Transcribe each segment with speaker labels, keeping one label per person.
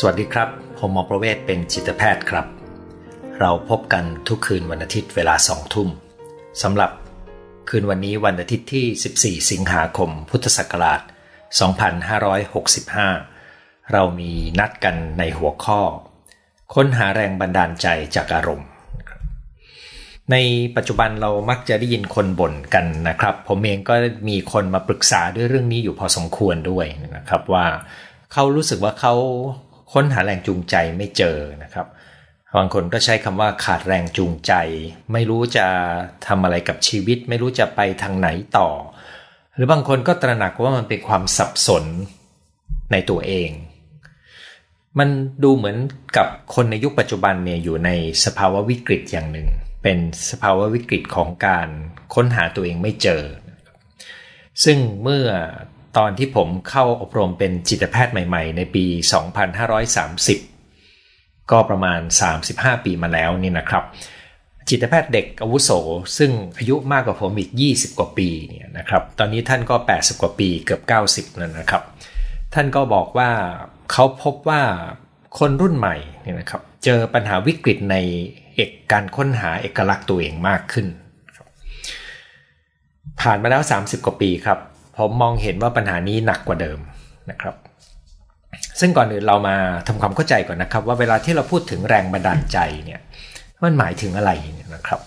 Speaker 1: สวัสดีครับผมหมอประเวศเป็นจิตแพทย์ครับ เราพบกันทุกคืนวันอาทิตย์เวลาสองทุ่มสำหรับคืนวันนี้วันอาทิตย์ที่ 14 สิงหาคม พุทธศักราช 2565 เรามีนัดกันในหัวข้อ ค้นหาแรงบันดาลใจจากอารมณ์ ในปัจจุบันเรามักจะได้ยินคนบ่นกันนะครับ ผมเองก็มีคนมาปรึกษาด้วยเรื่องนี้อยู่พอสมควรด้วยนะครับว่าเขารู้สึกว่าเขา ค้นหาแรงจูงใจไม่เจอนะครับบางคนก็ใช้คำว่าขาดแรงจูงใจ ไม่รู้จะทำอะไรกับชีวิต ไม่รู้จะไปทางไหนต่อ หรือบางคนก็ตระหนักว่ามันเป็นความสับสนในตัวเอง มันดูเหมือนกับคนในยุคปัจจุบันเนี่ยอยู่ในสภาวะวิกฤตอย่างหนึ่ง เป็นสภาวะวิกฤตของการค้นหาตัวเองไม่เจอ ซึ่งเมื่อ ตอนที่ผมเข้าอบรมเป็นจิตแพทย์ใหม่ ๆ ในปี 2530 ก็ประมาณ 35 ปีมาแล้วนี่นะครับ จิตแพทย์เด็กอาวุโส ซึ่งอายุมากกว่าผมอีก 20 กว่าปีเนี่ยนะครับ ตอนนี้ท่านก็ 80 กว่าปีเกือบ 90แล้วนะครับ ท่านก็บอกว่าเขาพบว่าคนรุ่นใหม่เนี่ยนะครับ เจอปัญหาวิกฤตในเอกการค้นหาเอกลักษณ์ตัวเองมากขึ้น ผ่านมาแล้ว 30 กว่าปีครับ ผมมองเห็นว่าปัญหานี้หนักกว่าเดิมนะครับ ซึ่งก่อนอื่นเรามาทำความเข้าใจก่อนนะครับ ว่าเวลาที่เราพูดถึงแรงบันดาลใจเนี่ยมันหมายถึงอะไรนะครับ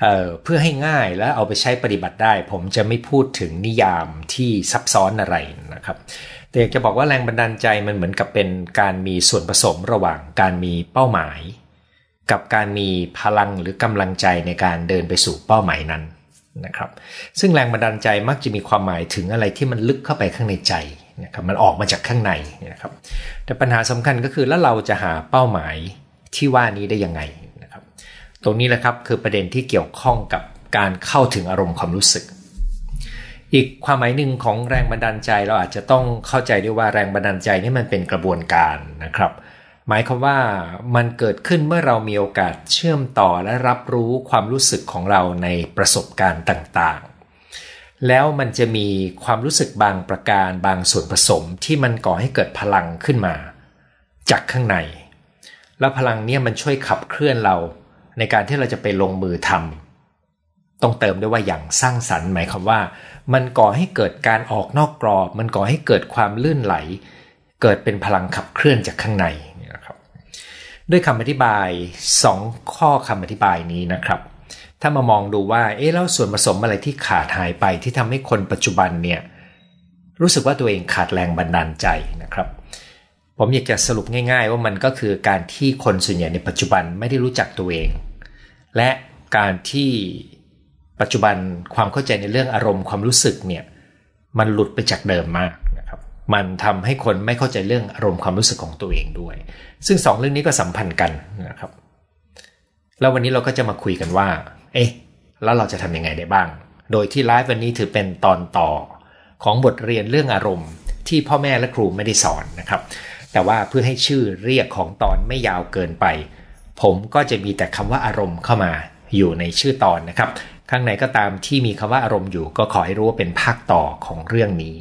Speaker 1: เเพื่อให้ง่ายและเอาไปใช้ปฏิบัติได้ ผมจะไม่พูดถึงนิยามที่ซับซ้อนอะไรนะครับแต่อยากจะบอกว่าแรงบันดาลใจมันเหมือนกับเป็นการมีส่วนผสมระหว่างการมีเป้าหมาย กับการมีพลังหรือกำลังใจในการเดินไปสู่เป้าหมายนั้น นะครับ ซึ่งแรงบันดาลใจมักจะมีความหมายถึงอะไรที่มันลึกเข้าไปข้างในใจนะครับมันออกมาจากข้างในนะครับ แต่ปัญหาสำคัญก็คือแล้วเราจะหาเป้าหมายที่ว่านี้ได้ยังไงนะครับ ตรงนี้แหละครับคือประเด็นที่เกี่ยวข้องกับการเข้าถึงอารมณ์ความรู้สึก อีกความหมายหนึ่งของแรงบันดาลใจเราอาจจะต้องเข้าใจด้วยว่าแรงบันดาลใจนี่มันเป็นกระบวนการนะครับ หมายความว่ามันเกิดขึ้นเมื่อเรามีโอกาสเชื่อมต่อและรับรู้ความรู้สึกของเราในประสบการณ์ต่างๆ แล้วมันจะมีความรู้สึกบางประการบางส่วนผสมที่มันก่อให้เกิดพลังขึ้นมา จากข้างใน แล้วพลังนี้มันช่วยขับเคลื่อนเรา ในการที่เราจะไปลงมือทำต้องเติมด้วยว่าอย่างสร้างสรรค์หมายความว่า มันก่อให้เกิดการออกนอกกรอบ มันก่อให้เกิดความลื่นไหล เกิดเป็นพลังขับเคลื่อนจากข้างใน ด้วยคำอธิบาย 2 ข้อคำอธิบายนี้นะครับ ถ้ามามองดูว่าเอ๊ะแล้วส่วนผสมอะไรที่ขาดหายไปที่ทำให้คนปัจจุบันเนี่ยรู้สึกว่าตัวเองขาดแรงบันดาลใจนะครับ ผมอยากจะสรุปง่าย ๆ ว่ามันก็คือการที่คนส่วนใหญ่ในปัจจุบันไม่ได้รู้จักตัวเอง และการที่ปัจจุบันความเข้าใจในเรื่องอารมณ์ความรู้สึกเนี่ยมันหลุดไปจากเดิมมาก มันทำให้คนไม่เข้าใจเรื่องอารมณ์ความรู้สึกของตัวเองด้วย ซึ่งสองเรื่องนี้ก็สัมพันธ์กันนะครับ แล้ววันนี้เราก็จะมาคุยกันว่า เอ๊ะ แล้วเราจะทำยังไงได้บ้าง โดยที่ไลฟ์วันนี้ถือเป็นตอนต่อของบทเรียนเรื่องอารมณ์ ที่พ่อแม่และครูไม่ได้สอนนะครับ แต่ว่าเพื่อให้ชื่อเรียกของตอนไม่ยาวเกินไป ผมก็จะมีแต่คำว่าอารมณ์เข้ามาอยู่ในชื่อตอนนะครับ ข้างในก็ตามที่มีคำว่าอารมณ์อยู่ ก็ขอให้รู้ว่าเป็นภาคต่อของเรื่องนี้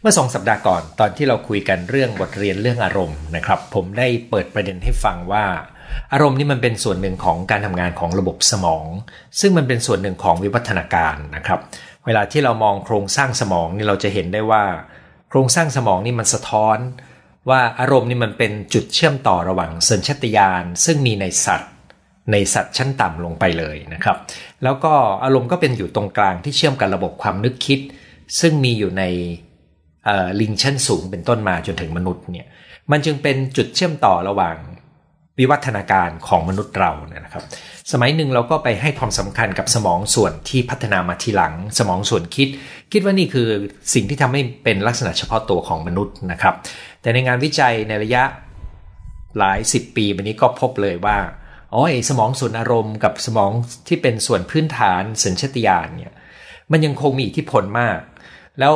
Speaker 1: เมื่อสองสัปดาห์ก่อนตอนที่เราคุยกันเรื่องบทเรียนเรื่องอารมณ์นะครับ ผมได้เปิดประเด็นให้ฟังว่า อารมณ์นี่มันเป็นส่วนหนึ่งของการทำงานของระบบสมอง ซึ่งมันเป็นส่วนหนึ่งของวิวัฒนาการนะครับ เวลาที่เรามองโครงสร้างสมองนี่เราจะเห็นได้ว่า โครงสร้างสมองนี่มันสะท้อน ว่าอารมณ์นี่มันเป็นจุดเชื่อมต่อระหว่างสัญชตาตญาณซึ่งมีในสัตว์ ในสัตว์ชั้นต่ำลงไปเลยนะครับ แล้วก็อารมณ์ก็เป็นอยู่ตรงกลางที่เชื่อมกับระบบความนึกคิด ซึ่งมีอยู่ในลิงชั้นสูงเป็นต้นมาจนถึงมนุษย์เนี่ยมันจึงเป็นจุดเชื่อมต่อระหว่างวิวัฒนาการของมนุษย์เราเนี่ยนะครับ สมัยหนึ่งเราก็ไปให้ความสำคัญกับสมองส่วนที่พัฒนามาทีหลัง สมองส่วนคิด คิดว่านี่คือสิ่งที่ทำให้เป็นลักษณะเฉพาะตัวของมนุษย์นะครับ แต่ในงานวิจัยในระยะหลายสิบปีมานี้ก็พบเลยว่าอ๋อสมองส่วนอารมณ์กับสมองที่เป็นส่วนพื้นฐานสัญชาตญาณเนี่ยมันยังคงมีอิทธิพลมาก แล้ว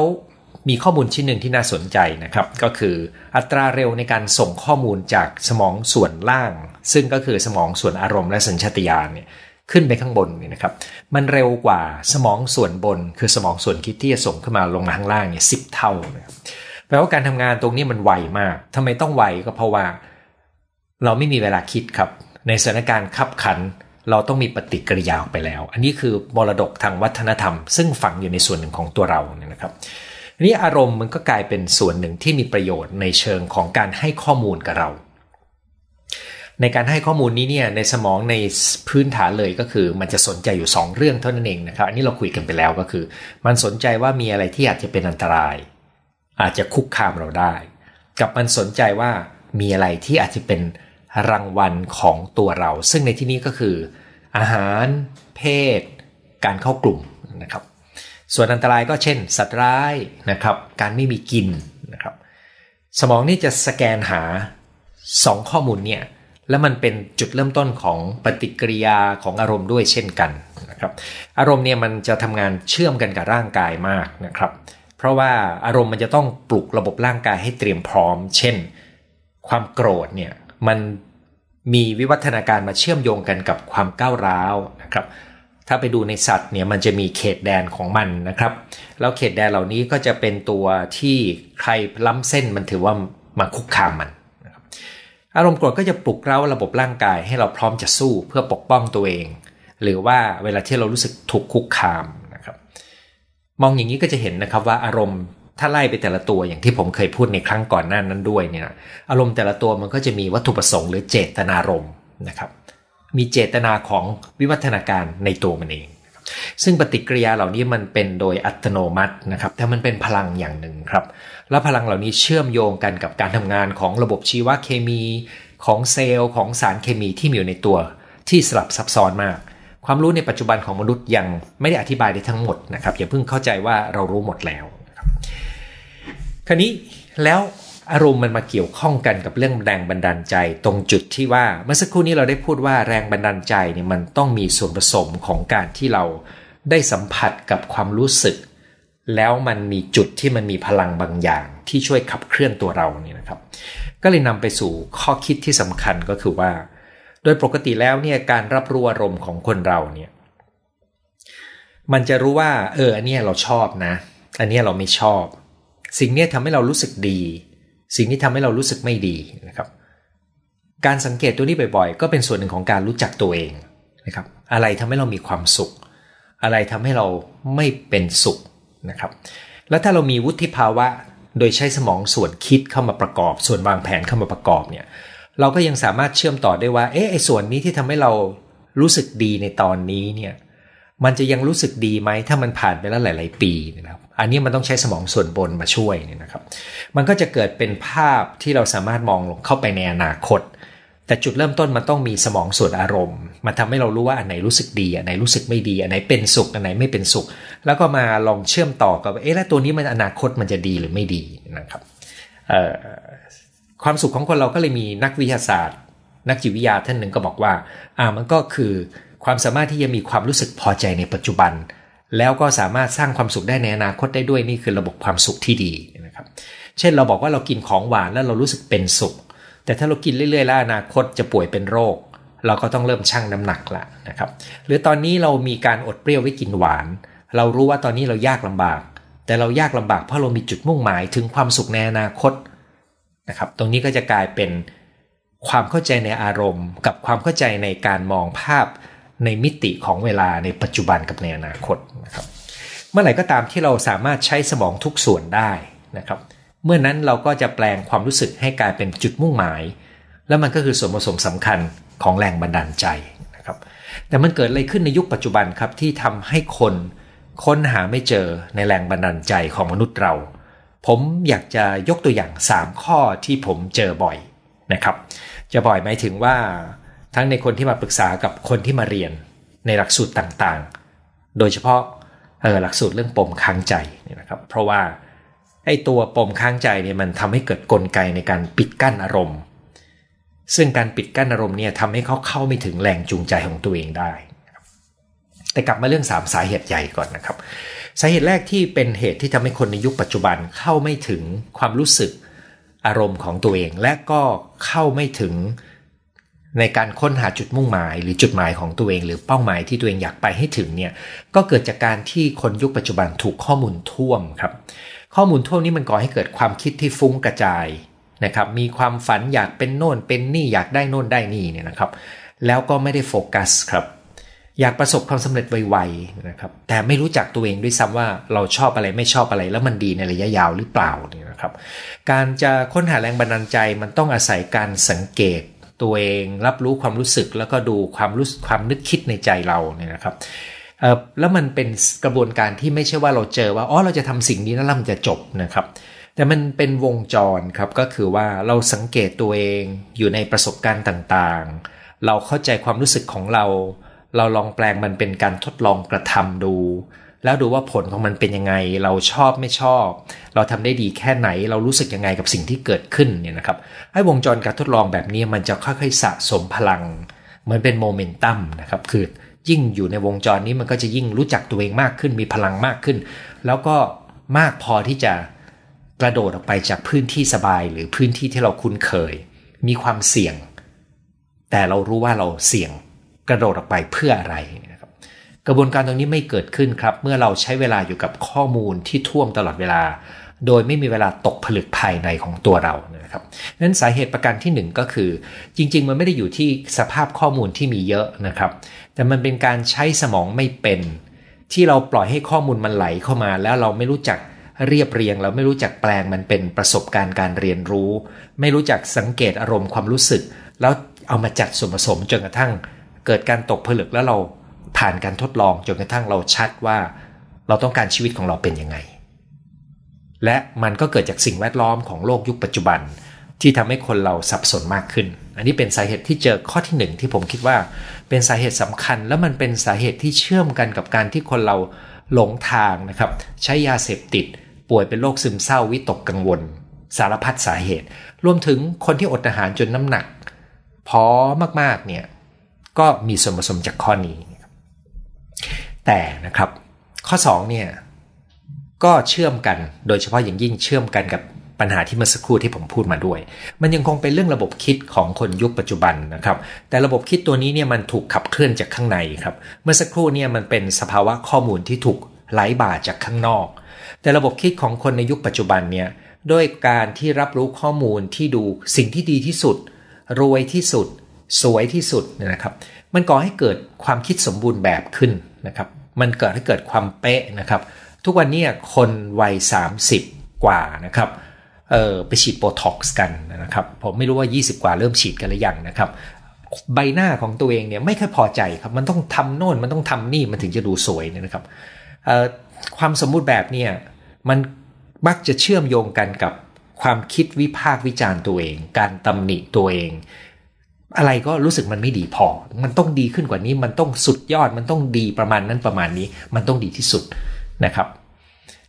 Speaker 1: มีข้อมูลชิ้นหนึ่งที่น่าสนใจนะครับ ก็คืออัตราเร็วในการส่งข้อมูลจากสมองส่วนล่าง ซึ่งก็คือสมองส่วนอารมณ์และสัญชาตญาณเนี่ยขึ้นไปข้างบนนี่นะครับ มันเร็วกว่าสมองส่วนบน คือสมองส่วนคิดที่จะส่งขึ้นมาลงมาข้างล่างเนี่ยสิบเท่านะเพแปลว่าการทำงานตรงนี้มันไวมากทำไมต้องไวก็เพราะว่า เราไม่มีเวลาคิดครับ ในสถานการณ์ขับขัน เราต้องมีปฏิกิริยาออกไปแล้ว อันนี้คือมรดกทางวัฒนธรรม ซึ่งฝังอยู่ในส่วนหนึ่งของตัวเราเนี่ยนะครับนี้อารมณ์มันก็กลายเป็นส่วนหนึ่งที่มีประโยชน์ในเชิงของการให้ข้อมูลกับเรา ในการให้ข้อมูลนี้เนี่ยในสมองในพื้นฐานเลยก็คือ มันจะสนใจอยู่ 2 เรื่องเท่านั้นเองนะครับ อันนี้เราคุยกันไปแล้วก็คือ มันสนใจว่ามีอะไรที่อาจจะเป็นอันตราย อาจจะคุกคามเราได้ กับมันสนใจว่ามีอะไรที่อาจจะเป็น รางวัลของตัวเรา ซึ่งในที่นี้ก็คือ อาหาร เพศ การเข้ากลุ่มนะครับ ส่วนอันตรายก็เช่น สัตว์ร้ายนะครับ การไม่มีกินนะครับ สมองนี่จะสแกนหา 2 ข้อมูลเนี่ยแล้วมันเป็นจุดเริ่มต้นของปฏิกิริยาของอารมณ์ด้วยเช่นกันนะครับอารมณ์เนี่ยมันจะทำงานเชื่อมกันกับร่างกายมากนะครับ เพราะว่าอารมณ์มันจะต้องปลุกระบบร่างกายให้เตรียมพร้อม เช่น ความโกรธเนี่ย มันมีวิวัฒนาการมาเชื่อมโยงกันกับความก้าวร้าวนะครับ ถ้าไปดูในสัตว์เนี่ยมันจะมีเขตแดนของมันนะครับ แล้วเขตแดนเหล่านี้ก็จะเป็นตัวที่ใครล้ำเส้นมันถือว่ามาคุกคามมันอารมณ์โกรธก็จะปลุกเร้าระบบร่างกายให้เราพร้อมจะสู้เพื่อปกป้องตัวเอง หรือว่าเวลาที่เรารู้สึกถูกคุกคามนะครับ มองอย่างนี้ก็จะเห็นนะครับว่าอารมณ์ ถ้าไล่ไปแต่ละตัวอย่างที่ผมเคยพูดในครั้งก่อนหน้านั้นด้วยเนี่ยอารมณ์แต่ละตัวมันก็จะมีวัตถุประสงค์หรือเจตนารมณ์นะครับ มีเจตนาของวิวัฒนาการในตัวมันเอง ซึ่งปฏิกิริยาเหล่านี้มันเป็นโดยอัตโนมัตินะครับ แต่มันเป็นพลังอย่างหนึ่งครับ แล้วพลังเหล่านี้เชื่อมโยงกันกับการทำงานของระบบชีวเคมีของเซลล์ของสารเคมีที่มีอยู่ในตัว ที่สลับซับซ้อนมากความรู้ในปัจจุบันของมนุษย์ยังไม่ได้อธิบายได้ทั้งหมดนะครับอย่าเพิ่งเข้าใจว่าเรารู้หมดแล้วค ราวนี้แล้วอารมณ์มันมาเกี่ยวข้องกันกับเรื่องแรงบันดาลใจ ตรงจุดที่ว่าเมื่อสักครู่นี้เราได้พูดว่าแรงบันดาลใจเนี่ยมันต้องมีส่วนผสมของการที่เราได้สัมผัสกับความรู้สึก แล้วมันมีจุดที่มันมีพลังบางอย่าง ที่ช่วยขับเคลื่อนตัวเราเนี่ยนะครับ ก็เลยนำไปสู่ข้อคิดที่สำคัญก็คือว่า โดยปกติแล้วเนี่ยการรับรู้อารมณ์ของคนเราเนี่ยมันจะรู้ว่า เอออันนี้เราชอบนะ อันนี้เราไม่ชอบ สิ่งนี้ทำให้เรารู้สึกดี สิ่งที่ทำให้เรารู้สึกไม่ดีนะครับ การสังเกตตัวนี้บ่อยๆ ก็เป็นส่วนหนึ่งของการรู้จักตัวเองนะครับ อะไรทำให้เรามีความสุข อะไรทำให้เราไม่เป็นสุขนะครับ แล้วถ้าเรามีวุฒิภาวะโดยใช้สมองส่วนคิดเข้ามาประกอบ ส่วนวางแผนเข้ามาประกอบเนี่ยเราก็ยังสามารถเชื่อมต่อได้ว่า เอ๊ะไอ้ส่วนนี้ที่ทำให้เรารู้สึกดีในตอนนี้เนี่ย มันจะยังรู้สึกดีไหมถ้ามันผ่านไปแล้วหลาย ๆ ปีนะครับ อันนี้มันต้องใช้สมองส่วนบนมาช่วยเนี่ยนะครับ มันก็จะเกิดเป็นภาพที่เราสามารถมองลงเข้าไปในอนาคต แต่จุดเริ่มต้นมันต้องมีสมองส่วนอารมณ์มาทำให้เรารู้ว่าอันไหนรู้สึกดี อันไหนรู้สึกไม่ดี อันไหนเป็นสุข อันไหนไม่เป็นสุข แล้วก็มาลองเชื่อมต่อกับ เอ๊ะแล้วตัวนี้มันอนาคตมันจะดีหรือไม่ดีนะครับความสุขของคนเราก็เลยมีนักวิทยาศาสตร์ นักจิตวิทยาท่านหนึ่งก็บอกว่า อ่ามันก็คือความสามารถที่จะมีความรู้สึกพอใจในปัจจุบัน แล้วก็สามารถสร้างความสุขได้ในอนาคตได้ด้วยนี่คือระบบความสุขที่ดีนะครับ เช่นเราบอกว่าเรากินของหวานแล้วเรารู้สึกเป็นสุข แต่ถ้าเรากินเรื่อยๆแล้วอนาคตจะป่วยเป็นโรค เราก็ต้องเริ่มชั่งน้ำหนักละนะครับ หรือตอนนี้เรามีการอดเปรี้ยวไว้กินหวาน เรารู้ว่าตอนนี้เรายากลำบาก แต่เรายากลำบากเพราะเรามีจุดมุ่งหมายถึงความสุขในอนาคตนะครับ ตรงนี้ก็จะกลายเป็นความเข้าใจในอารมณ์ กับความเข้าใจในการมองภาพ ในมิติของเวลาในปัจจุบันกับในอนาคตนะครับ เมื่อไหร่ก็ตามที่เราสามารถใช้สมองทุกส่วนได้นะครับ เมื่อนั้นเราก็จะแปลงความรู้สึกให้กลายเป็นจุดมุ่งหมาย แล้วมันก็คือส่วนผสมสำคัญของแรงบันดาลใจนะครับ แต่มันเกิดอะไรขึ้นในยุคปัจจุบันครับที่ทำให้คนค้นหาไม่เจอในแรงบันดาลใจของมนุษย์เรา ผมอยากจะยกตัวอย่าง 3 ข้อที่ผมเจอบ่อยนะครับ จะบ่อยหมายถึงว่า ทั้งในคนที่มาปรึกษากับคนที่มาเรียนในหลักสูตรต่างๆ โดยเฉพาะหลักสูตรเรื่องปมค้างใจนี่นะครับ เพราะว่าไอ้ตัวปมค้างใจเนี่ยมันทำให้เกิดกลไกในการปิดกั้นอารมณ์ ซึ่งการปิดกั้นอารมณ์เนี่ยทำให้เขาเข้าไม่ถึงแรงจูงใจของตัวเองได้ แต่กลับมาเรื่อง 3 สาเหตุใหญ่ก่อนนะครับ สาเหตุแรกที่เป็นเหตุที่ทำให้คนในยุคปัจจุบันเข้าไม่ถึงความรู้สึกอารมณ์ของตัวเอง และก็เข้าไม่ถึง ในการค้นหาจุดมุ่งหมาย หรือจุดหมายของตัวเอง หรือเป้าหมายที่ตัวเองอยากไปให้ถึงเนี่ยก็เกิดจากการที่คนยุคปัจจุบันถูกข้อมูลท่วมครับข้อมูลท่วมนี้มันก่อให้เกิดความคิดที่ฟุ้งกระจายนะครับมีความฝันอยากเป็นโน่นเป็นนี่อยากได้โน่นได้นี่เนี่ยนะครับ แล้วก็ไม่ได้โฟกัสครับอยากประสบความสำเร็จไวๆนะครับแต่ไม่รู้จักตัวเองด้วยซ้ำว่าเราชอบอะไรไม่ชอบอะไรแล้วมันดีในระยะยาวหรือเปล่าเนี่ยนะครับ การจะค้นหาแรงบันดาลใจมันต้องอาศัยการสังเกต ตัวเองรับรู้ความรู้สึกแล้วก็ดูความรู้ความนึกคิดในใจเราเนี่ยนะครับแล้วมันเป็นกระบวนการที่ไม่ใช่ว่าเราเจอว่าอ๋อเราจะทำสิ่งนี้แล้วมันจะจบนะครับ แต่มันเป็นวงจรครับก็คือว่าเราสังเกตตัวเองอยู่ในประสบการณ์ต่างๆ เราเข้าใจความรู้สึกของเรา เราลองแปลงมันเป็นการทดลองกระทำดู แล้วดูว่าผลของมันเป็นยังไง เราชอบไม่ชอบ เราทำได้ดีแค่ไหน เรารู้สึกยังไงกับสิ่งที่เกิดขึ้นเนี่ยนะครับให้วงจรการทดลองแบบนี้มันจะค่อยๆสะสมพลัง เหมือนเป็นโมเมนตัมนะครับ คือยิ่งอยู่ในวงจรนี้มันก็จะยิ่งรู้จักตัวเองมากขึ้น มีพลังมากขึ้น แล้วก็มากพอที่จะกระโดดออกไปจากพื้นที่สบายหรือพื้นที่ที่เราคุ้นเคย มีความเสี่ยง แต่เรารู้ว่าเราเสี่ยงกระโดดออกไปเพื่ออะไร กระบวนการตรงนี้ไม่เกิดขึ้นครับ เมื่อเราใช้เวลาอยู่กับข้อมูลที่ท่วมตลอดเวลา โดยไม่มีเวลาตกผลึกภายในของตัวเรานะครับนั้นสาเหตุประการที่ 1 ก็คือ จริง ๆ มันไม่ได้อยู่ที่สภาพข้อมูลที่มีเยอะนะครับ แต่มันเป็นการใช้สมองไม่เป็น ที่เราปล่อยให้ข้อมูลมันไหลเข้ามา แล้วเราไม่รู้จักเรียบเรียงแล้วไม่รู้จักแปลงมันเป็นประสบการณ์การเรียนรู้ ไม่รู้จักสังเกตอารมณ์ความรู้สึก แล้วเอามาจัดส่วนผสมจนกระทั่ง เกิดการตกผลึกแล้วเรา ผ่านการทดลองจนกระทั่งเราชัดว่า เราต้องการชีวิตของเราเป็นยังไง และมันก็เกิดจากสิ่งแวดล้อมของโลกยุคปัจจุบัน ที่ทำให้คนเราสับสนมากขึ้น อันนี้เป็นสาเหตุที่เจอข้อที่หนึ่งที่ผมคิดว่า เป็นสาเหตุสำคัญ แล้วมันเป็นสาเหตุที่เชื่อมกันกับการที่คนเราหลงทางนะครับ ใช้ยาเสพติด ป่วยเป็นโรคซึมเศร้าวิตกกังวล สารพัดสาเหตุ รวมถึงคนที่อดอาหารจนน้ำหนักพอมากๆเนี่ยก็มีส่วนผสมจากข้อนี้ แต่นะครับ ข้อ2เนี่ยก็เชื่อมกันโดยเฉพาะอย่างยิ่งเชื่อมกันกับปัญหาที่เมื่อสักครู่ที่ผมพูดมาด้วย มันยังคงเป็นเรื่องระบบคิดของคนยุคปัจจุบันนะครับ แต่ระบบคิดตัวนี้เนี่ยมันถูกขับเคลื่อนจากข้างในครับ เมื่อสักครู่เนี่ยมันเป็นสภาวะข้อมูลที่ถูกไหลบ่าจากข้างนอก แต่ระบบคิดของคนในยุคปัจจุบันเนี่ยด้วยการที่รับรู้ข้อมูลที่ดูสิ่งที่ดีที่สุด รวยที่สุด สวยที่สุดนะครับ มันก่อให้เกิดความคิดสมบูรณ์แบบขึ้น นะครับ มันเกิดให้เกิดความเป๊ะนะครับ ทุกวันนี้คนวัย 30 กว่านะครับเออไปฉีดโบท็อกซ์กันนะครับ ผมไม่รู้ว่า 20 กว่าเริ่มฉีดกันหรือยังนะครับ ใบหน้าของตัวเองเนี่ยไม่ค่อยพอใจครับ มันต้องทำโน่นมันต้องทำนี่มันถึงจะดูสวยนะครับความสมมุติแบบเนี่ยมันมักจะเชื่อมโยงกันกับความคิดวิพากษ์วิจารณ์ตัวเอง การตำหนิตัวเอง อะไรก็รู้สึกมันไม่ดีพอ มันต้องดีขึ้นกว่านี้ มันต้องสุดยอด มันต้องดีประมาณนั้นประมาณนี้ มันต้องดีที่สุดนะครับ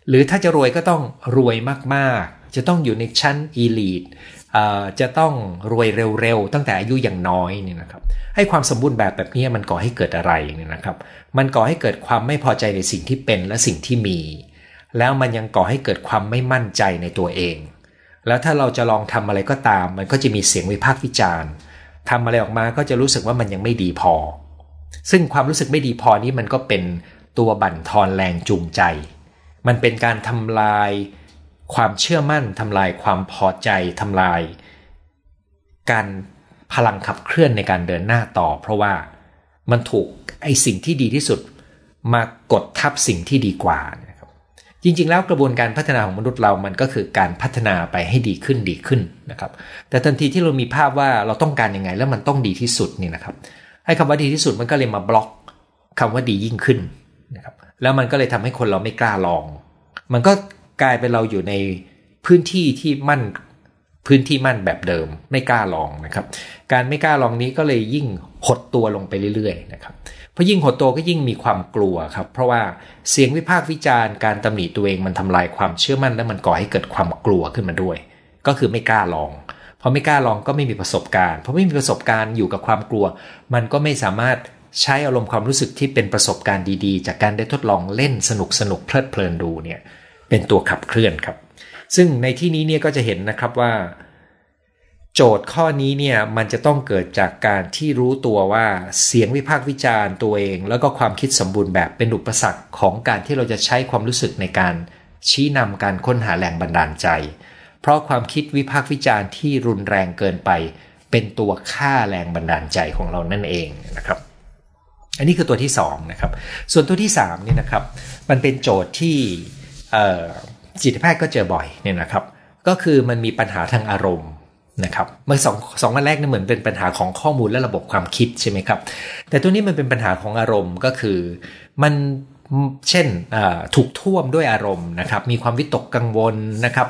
Speaker 1: หรือถ้าจะรวยก็ต้องรวยมากๆ จะต้องอยู่ในชั้นอีลีทจะต้องรวยเร็วๆ ตั้งแต่อายุอย่างน้อยเนี่ยนะครับ ให้ความสมบูรณ์แบบแบบนี้มันก่อให้เกิดอะไรเนี่ยนะครับ มันก่อให้เกิดความไม่พอใจในสิ่งที่เป็นและสิ่งที่มี แล้วมันยังก่อให้เกิดความไม่มั่นใจในตัวเอง แล้วถ้าเราจะลองทำอะไรก็ตาม มันก็จะมีเสียงวิพากษ์วิจารณ์ ทำอะไรออกมาก็จะรู้สึกว่ามันยังไม่ดีพอ ซึ่งความรู้สึกไม่ดีพอนี้มันก็เป็นตัวบั่นทอนแรงจูงใจ มันเป็นการทำลายความเชื่อมั่นทำลายความพอใจทำลาย การพลังขับเคลื่อนในการเดินหน้าต่อ เพราะว่ามันถูกไอสิ่งที่ดีที่สุดมากดทับสิ่งที่ดีกว่า จริง ๆ แล้วกระบวนการพัฒนาของมนุษย์เรามันก็คือการพัฒนาไปให้ดีขึ้นดีขึ้นนะครับ แต่ทันทีที่เรามีภาพว่าเราต้องการยังไงแล้วมันต้องดีที่สุดนี่นะครับให้คำว่าดีที่สุดมันก็เลยมาบล็อกคำว่าดียิ่งขึ้นนะครับแล้วมันก็เลยทำให้คนเราไม่กล้าลอง มันก็กลายเป็นเราอยู่ในพื้นที่ที่มั่น พื้นที่มั่นแบบเดิมไม่กล้าลองนะครับ การไม่กล้าลองนี้ก็เลยยิ่งหดตัวลงไปเรื่อยๆนะครับพราะยิ่งหดโตก็ยิ่งมีความกลัวครับ เพราะว่าเสียงวิพากษ์วิจารณ์การตำหนิตัวเองมันทำลายความเชื่อมั่น และมันก่อให้เกิดความกลัวขึ้นมาด้วย ก็คือไม่กล้าลองพอไม่กล้าลองก็ไม่มีประสบการณ์พอไม่มีประสบการณ์อยู่กับความกลัว มันก็ไม่สามารถใช้อารมณ์ความรู้สึกที่เป็นประสบการณ์ดีๆ จากการได้ทดลองเล่นสนุกสนุกเพลิดเพลินดูเนี่ยเป็นตัวขับเคลื่อนครับ ซึ่งในที่นี้เนี่ยก็จะเห็นนะครับว่า โจทย์ข้อนี้เนี่ยมันจะต้องเกิดจากการที่รู้ตัวว่าเสียงวิพากษ์วิจารณ์ตัวเอง แล้วก็ความคิดสมบูรณ์แบบเป็นอุปสรรคของการที่เราจะใช้ความรู้สึกในการชี้นำการค้นหาแรงบันดาลใจ เพราะความคิดวิพากษ์วิจารณ์ที่รุนแรงเกินไป เป็นตัวฆ่าแรงบันดาลใจของเรานั่นเองนะครับ อันนี้คือตัวที่2นะครับ ส่วนตัวที่3นี่นะครับ มันเป็นโจทย์ที่ จิตแพทย์ก็เจอบ่อยเนี่ยนะครับ ก็คือมันมีปัญหาทางอารมณ์นะครับเมื่อสองสองวันแรกนี่เหมือนเป็นปัญหาของข้อมูลและระบบความคิดใช่ไหมครับ แต่ตัวนี้มันเป็นปัญหาของอารมณ์ก็คือ มันเช่นถูกท่วมด้วยอารมณ์นะครับ มีความวิตกกังวลนะครับ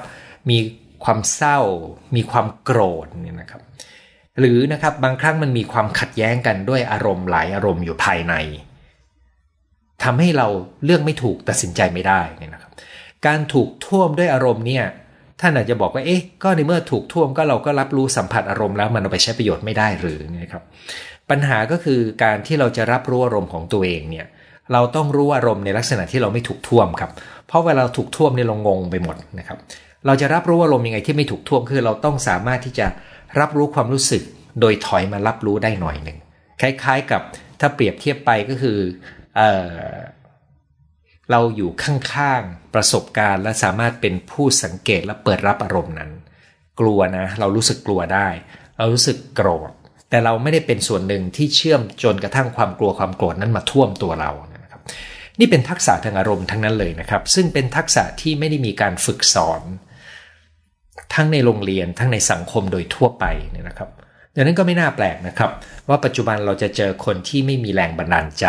Speaker 1: มีความเศร้า มีความโกรธเนี่ยนะครับ หรือนะครับบางครั้งมันมีความขัดแย้งกันด้วยอารมณ์หลายอารมณ์อยู่ภายในทำให้เราเลือกไม่ถูกตัดสินใจไม่ได้นี่นะครับ การถูกท่วมด้วยอารมณ์เนี่ยท่านอาจจะบอกว่าเอ๊ะก็ในเมื่อถูกท่วมก็เราก็รับรู้สัมผัสอารมณ์แล้วมันเอาไปใช้ประโยชน์ไม่ได้หรือนะครับ ปัญหาก็คือการที่เราจะรับรู้อารมณ์ของตัวเองเนี่ยเราต้องรู้อารมณ์ในลักษณะที่เราไม่ถูกท่วมครับ เพราะเวลาถูกท่วมเนี่ยเรางงไปหมดนะครับ เราจะรับรู้อารมณ์ยังไงที่ไม่ถูกท่วมคือ เราต้องสามารถที่จะรับรู้ความรู้สึก โดยถอยมารับรู้ได้หน่อยหนึ่งคล้ายๆกับถ้าเปรียบเทียบไปก็คืออ เราอยู่ข้างๆประสบการณ์และสามารถเป็นผู้สังเกตและเปิดรับอารมณ์นั้น กลัวนะ เรารู้สึกกลัวได้ เรารู้สึกโกรธแต่เราไม่ได้เป็นส่วนหนึ่งที่เชื่อมจนกระทั่งความกลัวความโกรธนั้นมาท่วมตัวเรานะครับ นี่เป็นทักษะทางอารมณ์ทั้งนั้นเลยนะครับ ซึ่งเป็นทักษะที่ไม่ได้มีการฝึกสอน ทั้งในโรงเรียนทั้งในสังคมโดยทั่วไปเนี่ยนะครับดังนั้นก็ไม่น่าแปลกนะครับ ว่าปัจจุบันเราจะเจอคนที่ไม่มีแรงบันดาลใจ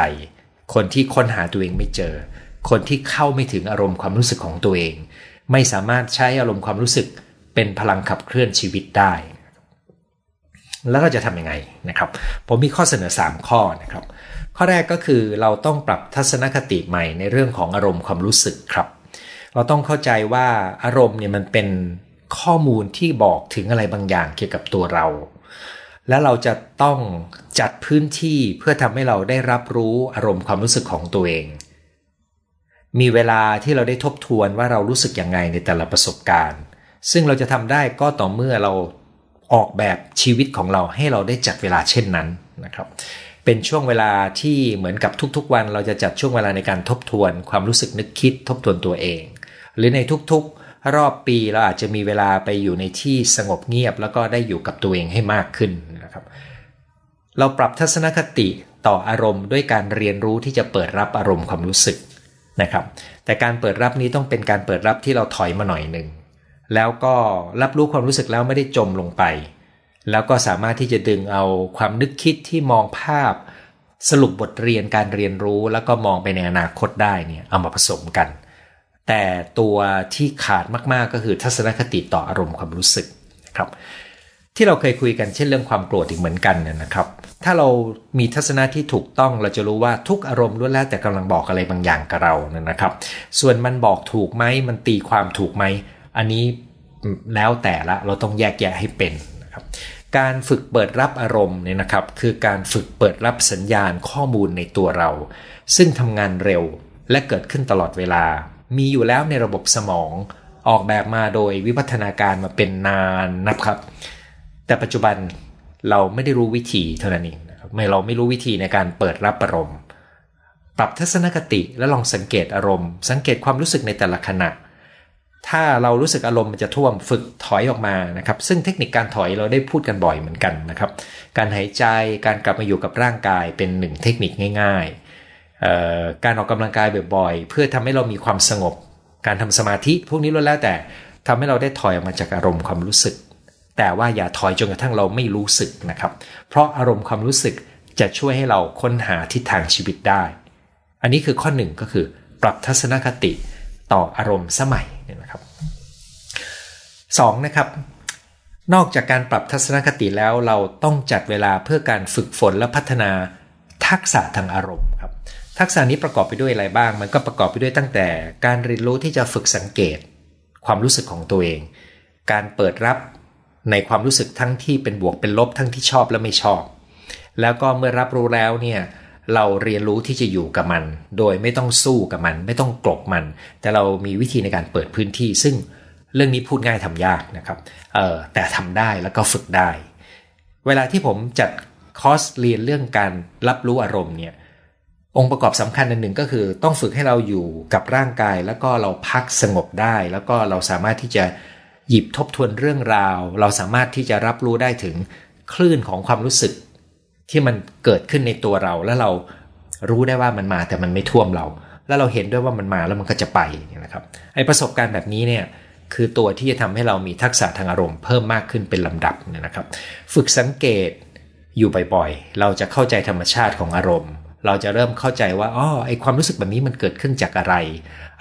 Speaker 1: คนที่ค้นหาตัวเองไม่เจอ คนที่เข้าไม่ถึงอารมณ์ความรู้สึกของตัวเอง ไม่สามารถใช้อารมณ์ความรู้สึกเป็นพลังขับเคลื่อนชีวิตได้ แล้วเราจะทำยังไงนะครับ ผมมีข้อเสนอ 3 ข้อนะครับ ข้อแรกก็คือเราต้องปรับทัศนคติใหม่ในเรื่องของอารมณ์ความรู้สึกครับ เราต้องเข้าใจว่าอารมณ์เนี่ยมันเป็นข้อมูลที่บอกถึงอะไรบางอย่างเกี่ยวกับตัวเรา และเราจะต้องจัดพื้นที่เพื่อทำให้เราได้รับรู้อารมณ์ความรู้สึกของตัวเอง มีเวลาที่เราได้ทบทวนว่าเรารู้สึกยังไงในแต่ละประสบการณ์ ซึ่งเราจะทำได้ก็ต่อเมื่อเราออกแบบชีวิตของเราให้เราได้จัดเวลาเช่นนั้นนะครับ เป็นช่วงเวลาที่เหมือนกับทุกๆ วันเราจะจัดช่วงเวลาในการทบทวน ความรู้สึกนึกคิดทบทวนตัวเอง หรือในทุกๆ รอบปีเราอาจจะมีเวลาไปอยู่ในที่สงบเงียบ แล้วก็ได้อยู่กับตัวเองให้มากขึ้นนะครับ เราปรับทัศนคติต่ออารมณ์ด้วยการเรียนรู้ที่จะเปิดรับอารมณ์ความรู้สึก นะครับ แต่การเปิดรับนี้ต้องเป็นการเปิดรับที่เราถอยมาหน่อยหนึ่งแล้วก็รับรู้ความรู้สึกแล้วไม่ได้จมลงไป แล้วก็สามารถที่จะดึงเอาความนึกคิดที่มองภาพ สรุปบทเรียนการเรียนรู้แล้วก็มองไปในอนาคตได้เนี่ยเอามาผสมกัน แต่ตัวที่ขาดมากๆก็คือทัศนคติต่ออารมณ์ความรู้สึกครับ ที่เราเคยคุยกันเช่นเรื่องความโกรธอีกเหมือนกันนะครับ ถ้าเรามีทัศนะที่ถูกต้องเราจะรู้ว่าทุกอารมณ์ล้วนแล้วแต่กำลังบอกอะไรบางอย่างกับเรานะครับ ส่วนมันบอกถูกไหมมันตีความถูกไหมอันนี้แล้วแต่ละเราต้องแยกแยะให้เป็นนะครับการฝึกเปิดรับอารมณ์เนี่ยนะครับคือการฝึกเปิดรับสัญญาณข้อมูลในตัวเรา ซึ่งทำงานเร็วและเกิดขึ้นตลอดเวลา มีอยู่แล้วในระบบสมองออกแบบมาโดยวิวัฒนาการมาเป็นนานนะครับ แต่ปัจจุบันเราไม่ได้รู้วิธีเท่านั้นเองนะครับไม่เราไม่รู้วิธีในการเปิดรับอารมณ์ปรับทัศนคติและลองสังเกตอารมณ์ สังเกตความรู้สึกในแต่ละขณะ ถ้าเรารู้สึกอารมณ์มันจะท่วมฝึกถอยออกมานะครับ ซึ่งเทคนิคการถอยเราได้พูดกันบ่อยเหมือนกันนะครับ การหายใจการกลับมาอยู่กับร่างกายเป็นหนึ่งเทคนิคง่ายๆ การออกกำลังกายบ่อยๆ เพื่อทำให้เรามีความสงบ การทำสมาธิพวกนี้ล้วนแล้วแต่ทำให้เราได้ถอยออกมาจากอารมณ์ความรู้สึก แต่ว่าอย่าถอยจนกระทั่งเราไม่รู้สึกนะครับ เพราะอารมณ์ความรู้สึกจะช่วยให้เราค้นหาทิศทางชีวิตได้ อันนี้คือข้อหนึ่งก็คือ ปรับทัศนคติต่ออารมณ์สมัยนี่ยนะครับสองนะครับ นอกจากการปรับทัศนคติแล้วเราต้องจัดเวลาเพื่อการฝึกฝนและพัฒนาทักษะทางอารมณ์ครับ ทักษะนี้ประกอบไปด้วยอะไรบ้าง มันก็ประกอบไปด้วยตั้งแต่การเรียนรู้ที่จะฝึกสังเกต ความรู้สึกของตัวเอง การเปิดรับ ในความรู้สึกทั้งที่เป็นบวกเป็นลบทั้งที่ชอบและไม่ชอบ แล้วก็เมื่อรับรู้แล้วเนี่ยเราเรียนรู้ที่จะอยู่กับมัน โดยไม่ต้องสู้กับมัน ไม่ต้องกลบมัน แต่เรามีวิธีในการเปิดพื้นที่ ซึ่งเรื่องนี้พูดง่ายทำยากนะครับเออแต่ทำได้แล้วก็ฝึกได้ เวลาที่ผมจัดคอร์สเรียนเรื่องการรับรู้อารมณ์เนี่ยองค์ประกอบสำคัญอันหนึ่งก็คือ ต้องฝึกให้เราอยู่กับร่างกาย แล้วก็เราพักสงบได้ แล้วก็เราสามารถที่จะ หยิบทบทวนเรื่องราว เราสามารถที่จะรับรู้ได้ถึงคลื่นของความรู้สึก ที่มันเกิดขึ้นในตัวเรา แล้วเรารู้ได้ว่ามันมาแต่มันไม่ท่วมเรา แล้วเราเห็นด้วยว่ามันมาแล้วมันก็จะไปนะครับไอประสบการณ์แบบนี้เนี่ยคือตัวที่จะทำให้เรามีทักษะทางอารมณ์เพิ่มมากขึ้นเป็นลำดับนะครับ ฝึกสังเกตอยู่บ่อยๆ เราจะเข้าใจธรรมชาติของอารมณ์ เราจะเริ่มเข้าใจว่าอ๋อไอความรู้สึกแบบนี้มันเกิดขึ้นจากอะไร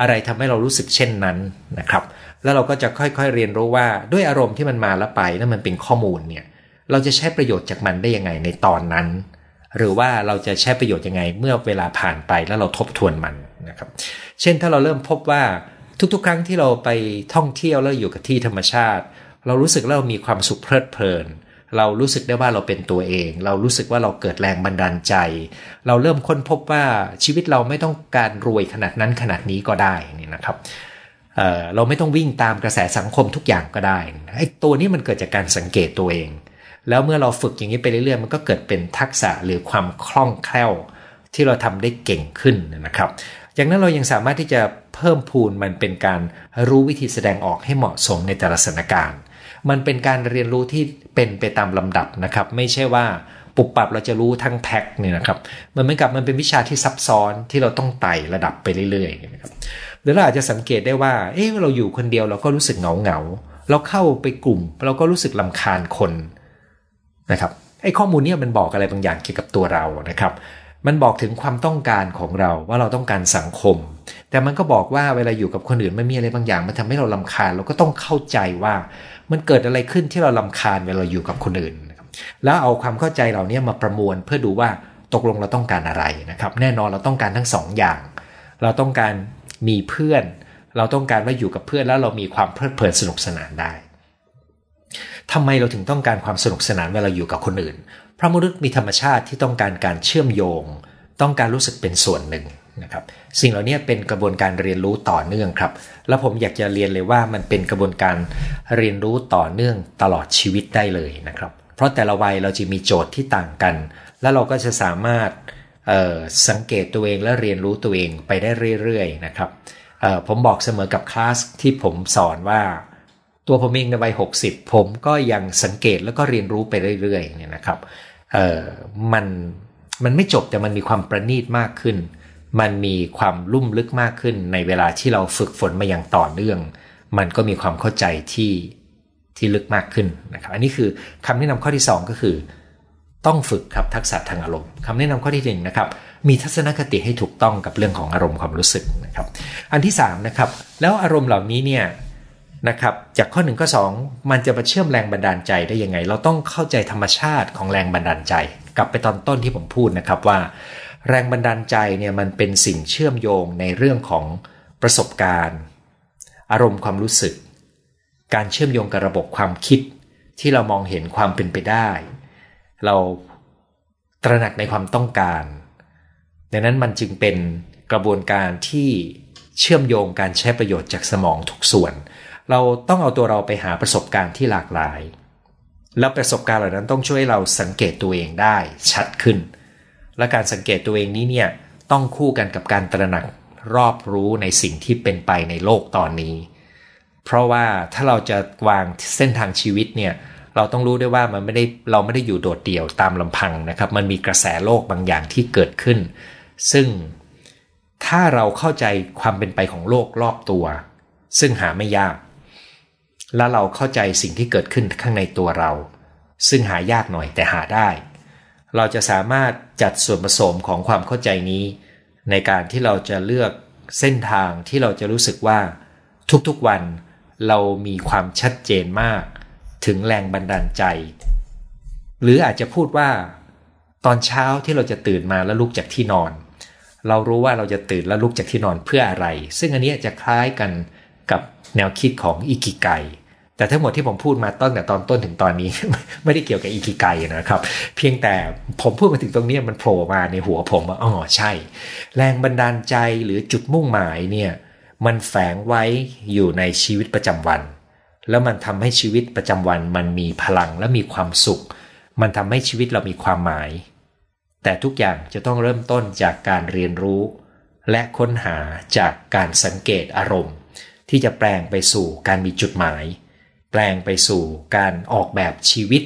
Speaker 1: อะไรทำให้เรารู้สึกเช่นนั้นนะครับ แล้วเราก็จะค่อยๆเรียนรู้ว่าด้วยอารมณ์ที่มันมาแล้วไปนั่นมันเป็นข้อมูลเนี่ย เราจะใช้ประโยชน์จากมันได้ยังไงในตอนนั้น หรือว่าเราจะใช้ประโยชน์ยังไงเมื่อเวลาผ่านไปแล้วเราทบทวนมันนะครับ เช่นถ้าเราเริ่มพบว่าทุกๆ ครั้งที่เราไปท่องเที่ยวแล้วอยู่กับที่ธรรมชาติ เรารู้สึกเรามีความสุขเพลิดเพลิน เรารู้สึกได้ว่าเราเป็นตัวเอง เรารู้สึกว่าเราเกิดแรงบันดาลใจ เราเริ่มค้นพบว่าชีวิตเราไม่ต้องการรวยขนาดนั้นขนาดนี้ก็ได้นี่นะครับ เเราไม่ต้องวิ่งตามกระแสสังคมทุกอย่างก็ได้ไอ้ตัวนี้มันเกิดจากการสังเกตตัวเอง แล้วเมื่อเราฝึกอย่างนี้ไปเรื่อยๆ มันก็เกิดเป็นทักษะหรือความคล่องแคล่ว ที่เราทำได้เก่งขึ้นนะครับจากนั้นเรายังสามารถที่จะเพิ่มพูนมันเป็นการรู้วิธีแสดงออกให้เหมาะสมในแต่ละสถานการณ์ มันเป็นการเรียนรู้ที่เป็นไปตามลำดับนะครับ ไม่ใช่ว่าปุบปับเราจะรู้ทั้งแพ็คเนี่ยนะครับมันเหมือนกับมันเป็นวิชาที่ซับซ้อนที่เราต้องไต่ระดับไปเรื่อยๆนะครับ หรือเราอาจจะสังเกตได้ว่า เออเราอยู่คนเดียวเราก็รู้สึกเหงาเหงาเราเข้าไปกลุ่ม เราก็รู้สึกลำคาญคนนะครับไอ้ข้อมูลนี้มันบอกอะไรบางอย่างเกี่ยวกับตัวเรานะครับ มันบอกถึงความต้องการของเราว่าเราต้องการสังคม แต่มันก็บอกว่าเวลาอยู่กับคนอื่นไม่มีอะไรบางอย่าง มันทำให้เราลำคาญ เราก็ต้องเข้าใจว่ามันเกิดอะไรขึ้นที่เราลำคาญเวลาอยู่กับคนอื่น แล้วเอาความเข้าใจเหล่านี้มาประมวลเพื่อดูว่าตกลงเราต้องการอะไรนะครับ แน่นอนเราต้องการทั้งสองอย่าง เราต้องการ มีเพื่อน เราต้องการว่าอยู่กับเพื่อนแล้วเรามีความเพลิดเพลินสนุกสนานได้ทำไมเราถึงต้องการความสนุกสนานเวลาอยู่กับคนอื่นพระมนุษย์มีธรรมชาติที่ต้องการการเชื่อมโยง ต้องการรู้สึกเป็นส่วนหนึ่งนะครับสิ่งเหล่านี้เป็นกระบวนการเรียนรู้ต่อเนื่องครับ แล้วผมอยากจะเรียนเลยว่ามันเป็นกระบวนการเรียนรู้ต่อเนื่องตลอดชีวิตได้เลยนะครับ เพราะแต่ละวัยเราจะมีโจทย์ที่ต่างกัน แล้วเราก็จะสามารถ สังเกตตัวเองและเรียนรู้ตัวเองไปได้เรื่อยๆนะครับผมบอกเสมอกับคลาสที่ผมสอนว่า ตัวผมเองในวัย 60 ผมก็ยังสังเกตแล้วก็เรียนรู้ไปเรื่อยๆเนี่ยนะครับมันมันไม่จบแต่มันมีความประณีตมากขึ้น มันมีความลุ่มลึกมากขึ้น ในเวลาที่เราฝึกฝนมาอย่างต่อเนื่อง มันก็มีความเข้าใจที่ที่ลึกมากขึ้นนะครับ อันนี้คือคำแนะนำข้อที่ 2 ก็คือ ต้องฝึกครับทักษะทางอารมณ์คำแนะนำข้อที่หนึ่งนะครับมีทัศนคติให้ถูกต้องกับเรื่องของอารมณ์ความรู้สึกนะครับ อันที่3นะครับแล้วอารมณ์เหล่านี้เนี่ยนะครับจากข้อหนึ่งข้อสองมันจะมาเชื่อมแรงบันดาลใจได้ยังไง เราต้องเข้าใจธรรมชาติของแรงบันดาลใจ กลับไปตอนต้นที่ผมพูดนะครับว่า แรงบันดาลใจเนี่ยมันเป็นสิ่งเชื่อมโยงในเรื่องของประสบการณ์ อารมณ์ความรู้สึก การเชื่อมโยงกับระบบความคิดที่เรามองเห็นความเป็นไปได้ เราตระหนักในความต้องการดังนั้นมันจึงเป็นกระบวนการที่เชื่อมโยงการใช้ประโยชน์จากสมองทุกส่วน เราต้องเอาตัวเราไปหาประสบการณ์ที่หลากหลาย แล้วประสบการณ์เหล่านั้นต้องช่วยเราสังเกตตัวเองได้ชัดขึ้น และการสังเกตตัวเองนี้เนี่ยต้องคู่กันกับการตระหนักรอบรู้ในสิ่งที่เป็นไปในโลกตอนนี้ เพราะว่าถ้าเราจะวางเส้นทางชีวิตเนี่ย เราต้องรู้ด้วยว่ามันไม่ได้เราไม่ได้อยู่โดดเดี่ยวตามลำพังนะครับ มันมีกระแสโลกบางอย่างที่เกิดขึ้น ซึ่งถ้าเราเข้าใจความเป็นไปของโลกรอบตัว ซึ่งหาไม่ยาก และเราเข้าใจสิ่งที่เกิดขึ้นข้างในตัวเรา ซึ่งหายากหน่อยแต่หาได้ เราจะสามารถจัดส่วนผสมของความเข้าใจนี้ ในการที่เราจะเลือกเส้นทางที่เราจะรู้สึกว่า ทุกๆวันเรามีความชัดเจนมาก ถึงแรงบันดาลใจ หรืออาจจะพูดว่า ตอนเช้าที่เราจะตื่นมาแล้วลุกจากที่นอน เรารู้ว่าเราจะตื่นแล้วลุกจากที่นอนเพื่ออะไร ซึ่งอันนี้จะคล้ายกันกับแนวคิดของอิกิไกแต่ทั้งหมดที่ผมพูดมาต้นแต่ตอนต้นถึงตอนนี้ ไม่ได้เกี่ยวกับอิกิไกนะครับ เพียงแต่ผมพูดมาถึงตรงนี้มันโผล่มาในหัวผมว่าอ๋อใช่ แรงบันดาลใจหรือจุดมุ่งหมายเนี่ยมันแฝงไว้อยู่ในชีวิตประจำวัน แล้วมันทำให้ชีวิตประจำวันมันมีพลังและมีความสุข มันทำให้ชีวิตเรามีความหมาย แต่ทุกอย่างจะต้องเริ่มต้นจากการเรียนรู้ และค้นหาจากการสังเกตอารมณ์ ที่จะแปลงไปสู่การมีจุดหมาย แปลงไปสู่การออกแบบชีวิต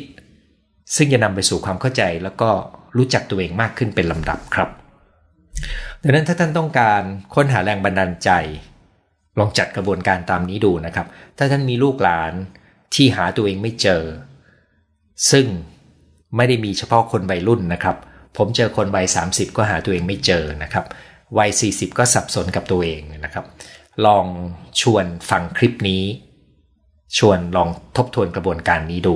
Speaker 1: ซึ่งจะนำไปสู่ความเข้าใจแล้วก็รู้จักตัวเองมากขึ้นเป็นลำดับครับดังนั้นถ้าท่านต้องการค้นหาแรงบันดาลใจ ลองจัดกระบวนการตามนี้ดูนะครับ ถ้าท่านมีลูกหลานที่หาตัวเองไม่เจอ ซึ่งไม่ได้มีเฉพาะคนวัยรุ่นนะครับ ผมเจอคนวัย30 ก็หาตัวเองไม่เจอนะครับ วัย 40 ก็สับสนกับตัวเองนะครับ ลองชวนฟังคลิปนี้ ชวนลองทบทวนกระบวนการนี้ดู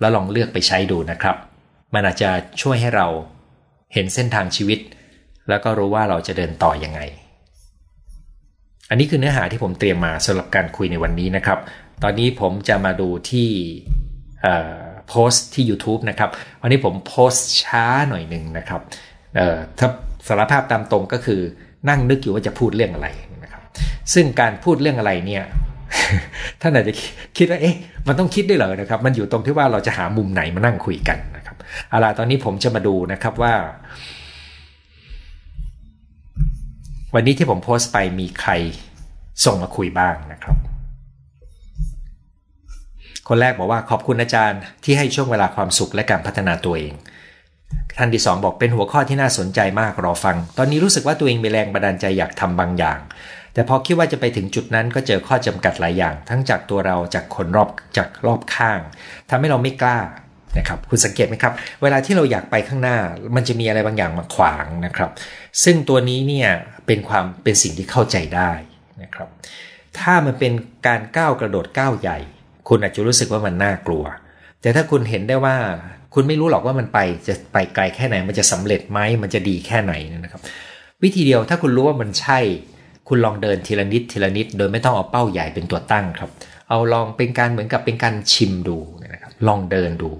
Speaker 1: แล้วลองเลือกไปใช้ดูนะครับ มันอาจจะช่วยให้เราเห็นเส้นทางชีวิต แล้วก็รู้ว่าเราจะเดินต่ออยังไง อันนี้คือเนื้อหาที่ผมเตรียมมาสำหรับการคุยในวันนี้นะครับ ตอนนี้ผมจะมาดูที่โพสต์ที่ YouTube นะครับ วันนี้ผมโพสต์ช้าหน่อยหนึ่งนะครับถ้าสารภาพตามตรงก็คือนั่งนึกอยู่ว่าจะพูดเรื่องอะไรนะครับ ซึ่งการพูดเรื่องอะไรเนี่ยท่านอาจจะคิดว่าเอ๊ะมันต้องคิดด้วยเหรอนะครับ มันอยู่ตรงที่ว่าเราจะหามุมไหนมานั่งคุยกันนะครับเอาล่ะตอนนี้ผมจะมาดูนะครับว่า วันนี้ที่ผมโพสต์ไปมีใครส่งมาคุยบ้างนะครับ คนแรกบอกว่าขอบคุณอาจารย์ที่ให้ช่วงเวลาความสุขและการพัฒนาตัวเอง ท่านที่สองบอกเป็นหัวข้อที่น่าสนใจมากรอฟัง ตอนนี้รู้สึกว่าตัวเองมีแรงบันดาลใจอยากทำบางอย่าง แต่พอคิดว่าจะไปถึงจุดนั้นก็เจอข้อจำกัดหลายอย่าง ทั้งจากตัวเราจากคนรอบจากรอบข้างทำให้เราไม่กล้า นะครับคุณสังเกตไหมครับ เวลาที่เราอยากไปข้างหน้า มันจะมีอะไรบางอย่างมาขวางนะครับ ซึ่งตัวนี้เนี่ยเป็นความเป็นสิ่งที่เข้าใจได้นะครับ ถ้ามันเป็นการก้าวกระโดดก้าวใหญ่ คุณอาจจะรู้สึกว่ามันน่ากลัว แต่ถ้าคุณเห็นได้ว่าคุณไม่รู้หรอกว่ามันไปจะไปไกลแค่ไหน มันจะสำเร็จไหมมันจะดีแค่ไหนนะครับ วิธีเดียวถ้าคุณรู้ว่ามันใช่ คุณลองเดินทีละนิดทีละนิด โดยไม่ต้องเอาเป้าใหญ่เป็นตัวตั้งครับ เอาลองเป็นการเหมือนกับเป็นการชิมดูนะครับ ลองเดินดู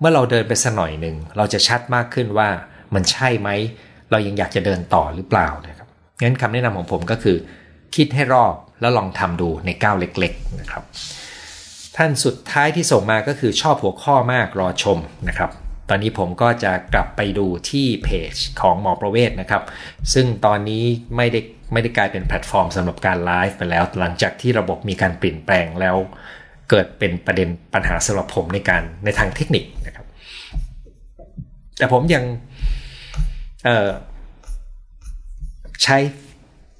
Speaker 1: เมื่อเราเดินไปสักหน่อยหนึ่งเราจะชัดมากขึ้นว่ามันใช่ไหม เรายังอยากจะเดินต่อหรือเปล่านะครับงั้นคำแนะนำของผมก็คือ คิดให้รอบแล้วลองทำดูในก้าวเล็ก ๆนะครับ ท่านสุดท้ายที่ส่งมาก็คือชอบหัวข้อมากรอชมนะครับ ตอนนี้ผมก็จะกลับไปดูที่เพจของหมอประเวศนะครับ ซึ่งตอนนี้ไม่ได้ไม่ได้กลายเป็นแพลตฟอร์มสำหรับการไลฟ์ไปแล้ว หลังจากที่ระบบมีการเปลี่ยนแปลงแล้ว เกิดเป็นประเด็นปัญหาสำหรับผมในการในทางเทคนิคนะครับ แต่ผมยังใช้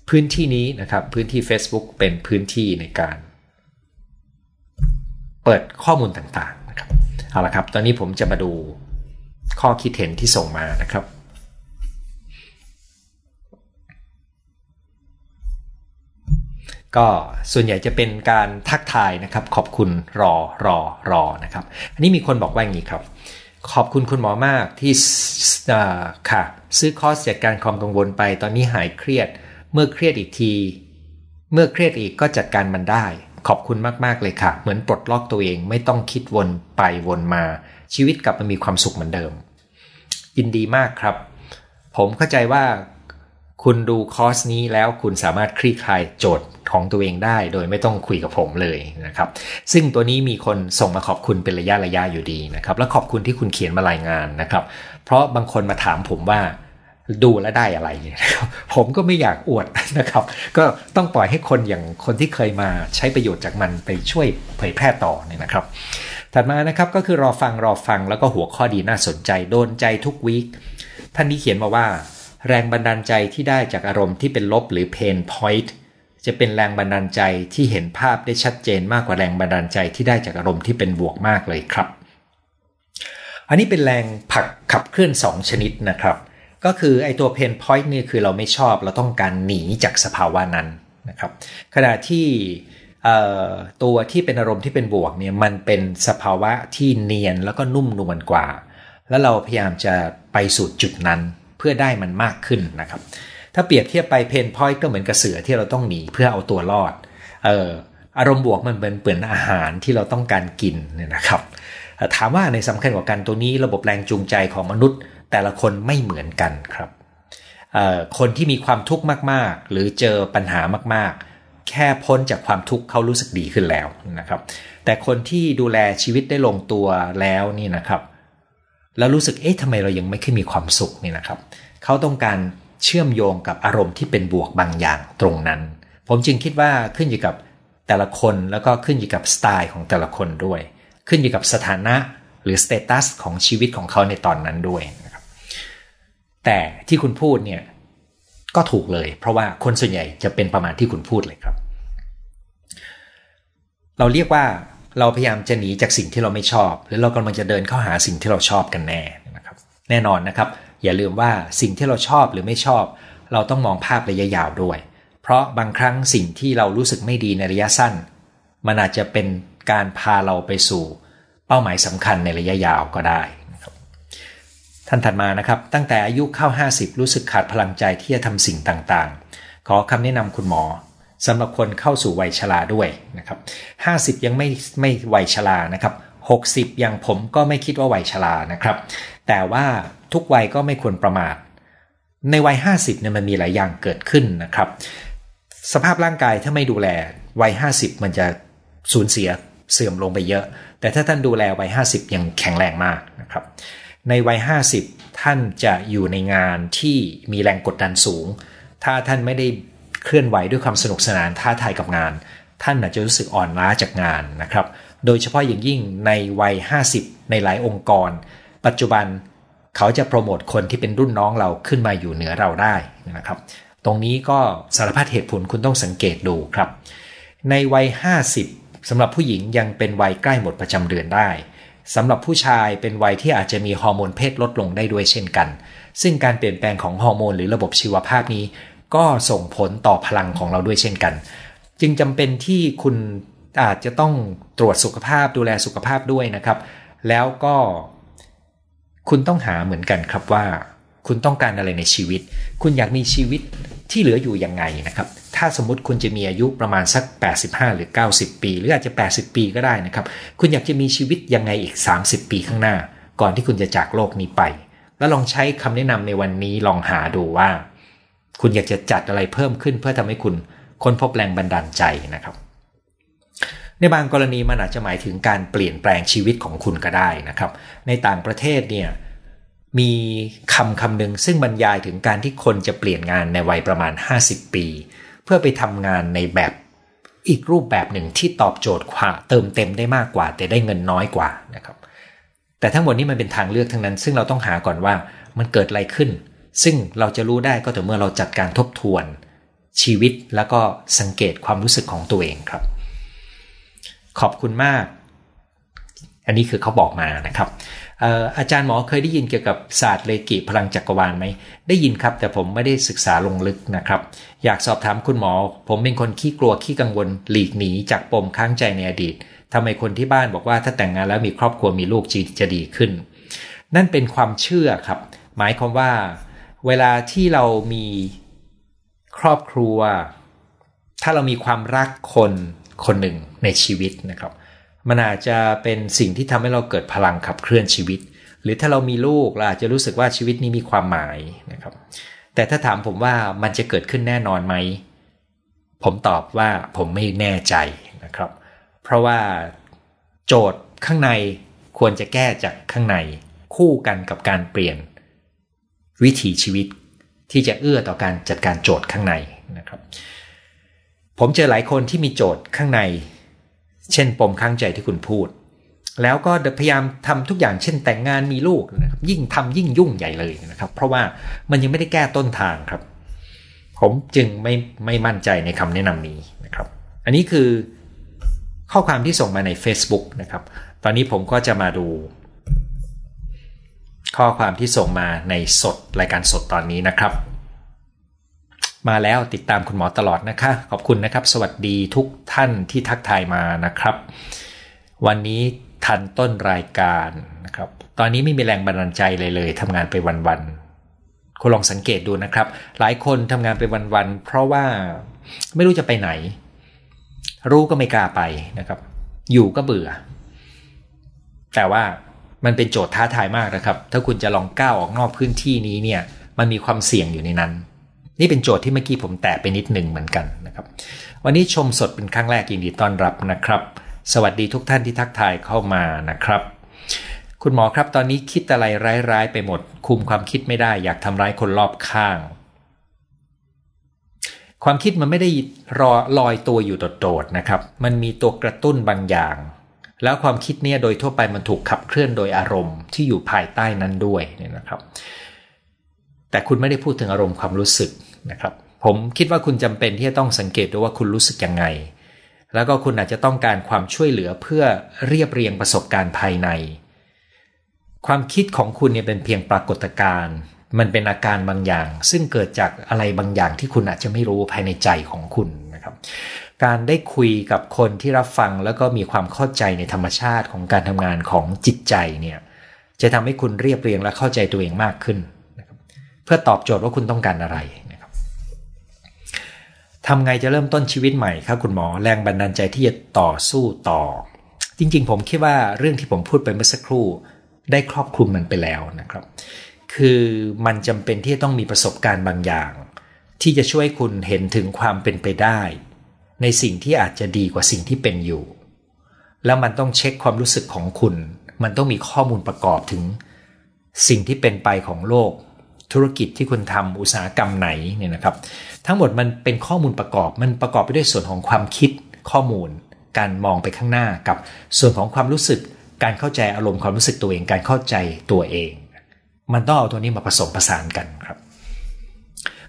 Speaker 1: พื้นที่นี้นะครับ พื้นที่ Facebook เป็นพื้นที่ในการเปิดข้อมูลต่างๆนะครับเอาละครับ ตอนนี้ผมจะมาดูข้อคิดเห็นที่ส่งมานะครับ ก็ส่วนใหญ่จะเป็นการทักทายนะครับ ขอบคุณรอรอรอนะครับ อันนี้มีคนบอกว่าอย่างนี้ครับ ขอบคุณคุณหมอมากที่ค่ะ ซื้อคอร์สจัดการความกังวลไป ตอนนี้หายเครียด เมื่อเครียดอีกที เมื่อเครียดอีกก็จัดการมันได้ ขอบคุณมากๆเลยค่ะ เหมือนปลดล็อกตัวเองไม่ต้องคิดวนไปวนมา ชีวิตกลับมามีความสุขเหมือนเดิมยินดีมากครับ ผมเข้าใจว่า คุณดูคอร์สนี้แล้วคุณสามารถคลี่คลายโจทย์ของตัวเองได้โดยไม่ต้องคุยกับผมเลยนะครับ ซึ่งตัวนี้มีคนส่งมาขอบคุณเป็นระยะระยะอยู่ดีนะครับ และขอบคุณที่คุณเขียนมารายงานนะครับ เพราะบางคนมาถามผมว่าดูแลได้อะไรผมก็ไม่อยากอวดนะครับ ก็ต้องปล่อยให้คนอย่างคนที่เคยมาใช้ประโยชน์จากมันไปช่วยเผยแพร่ต่อเนี่ยนะครับ ถัดมานะครับก็คือรอฟังรอฟังแล้วก็หัวข้อดีน่าสนใจโดนใจทุกวีคท่านนี้เขียนมาว่า แรงบันดาลใจที่ได้จากอารมณ์ที่เป็นลบหรือ pain point จะเป็นแรงบันดาลใจที่เห็นภาพได้ชัดเจนมากกว่าแรงบันดาลใจที่ได้จากอารมณ์ที่เป็นบวกมากเลยครับ อันนี้เป็นแรงผลักขับเคลื่อน 2 ชนิดนะครับ ก็คือไอตัว pain point นี่คือเราไม่ชอบเราต้องการหนีจากสภาวะนั้นนะครับ ขณะที่ตัวที่เป็นอารมณ์ที่เป็นบวกเนี่ยมันเป็นสภาวะที่เนียนแล้วก็นุ่มนวลกว่า แล้วเราพยายามจะไปสู่จุดนั้น พื่อได้มันมากขึ้นนะครับ ถ้าเปรียบเทียบไปเพนพอยต์ก็เหมือนกระเสือที่เราต้องหนีเพื่อเอาตัวรอดเอออารมณ์บวกมันเป็นเปือนอาหารที่เราต้องการกินเนี่ยนะครับ ถามว่าในสำคัญกว่ากันตัวนี้ระบบแรงจูงใจของมนุษย์ แต่ละคนไม่เหมือนกันครับคนที่มีความทุกข์มาก ๆ หรือเจอปัญหามากๆ แค่พ้นจากความทุกข์เขารู้สึกดีขึ้นแล้วนะครับ แต่คนที่ดูแลชีวิตได้ลงตัวแล้วนี่นะครับ แล้วรู้สึกเอ๊ะทำไมเรายังไม่ค่อยมีความสุขนี่นะครับ เขาต้องการเชื่อมโยงกับอารมณ์ที่เป็นบวกบางอย่างตรงนั้น ผมจึงคิดว่าขึ้นอยู่กับแต่ละคนแล้วก็ขึ้นอยู่กับสไตล์ของแต่ละคนด้วย ขึ้นอยู่กับสถานะหรือสเตตัสของชีวิตของเขาในตอนนั้นด้วยนะครับแต่ที่คุณพูดเนี่ยก็ถูกเลย เพราะว่าคนส่วนใหญ่จะเป็นประมาณที่คุณพูดเลยครับ เราเรียกว่า เราพยายามจะหนีจากสิ่งที่เราไม่ชอบ หรือเรากำลังจะเดินเข้าหาสิ่งที่เราชอบกันแน่นะครับ แน่นอนนะครับ อย่าลืมว่าสิ่งที่เราชอบหรือไม่ชอบ เราต้องมองภาพระยะยาวด้วย เพราะบางครั้งสิ่งที่เรารู้สึกไม่ดีในระยะสั้น มันอาจจะเป็นการพาเราไปสู่ เป้าหมายสำคัญในระยะยาวก็ได้นะครับท่านถัดมานะครับ ตั้งแต่อายุเข้า 50 รู้สึกขาดพลังใจที่จะทำสิ่งต่างๆ ขอคำแนะนำคุณหมอ สำหรับคนเข้าสู่วัยชราด้วยนะครับ 50 ยังไม่ไม่วัยชรานะครับ60ยังผมก็ไม่คิดว่าวัยชรานะครับ แต่ว่าทุกวัยก็ไม่ควรประมาท ในวัย 50เนี่ยมันมีหลายอย่างเกิดขึ้นนะครับ สภาพร่างกายถ้าไม่ดูแลวัย 50 มันจะสูญเสียเสื่อมลงไปเยอะ แต่ถ้าท่านดูแลวัย 50 ยังแข็งแรงมากนะครับ ในวัย 50 ท่านจะอยู่ในงานที่มีแรงกดดันสูง ถ้าท่านไม่ได้ เคลื่อนไหวด้วยความสนุกสนานท้าทายกับงาน ท่านอาจจะรู้สึกอ่อนล้าจากงานนะครับ โดยเฉพาะอย่างยิ่งในวัย 50 ในหลายองค์กร ปัจจุบันเขาจะโปรโมทคนที่เป็นรุ่นน้องเราขึ้นมาอยู่เหนือเราได้นะครับ ตรงนี้ก็สารพัดเหตุผลคุณต้องสังเกตดูครับ ในวัย 50สำหรับผู้หญิงยังเป็นวัยใกล้หมดประจำเดือนได้สำหรับผู้ชายเป็นวัยที่อาจจะมีฮอร์โมนเพศลดลงได้ด้วยเช่นกัน ซึ่งการเปลี่ยนแปลงของฮอร์โมนหรือระบบชีวภาพนี้ ก็ส่งผลต่อพลังของเราด้วยเช่นกัน จึงจำเป็นที่คุณอาจจะต้องตรวจสุขภาพดูแลสุขภาพด้วยนะครับ แล้วก็คุณต้องหาเหมือนกันครับว่า คุณต้องการอะไรในชีวิต คุณอยากมีชีวิตที่เหลืออยู่ยังไงนะครับ ถ้าสมมติคุณจะมีอายุประมาณสัก 85 หรือ 90 ปี หรืออาจจะ 80 ปีก็ได้นะครับ คุณอยากจะมีชีวิตยังไงอีก 30 ปีข้างหน้า ก่อนที่คุณจะจากโลกนี้ไป แล้วลองใช้คำแนะนำในวันนี้ลองหาดูว่า คุณอยากจะจัดอะไรเพิ่มขึ้นเพื่อทำให้คุณค้นพบแรงบันดาลใจนะครับ ในบางกรณีมันอาจจะหมายถึงการเปลี่ยนแปลงชีวิตของคุณก็ได้นะครับ ในต่างประเทศเนี่ยมีคำคำหนึ่งซึ่งบรรยายถึงการที่คนจะเปลี่ยนงานในวัยประมาณ 50 ปี เพื่อไปทำงานในแบบอีกรูปแบบหนึ่งที่ตอบโจทย์กว่าเติมเต็มได้มากกว่า แต่ได้เงินน้อยกว่านะครับ แต่ทั้งหมดนี้มันเป็นทางเลือกทั้งนั้น ซึ่งเราต้องหาก่อนว่ามันเกิดอะไรขึ้น ซึ่งเราจะรู้ได้ก็ต่อเมื่อเราจัดการทบทวน ชีวิตแล้วก็สังเกตความรู้สึกของตัวเองครับ ขอบคุณมาก อันนี้คือเขาบอกมานะครับอาจารย์หมอเคยได้ยินเกี่ยวกับศาสตร์เลกิพลังจักรวาลไหม ได้ยินครับ แต่ผมไม่ได้ศึกษาลงลึกนะครับ อยากสอบถามคุณหมอ ผมเป็นคนขี้กลัวขี้กังวลหลีกหนีจากปมค้างใจในอดีตทำไมคนที่บ้านบอกว่าถ้าแต่งงานแล้วมีครอบครัวมีลูกจีจะดีขึ้น นั่นเป็นความเชื่อครับ หมายความว่า เวลาที่เรามีครอบครัว ถ้าเรามีความรักคนคนหนึ่งในชีวิตนะครับ มันอาจจะเป็นสิ่งที่ทำให้เราเกิดพลังขับเคลื่อนชีวิต หรือถ้าเรามีลูกเราอาจจะรู้สึกว่าชีวิตนี้มีความหมายนะครับ แต่ถ้าถามผมว่ามันจะเกิดขึ้นแน่นอนไหม ผมตอบว่าผมไม่แน่ใจนะครับ เพราะว่าโจทย์ข้างในควรจะแก้จากข้างในคู่กันกับการเปลี่ยน วิถีชีวิตที่จะเอื้อต่อการจัดการโจทย์ข้างในนะครับ ผมเจอหลายคนที่มีโจทย์ข้างใน เช่นปมข้างใจที่คุณพูด แล้วก็พยายามทำทุกอย่างเช่นแต่งงานมีลูกนะครับยิ่งทำยิ่งยุ่งใหญ่เลยนะครับ เพราะว่ามันยังไม่ได้แก้ต้นทางครับ ผมจึงไม่ไม่มั่นใจในคำแนะนำนี้นะครับ อันนี้คือข้อความที่ส่งมาใน Facebook นะครับ ตอนนี้ผมก็จะมาดู ข้อความที่ส่งมาในสดรายการสดตอนนี้นะครับ มาแล้วติดตามคุณหมอตลอดนะคะ ขอบคุณนะครับ สวัสดีทุกท่านที่ทักทายมานะครับ วันนี้ทันต้นรายการนะครับ ตอนนี้ไม่มีแรงบันดาลใจเลยเลยทำงานไปวันๆคุณลองสังเกตดูนะครับ หลายคนทำงานไปวันๆเพราะว่าไม่รู้จะไปไหน รู้ก็ไม่กล้าไปนะครับ อยู่ก็เบื่อ แต่ว่า มันเป็นโจทย์ท้าทายมากนะครับ ถ้าคุณจะลองก้าวออกนอกพื้นที่นี้เนี่ย มันมีความเสี่ยงอยู่ในนั้น นี่เป็นโจทย์ที่เมื่อกี้ผมแตะไปนิดหนึ่งเหมือนกันนะครับ วันนี้ชมสดเป็นครั้งแรกยินดีต้อนรับนะครับ สวัสดีทุกท่านที่ทักทายเข้ามานะครับ คุณหมอครับตอนนี้คิดอะไรร้ายๆ ไปหมด คุมความคิดไม่ได้ อยากทำร้ายคนรอบข้าง ความคิดมันไม่ได้รอลอยตัวอยู่โดดๆนะครับ มันมีตัวกระตุ้นบางอย่าง แล้วความคิดเนี่ยโดยทั่วไปมันถูกขับเคลื่อนโดยอารมณ์ที่อยู่ภายใต้นั้นด้วยเนี่ยนะครับ แต่คุณไม่ได้พูดถึงอารมณ์ความรู้สึกนะครับ ผมคิดว่าคุณจำเป็นที่จะต้องสังเกตดูว่าคุณรู้สึกยังไง แล้วก็คุณอาจจะต้องการความช่วยเหลือเพื่อเรียบเรียงประสบการณ์ภายใน ความคิดของคุณเนี่ยเป็นเพียงปรากฏการณ์มันเป็นอาการบางอย่าง ซึ่งเกิดจากอะไรบางอย่างที่คุณอาจจะไม่รู้ภายในใจของคุณนะครับ การได้คุยกับคนที่รับฟังแล้วก็มีความเข้าใจในธรรมชาติของการทำงานของจิตใจเนี่ยจะทำให้คุณเรียบเรียงและเข้าใจตัวเองมากขึ้นนะครับเพื่อตอบโจทย์ว่าคุณต้องการอะไรนะครับทำไงจะเริ่มต้นชีวิตใหม่ครับคุณหมอแรงบันดาลใจที่จะต่อสู้ต่อ จริงๆ ผมคิดว่าเรื่องที่ผมพูดไปเมื่อสักครู่ได้ครอบคลุมมันไปแล้วนะครับ คือมันจำเป็นที่จะต้องมีประสบการณ์บางอย่าง ที่จะช่วยคุณเห็นถึงความเป็นไปได้ ในสิ่งที่อาจจะดีกว่าสิ่งที่เป็นอยู่ แล้วมันต้องเช็คความรู้สึกของคุณ มันต้องมีข้อมูลประกอบถึง สิ่งที่เป็นไปของโลก ธุรกิจที่คุณทำอุตสาหกรรมไหนเนี่ยนะครับ ทั้งหมดมันเป็นข้อมูลประกอบ มันประกอบไปด้วยส่วนของความคิดข้อมูล การมองไปข้างหน้ากับส่วนของความรู้สึก การเข้าใจอารมณ์ความรู้สึกตัวเอง การเข้าใจตัวเอง มันต้องเอาตัวนี้มาผสมผสานกันครับ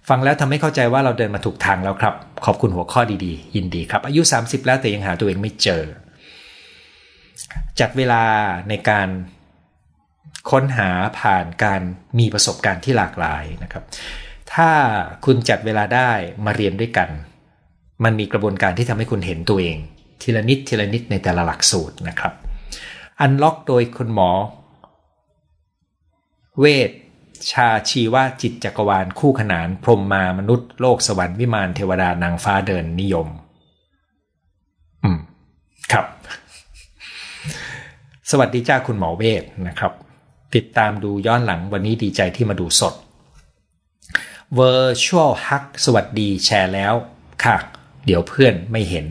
Speaker 1: ฟังแล้วทำให้เข้าใจว่าเราเดินมาถูกทางแล้วครับ ขอบคุณหัวข้อดีๆ ยินดีครับ อายุ 30 แล้วแต่ยังหาตัวเองไม่เจอ จัดเวลาในการค้นหาผ่านการมีประสบการณ์ที่หลากหลายนะครับ ถ้าคุณจัดเวลาได้มาเรียนด้วยกัน มันมีกระบวนการที่ทำให้คุณเห็นตัวเอง ทีละนิดทีละนิดในแต่ละหลักสูตรนะครับอันล็อกโดยคุณหมอ เวท ชาชีวจิตจักรวาลคู่ขนานพรมมามนุษย์โลกสวรรค์วิมานเทวดานางฟ้าเดินนิยม อืม ครับ สวัสดีจ้าคุณหมอเวทนะครับ ติดตามดูย้อนหลังวันนี้ดีใจที่มาดูสด Virtual Hug สวัสดีแชร์แล้วค่ะ เดี๋ยวเพื่อนไม่เห็น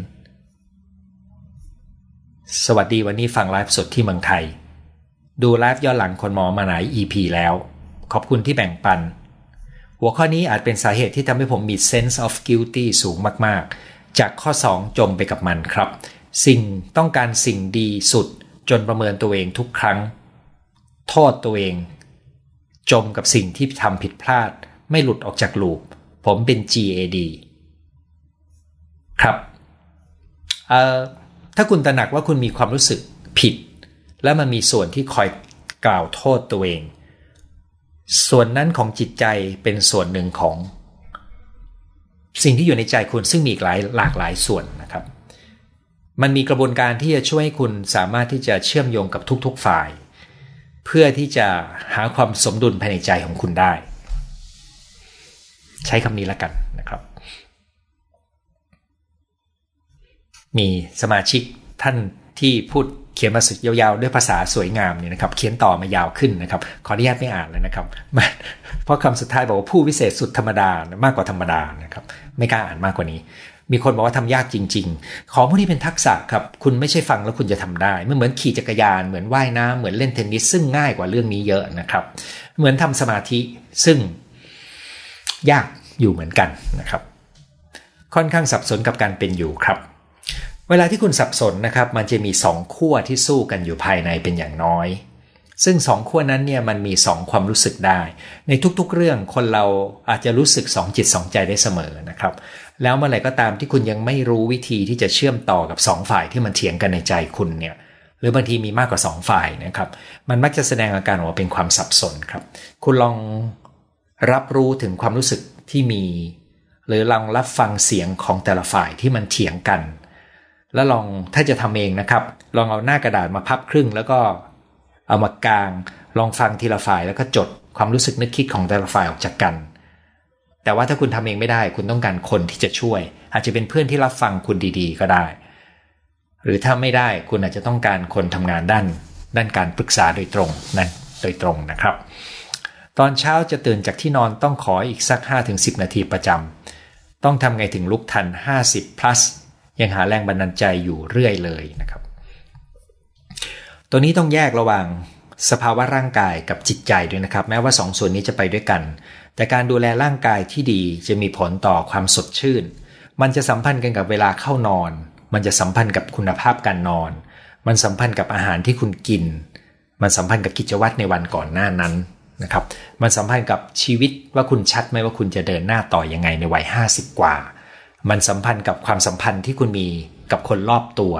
Speaker 1: สวัสดีวันนี้ฟังไลฟ์สดที่เมืองไทย ดูไลฟ์ย้อนหลังคนหมอมาหลาย EP แล้ว ขอบคุณที่แบ่งปัน หัวข้อนี้อาจเป็นสาเหตุที่ทำให้ผมมี sense of guilty สูงมากๆ จากข้อ 2 จมไปกับมันครับ สิ่งต้องการสิ่งดีสุดจนประเมินตัวเองทุกครั้ง โทษตัวเอง จมกับสิ่งที่ทำผิดพลาด ไม่หลุดออกจากลูป ผมเป็น GAD ครับเอ่อถ้าคุณตระหนักว่าคุณมีความรู้สึกผิด และมันมีส่วนที่คอยกล่าวโทษตัวเอง ส่วนนั้นของจิตใจเป็นส่วนหนึ่งของ สิ่งที่อยู่ในใจคุณซึ่งมีอีกหลายหลากหลายส่วนนะครับ มันมีกระบวนการที่จะช่วยให้คุณสามารถที่จะเชื่อมโยงกับทุก ๆ ฝ่าย เพื่อที่จะหาความสมดุลภายในใจของคุณได้ ใช้คำนี้แล้วกันนะครับ มีสมาชิกท่านที่พูด เขียนมาสุดยาวๆ ด้วยภาษาสวยงามเนี่ยนะครับ เขียนต่อมายาวขึ้นนะครับ ขออนุญาตไม่อ่านเลยนะครับ เพราะคำสุดท้ายบอกว่าผู้วิเศษสุดธรรมดามากกว่าธรรมดานะครับ ไม่กล้าอ่านมากกว่านี้ มีคนบอกว่าทำยากจริง ๆ ของพวกนี้เป็นทักษะครับ คุณไม่ใช่ฟังแล้วคุณจะทำได้ไม่เหมือนขี่จักรยาน เหมือนว่ายน้ำเหมือนเล่นเทนนิสซึ่งง่ายกว่าเรื่องนี้เยอะนะครับ เหมือนทำสมาธิซึ่งยากอยู่เหมือนกันนะครับ ค่อนข้างสับสนกับการเป็นอยู่ครับ เวลาที่คุณสับสนนะครับ มันจะมีสองขั้วที่สู้กันอยู่ภายในเป็นอย่างน้อย ซึ่งสองขั้วนั้นเนี่ยมันมีสองความรู้สึกได้ ในทุกๆเรื่องคนเราอาจจะรู้สึกสองจิตสองใจได้เสมอนะครับ แล้วเมื่อไหร่ก็ตามที่คุณยังไม่รู้วิธีที่จะเชื่อมต่อกับสองฝ่ายที่มันเถียงกันในใจคุณเนี่ยหรือบางทีมีมากกว่าสองฝ่ายนะครับ มันมักจะแสดงอาการออกมาเป็นความสับสนครับ คุณลองรับรู้ถึงความรู้สึกที่มี หรือลองรับฟังเสียงของแต่ละฝ่ายที่มันเถียงกัน แล้วลองถ้าจะทำเองนะครับ ลองเอาหน้ากระดาษมาพับครึ่ง แล้วก็เอามากางลองฟังทีละฝ่ายแล้วก็จดความรู้สึกนึกคิดของแต่ละฝ่ายออกจากกัน แต่ว่าถ้าคุณทำเองไม่ได้ คุณต้องการคนที่จะช่วย อาจจะเป็นเพื่อนที่รับฟังคุณดีๆ ก็ได้ หรือถ้าไม่ได้คุณอาจจะต้องการคนทำงานด้าน ด้านการปรึกษาโดยตรงนั่นโดยตรงนะครับ ตอนเช้าจะตื่นจากที่นอนต้องขออีกสัก 5-10 นาทีประจำต้องทำไงถึงลุกทัน 50 plus ยังหาแรงบันดาลใจอยู่เรื่อยเลยนะครับ ตัวนี้ต้องแยกระหว่างสภาวะร่างกายกับจิตใจด้วยนะครับ แม้ว่าสองส่วนนี้จะไปด้วยกัน แต่การดูแลร่างกายที่ดีจะมีผลต่อความสดชื่น มันจะสัมพันธ์กันกับเวลาเข้านอน มันจะสัมพันธ์กับคุณภาพการนอน มันสัมพันธ์กับอาหารที่คุณกิน มันสัมพันธ์กับกิจวัตรในวันก่อนหน้านั้นนะครับ มันสัมพันธ์กับชีวิตว่าคุณชัดไหมว่าคุณจะเดินหน้าต่อยังไงในวัย 50 กว่า มันสัมพันธ์กับความสัมพันธ์ที่คุณมีกับคนรอบตัว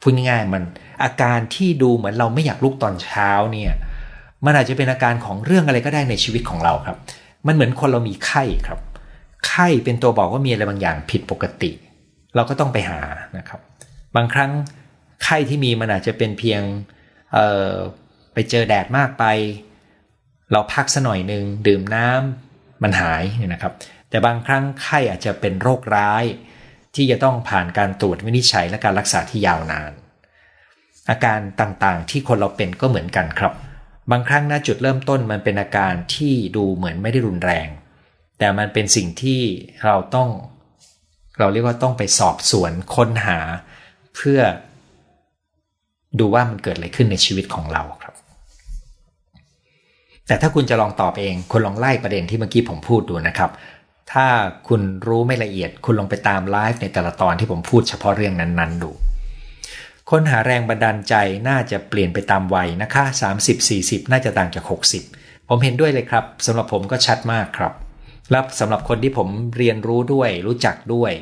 Speaker 1: พูดง่ายๆมันอาการที่ดูเหมือนเราไม่อยากลุกตอนเช้าเนี่ยมันอาจจะเป็นอาการของเรื่องอะไรก็ได้ในชีวิตของเราครับ มันเหมือนคนเรามีไข้ครับ ไข้เป็นตัวบอกว่ามีอะไรบางอย่างผิดปกติ เราก็ต้องไปหานะครับ บางครั้งไข้ที่มีมันอาจจะเป็นเพียงไปเจอแดดมากไป เราพักสัหน่อยหนึ่งดื่มน้ำมันหายนะครับ แต่บางครั้งไข้อาจจะเป็นโรคร้าย ที่จะต้องผ่านการตรวจวินิจฉัยและการรักษาที่ยาวนาน อาการต่างๆที่คนเราเป็นก็เหมือนกันครับ บางครั้งนะจุดเริ่มต้นมันเป็นอาการที่ดูเหมือนไม่ได้รุนแรง แต่มันเป็นสิ่งที่เราต้อง เราเรียกว่าต้องไปสอบสวนค้นหา เพื่อ ดูว่ามันเกิดอะไรขึ้นในชีวิตของเราครับแต่ถ้าคุณจะลองตอบเองคุณลองไล่ประเด็นที่เมื่อกี้ผมพูดดูนะครับ ถ้าคุณรู้ไม่ละเอียด คุณลองไปตามไลฟ์ในแต่ละตอนที่ผมพูดเฉพาะเรื่องนั้นๆดูค้นหาแรงบันดาลใจน่าจะเปลี่ยนไปตามวัยนะคะ 30-40 น่าจะต่างจาก 60 ผมเห็นด้วยเลยครับสำหรับผมก็ชัดมากครับและสำหรับคนที่ผมเรียนรู้ด้วย รู้จักด้วย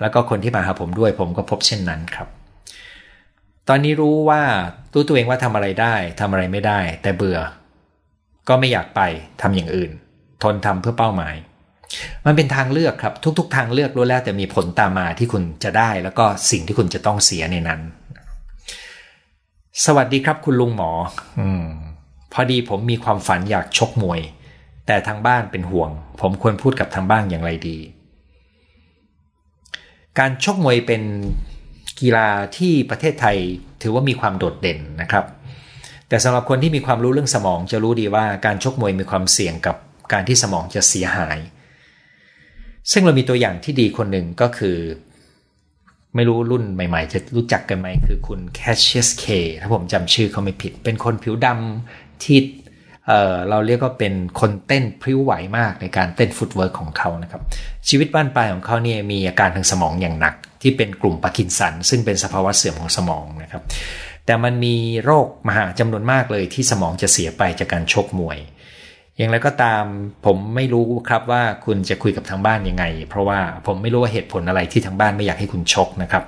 Speaker 1: แล้วก็คนที่มาหาผมด้วย ผมก็พบเช่นนั้นครับ ตอนนี้รู้ว่าตู้ตัวเองว่าทำอะไรได้ทำอะไรไม่ได้ แต่เบื่อ ก็ไม่อยากไปทำอย่างอื่น ทนทำเพื่อเป้าหมาย มันเป็นทางเลือกครับ ทุก ๆ ทางเลือกรู้แล้วแต่มีผลตามมาที่คุณจะได้ แล้วก็สิ่งที่คุณจะต้องเสียในนั้น สวัสดีครับ คุณลุงหมอ อืม พอดีผมมีความฝันอยากชกมวย แต่ทางบ้านเป็นห่วง ผมควรพูดกับทางบ้านอย่างไรดี การชกมวยเป็นกีฬาที่ประเทศไทยถือว่ามีความโดดเด่นนะครับ แต่สำหรับคนที่มีความรู้เรื่องสมองจะรู้ดีว่าการชกมวยมีความเสี่ยงกับการที่สมองจะเสียหาย ซึ่งเรามีตัวอย่างที่ดีคนหนึ่งก็คือ ไม่รู้รุ่นใหม่ๆ จะรู้จักกันไหม คือคุณ Cassius Clay ถ้าผมจำชื่อเขาไม่ผิด เป็นคนผิวดำที่เราเรียกว่าเป็นคนเต้นพริ้วไหวมากในการเต้น footwork ของเขานะครับ ชีวิตบั้นปลายของเขาเนี่ยมีอาการทางสมองอย่างหนัก ที่เป็นกลุ่มปาร์กินสัน ซึ่งเป็นสภาวะเสื่อมของสมองนะครับ แต่มันมีโรคมหาจำนวนมากเลยที่สมองจะเสียไปจากการชกมวย อย่างไรก็ตามผมไม่รู้ครับว่าคุณจะคุยกับทางบ้านยังไง เพราะว่าผมไม่รู้ว่าเหตุผลอะไรที่ทางบ้านไม่อยากให้คุณชกนะครับ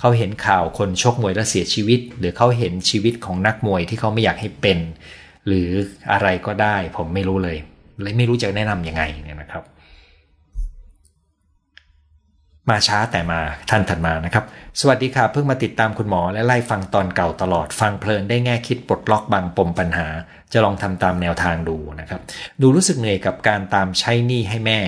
Speaker 1: เขาเห็นข่าวคนชกมวยแล้วเสียชีวิต หรือเขาเห็นชีวิตของนักมวยที่เขาไม่อยากให้เป็น หรืออะไรก็ได้ ผมไม่รู้เลย เลยไม่รู้จะแนะนำยังไงเนี่ยนะครับ มาช้าแต่มาท่านถัดมานะครับ สวัสดีค่ะเพิ่งมาติดตามคุณหมอและไล่ฟังตอนเก่าตลอดฟังเพลินได้แง่คิดปลดล็อกบางปมปัญหา จะลองทำตามแนวทางดูนะครับ ดูรู้สึกเหนื่อยกับการตามใช้หนี้ให้แม่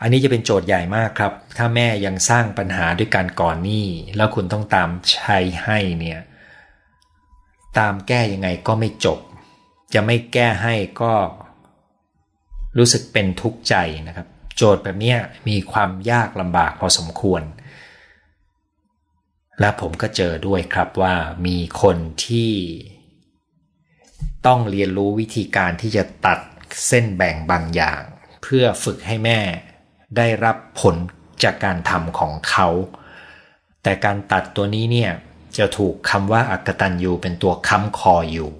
Speaker 1: อันนี้จะเป็นโจทย์ใหญ่มากครับ ถ้าแม่ยังสร้างปัญหาด้วยการก่อนหนี้ แล้วคุณต้องตามใช้ให้เนี่ยตามแก้ยังไงก็ไม่จบ จะไม่แก้ให้ก็รู้สึกเป็นทุกข์ใจนะครับ โจทย์แบบนี้มีความยากลำบากพอสมควร และผมก็เจอด้วยครับว่ามีคนที่ต้องเรียนรู้วิธีการที่จะตัดเส้นแบ่งบางอย่าง เพื่อฝึกให้แม่ได้รับผลจากการทำของเขา แต่การตัดตัวนี้เนี่ยจะถูกคำว่าอักตันยูเป็นตัวค้ำคออยู่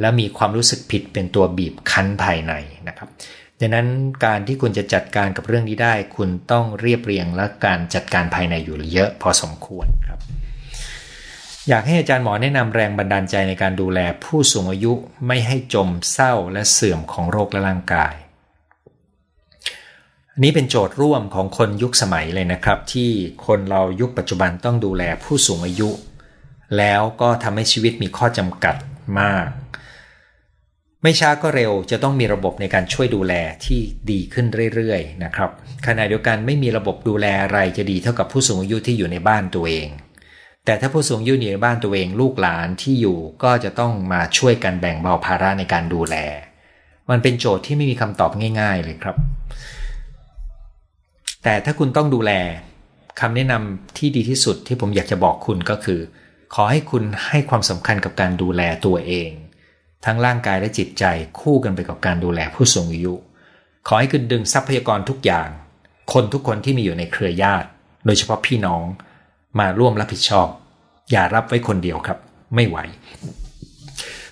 Speaker 1: และมีความรู้สึกผิดเป็นตัวบีบคั้นภายในนะครับ ดังนั้นการที่คุณจะจัดการกับเรื่องนี้ได้ คุณต้องเรียบเรียงและการจัดการภายในอยู่เยอะพอสมควรครับ อยากให้อาจารย์หมอแนะนำแรงบันดาลใจในการดูแลผู้สูงอายุไม่ให้จมเศร้าและเสื่อมของโรคและร่างกายนนี้เป็นโจทย์ร่วมของคนยุคสมัยเลยนะครับ ที่คนเรายุคปัจจุบันต้องดูแลผู้สูงอายุ แล้วก็ทำให้ชีวิตมีข้อจำกัดมาก ไม่ช้าก็เร็วจะต้องมีระบบในการช่วยดูแลที่ดีขึ้นเรื่อยๆนะครับขณะเดียวกันไม่มีระบบดูแลอะไรจะดีเท่ากับผู้สูงอายุที่อยู่ในบ้านตัวเอง แต่ถ้าผู้สูงอายุอยู่ในบ้านตัวเองลูกหลานที่อยู่ก็จะต้องมาช่วยกันแบ่งเบาภาระในการดูแล มันเป็นโจทย์ที่ไม่มีคำตอบง่าย ๆ เลยครับ แต่ถ้าคุณต้องดูแลคำแนะนำที่ดีที่สุดที่ผมอยากจะบอกคุณก็คือ ขอให้คุณให้ความสำคัญกับการดูแลตัวเอง ทั้งร่างกายและจิตใจคู่กันไปกับการดูแลผู้สูงอายุ ขอให้คุณดึงทรัพยากรทุกอย่าง คนทุกคนที่มีอยู่ในเครือญาติ โดยเฉพาะพี่น้อง มาร่วมรับผิดชอบ อย่ารับไว้คนเดียวครับ ไม่ไหว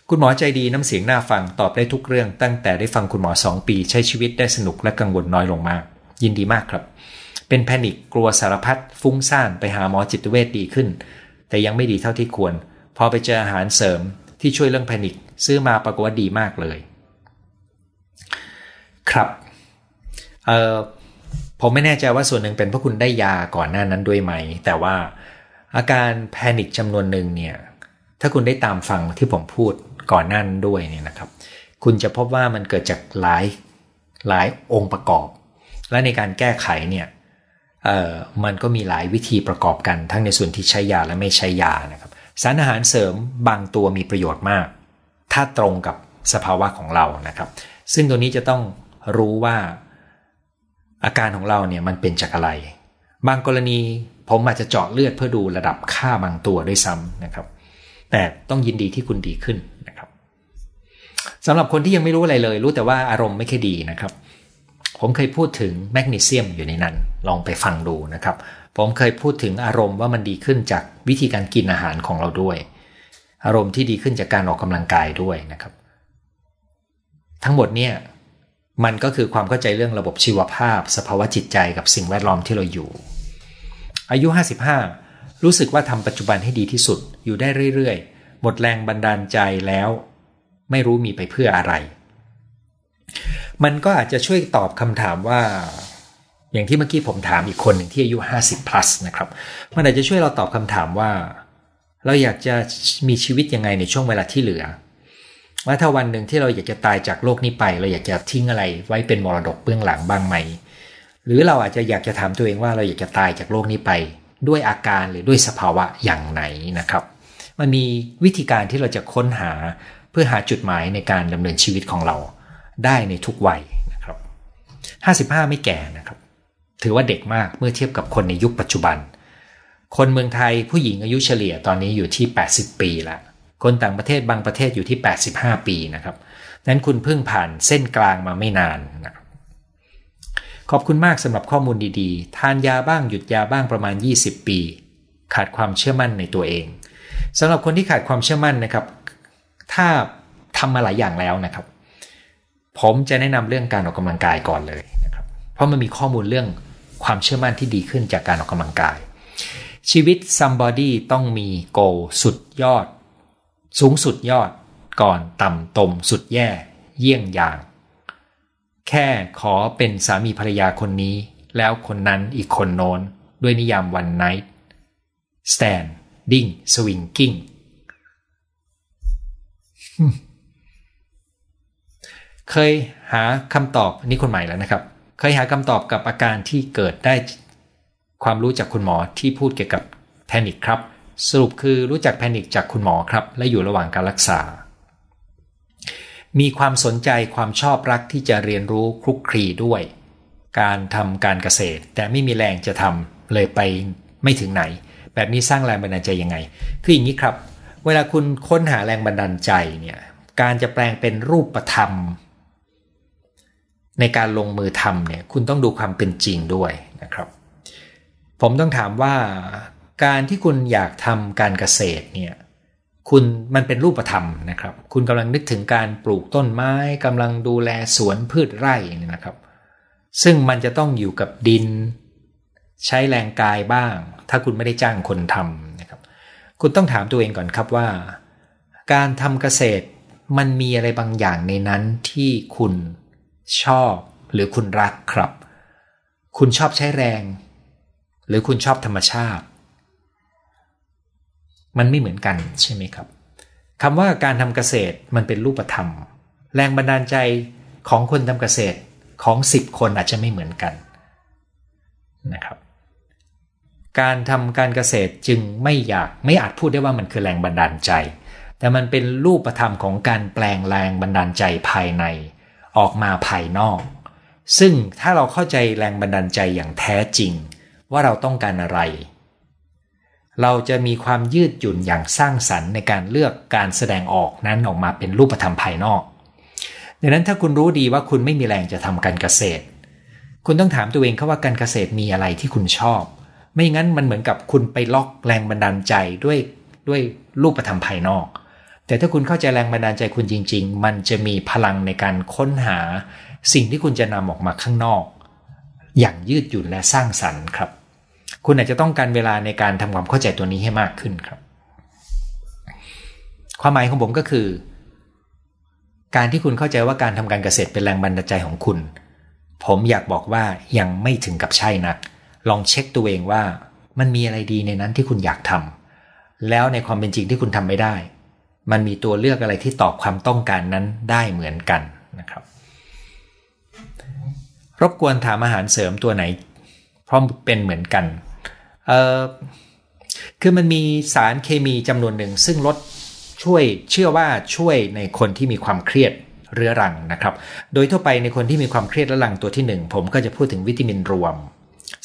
Speaker 1: คุณหมอใจดีน้ำเสียงน่าฟังตอบได้ทุกเรื่อง ตั้งแต่ได้ฟังคุณหมอสองปี ใช้ชีวิตได้สนุกและกังวลน้อยลงมาก ยินดีมากครับ เป็นแพนิคกลัวสารพัดฟุ้งซ่านไปหาหมอจิตเวชดีขึ้น แต่ยังไม่ดีเท่าที่ควร พอไปเจออาหารเสริมที่ช่วยเรื่องแพนิค ซื้อมาปรากฏว่าดีมากเลย ครับเออผมไม่แน่ใจว่าส่วนหนึ่งเป็นเพราะคุณได้ยาก่อนหน้านั้นด้วยไหม แต่ว่าอาการแพนิคจำนวนหนึ่งเนี่ย ถ้าคุณได้ตามฟังที่ผมพูดก่อนหน้านั้นด้วยเนี่ยนะครับ คุณจะพบว่ามันเกิดจากหลายหลายองค์ประกอบ และในการแก้ไขเนี่ยเออมันก็มีหลายวิธีประกอบกันทั้งในส่วนที่ใช้ยาและไม่ใช้ยานะครับ สารอาหารเสริมบางตัวมีประโยชน์มาก ถ้าตรงกับสภาวะของเรานะครับ ซึ่งตัวนี้จะต้องรู้ว่าอาการของเราเนี่ยมันเป็นจากอะไร บางกรณีผมอาจจะเจาะเลือดเพื่อดูระดับค่าบางตัวด้วยซ้ำนะครับ แต่ต้องยินดีที่คุณดีขึ้นนะครับสำหรับคนที่ยังไม่รู้อะไรเลย รู้แต่ว่าอารมณ์ไม่ค่อยดีนะครับ ผมเคยพูดถึงแมกนีเซียมอยู่ในนั้น ลองไปฟังดูนะครับ ผมเคยพูดถึงอารมณ์ว่ามันดีขึ้นจากวิธีการกินอาหารของเราด้วย อารมณ์ที่ดีขึ้นจากการออกกำลังกายด้วยนะครับ ทั้งหมดเนี่ยมันก็คือความเข้าใจเรื่องระบบชีวภาพ สภาวะจิตใจกับสิ่งแวดล้อมที่เราอยู่ อายุ 55 รู้สึกว่าทำปัจจุบันให้ดีที่สุดอยู่ได้เรื่อยๆ หมดแรงบันดาลใจแล้ว ไม่รู้มีไปเพื่ออะไร มันก็อาจจะช่วยตอบคำถามว่า อย่างที่เมื่อกี้ผมถามอีกคนหนึ่งที่อายุ 50 plus นะครับ มันอาจจะช่วยเราตอบคำถามว่า เราอยากจะมีชีวิตยังไงในช่วงเวลาที่เหลือ ว่าถ้าวันหนึ่งที่เราอยากจะตายจากโลกนี้ไป เราอยากจะทิ้งอะไรไว้เป็นมรดกเบื้องหลังบ้างไหม หรือเราอาจจะอยากจะถามตัวเองว่าเราอยากจะตายจากโลกนี้ไป ด้วยอาการหรือด้วยสภาวะอย่างไหนนะครับ มันมีวิธีการที่เราจะค้นหาเพื่อหาจุดหมายในการดำเนินชีวิตของเราได้ในทุกวัยนะครับ 55 ไม่แก่นะครับ ถือว่าเด็กมากเมื่อเทียบกับคนในยุคปัจจุบัน คนเมืองไทยผู้หญิงอายุเฉลี่ยตอนนี้อยู่ที่ 80 ปีล้วคนต่างประเทศบางประเทศอยู่ที่ 85 ปีนะครับนั้นคุณเพิ่งผ่านเส้นกลางมาไม่นานนะครับขอบคุณมากสำหรับข้อมูลดีๆ ทานยาบ้างหยุดยาบ้างประมาณ 20 ปี ขาดความเชื่อมั่นในตัวเองสำหรับคนที่ขาดความเชื่อมั่นนะครับ ถ้าทำมาหลายอย่างแล้วนะครับ ผมจะแนะนำเรื่องการออกกำลังกายก่อนเลยนะครับ เพราะมันมีข้อมูลเรื่องความเชื่อมั่นที่ดีขึ้นจากการออกกำลังกาย ชีวิต somebody ต้องมี goal สุดยอด สูงสุดยอดก่อนต่ำตมสุดแย่ เยี่ยงอย่าง แค่ขอเป็นสามีภรรยาคนนี้ แล้วคนนั้นอีกคนโน้น ด้วยนิยามวันไนท์ standing swinging เคยหาคำตอบนี่คนใหม่แล้วนะครับ เคยหาคำตอบกับอาการที่เกิดได้ ความรู้จากคุณหมอที่พูดเกี่ยวกับแพนิคครับ สรุปคือรู้จักแพนิคจากคุณหมอครับ และอยู่ระหว่างการรักษา มีความสนใจความชอบรักที่จะเรียนรู้คลุกคลีด้วย การทำการเกษตร แต่ไม่มีแรงจะทำเลยไปไม่ถึงไหน แบบนี้สร้างแรงบันดาลใจยังไง คืออย่างนี้ครับ เวลาคุณค้นหาแรงบันดาลใจเนี่ยการจะแปลงเป็นรูปธรรม ในการลงมือทำเนี่ยคุณต้องดูความเป็นจริงด้วยนะครับ ผมต้องถามว่าการที่คุณอยากทำการเกษตรเนี่ยคุณมันเป็นรูปธรรมนะครับ คุณกำลังนึกถึงการปลูกต้นไม้กำลังดูแลสวนพืชไร่นี่นะครับ ซึ่งมันจะต้องอยู่กับดิน ใช้แรงกายบ้าง ถ้าคุณไม่ได้จ้างคนทำนะครับ คุณต้องถามตัวเองก่อนครับว่า การทำเกษตรมันมีอะไรบางอย่างในนั้นที่คุณชอบหรือคุณรักครับ คุณชอบใช้แรง หรือคุณชอบธรรมชาติ มันไม่เหมือนกันใช่ไหมครับคำว่าการทำเกษตรมันเป็นรูปธรรม แรงบันดาลใจของคนทำเกษตรของสิบคนอาจจะไม่เหมือนกันนะครับ การทำการเกษตรจึงไม่อยากไม่อาจพูดได้ว่ามันคือแรงบันดาลใจ แต่มันเป็นรูปธรรมของการแปลงแรงบันดาลใจภายใน ออกมาภายนอก ซึ่งถ้าเราเข้าใจแรงบันดาลใจอย่างแท้จริง ว่าเราต้องการอะไร เราจะมีความยืดหยุ่นอย่างสร้างสรรค์ในการเลือกการแสดงออกนั้นออกมาเป็นรูปธรรมภายนอก ดังนั้นถ้าคุณรู้ดีว่าคุณไม่มีแรงจะทำการเกษตร คุณต้องถามตัวเองเขาว่าการเกษตรมีอะไรที่คุณชอบ ไม่งั้นมันเหมือนกับคุณไปล็อกแรงบันดาลใจด้วยด้วยรูปธรรมภายนอก แต่ถ้าคุณเข้าใจแรงบันดาลใจคุณจริง ๆ มันจะมีพลังในการค้นหา สิ่งที่คุณจะนำออกมาข้างนอก อย่างยืดหยุ่นและสร้างสรรค์ครับ คุณอาจจะต้องการเวลาในการทำความเข้าใจตัวนี้ให้มากขึ้นครับ ความหมายของผมก็คือ การที่คุณเข้าใจว่าการทำการเกษตรเป็นแรงบันดาลใจของคุณ ผมอยากบอกว่ายังไม่ถึงกับใช่นัก ลองเช็คตัวเองว่า มันมีอะไรดีในนั้นที่คุณอยากทำแล้วในความเป็นจริงที่คุณทำไม่ได้ มันมีตัวเลือกอะไรที่ตอบความต้องการนั้นได้เหมือนกันนะครับ รบกวนถามอาหารเสริมตัวไหนพราะเป็นเหมือนกัน คือมันมีสารเคมีจำนวนหนึ่ง ซึ่งลดช่วยเชื่อว่าช่วยในคนที่มีความเครียดเรื้อรังนะครับ โดยทั่วไปในคนที่มีความเครียดเรื้อรังตัวที่ 1 ผมก็จะพูดถึงวิตามินรวม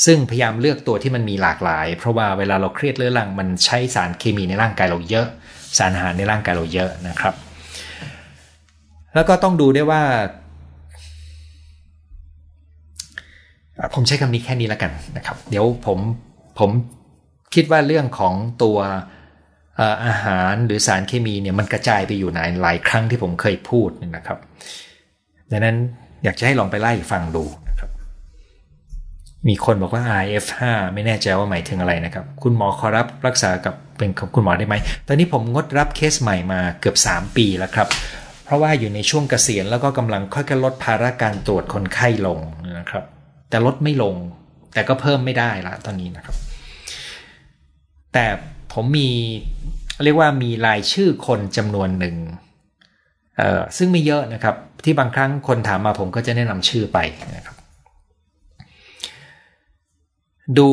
Speaker 1: ซึ่งพยายามเลือกตัวที่มันมีหลากหลาย เพราะว่าเวลาเราเครียดเรื้อรังมันใช้สารเคมีในร่างกายเราเยอะ สารอาหารในร่างกายเราเยอะนะครับ แล้วก็ต้องดูด้วยว่า ผมใช้คำนี้แค่นี้แล้วกันนะครับ เดี๋ยวผม ผมคิดว่าเรื่องของตัวอาหารหรือสารเคมีเนี่ยมันกระจายไปอยู่ในหลายครั้งที่ผมเคยพูดนะครับ ดังนั้นอยากจะให้ลองไปไล่ฟังดูนะครับ มีคนบอกว่า IF5 ไม่แน่ใจว่าหมายถึงอะไรนะครับ คุณหมอขอรับรักษากับเป็นคุณหมอได้ไหม ตอนนี้ผมงดรับเคสใหม่มาเกือบ 3 ปีแล้วครับ เพราะว่าอยู่ในช่วงเกษียณแล้วก็กำลังค่อยๆลดภาระการตรวจคนไข้ลงนะครับ แต่ลดไม่ลง แต่ก็เพิ่มไม่ได้ละตอนนี้นะครับ แต่ผมมีเรียกว่ามีรายชื่อคนจำนวนหนึ่งซึ่งไม่เยอะนะครับ ที่บางครั้งคนถามมาผมก็จะแนะนำชื่อไปนะครับ ดู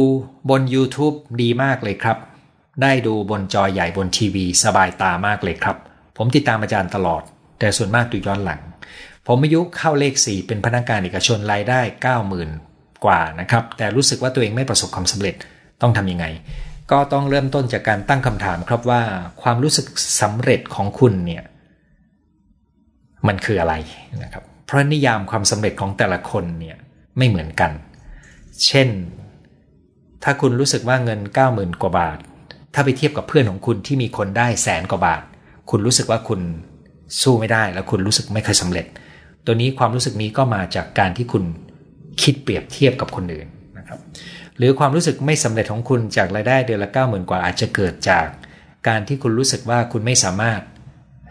Speaker 1: บน YouTube ดีมากเลยครับ ได้ดูบนจอใหญ่บนทีวี สบายตามากเลยครับ ผมติดตามอาจารย์ตลอด แต่ส่วนมากดูย้อนหลัง ผมอายุเข้าเลข 4 เป็นพนักงานเอกชนรายได้90,000 กว่านะครับ แต่รู้สึกว่าตัวเองไม่ประสบความสำเร็จต้องทำยังไง ก็ต้องเริ่มต้นจากการตั้งคำถามครับว่าความรู้สึกสำเร็จของคุณเนี่ยมันคืออะไรนะครับ เพราะนิยามความสำเร็จของแต่ละคนเนี่ยไม่เหมือนกัน เช่น ถ้าคุณรู้สึกว่าเงิน 90,000 กว่าบาท ถ้าไปเทียบกับเพื่อนของคุณที่มีคนได้แสนกว่าบาท คุณรู้สึกว่าคุณสู้ไม่ได้ แล้วคุณรู้สึกไม่เคยสำเร็จ ตัวนี้ความรู้สึกนี้ก็มาจากการที่คุณ คิดเปรียบเทียบกับคนอื่นนะครับ หรือความรู้สึกไม่สำเร็จของคุณจากรายได้เดือนละ9 0,000กว่าอาจจะเกิดจากการที่คุณรู้สึกว่าคุณไม่สามารถ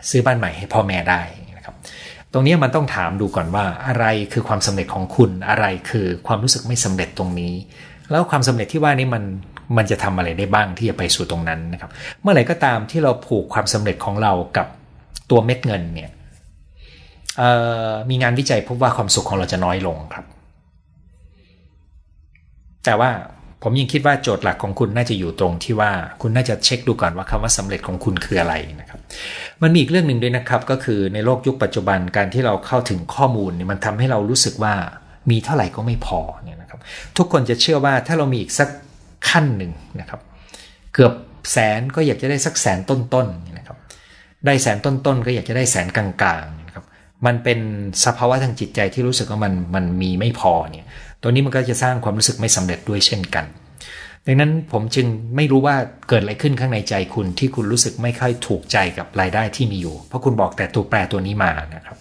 Speaker 1: ซื้อบ้านใหม่ให้พ่อแม่ได้นะครับ ตรงนี้มันต้องถามดูก่อนว่าอะไรคือความสำเร็จของคุณอะไรคือความรู้สึกไม่สำเร็จตรงนี้ แล้วความสำเร็จที่ว่านี้มันมันจะทำอะไรได้บ้างที่จะไปสู่ตรงนั้นนะครับ เมื่อไหร่ก็ตามที่เราผูกความสำเร็จของเรากับตัวเม็ดเงินเนี่ยมีงานวิจัยพบว่าความสุขของเราจะน้อยลงครับ แต่ว่าผมยังคิดว่าโจทย์หลักของคุณน่าจะอยู่ตรงที่ว่าคุณน่าจะเช็คดูก่อนว่าคำว่าสำเร็จของคุณคืออะไรนะครับ มันมีอีกเรื่องหนึ่งด้วยนะครับก็คือในโลกยุคปัจจุบันการที่เราเข้าถึงข้อมูลเนี่ยมันทำให้เรารู้สึกว่ามีเท่าไหร่ก็ไม่พอเนี่ยนะครับ ทุกคนจะเชื่อว่าถ้าเรามีอีกสักขั้นหนึ่งนะครับ เกือบแสนก็อยากจะได้สักแสนต้นๆนะครับ ได้แสนต้นๆก็อยากจะได้แสนกลางๆนะครับ มันเป็นสภาวะทางจิตใจที่รู้สึกว่ามันมันมีไม่พอเนี่ย ตัวนี้มันก็จะสร้างความรู้สึกไม่สำเร็จด้วยเช่นกัน ดังนั้นผมจึงไม่รู้ว่าเกิดอะไรขึ้นข้างในใจคุณที่คุณรู้สึกไม่ค่อยถูกใจกับรายได้ที่มีอยู่ เพราะคุณบอกแต่ตัวแปรตัวนี้มานะครับ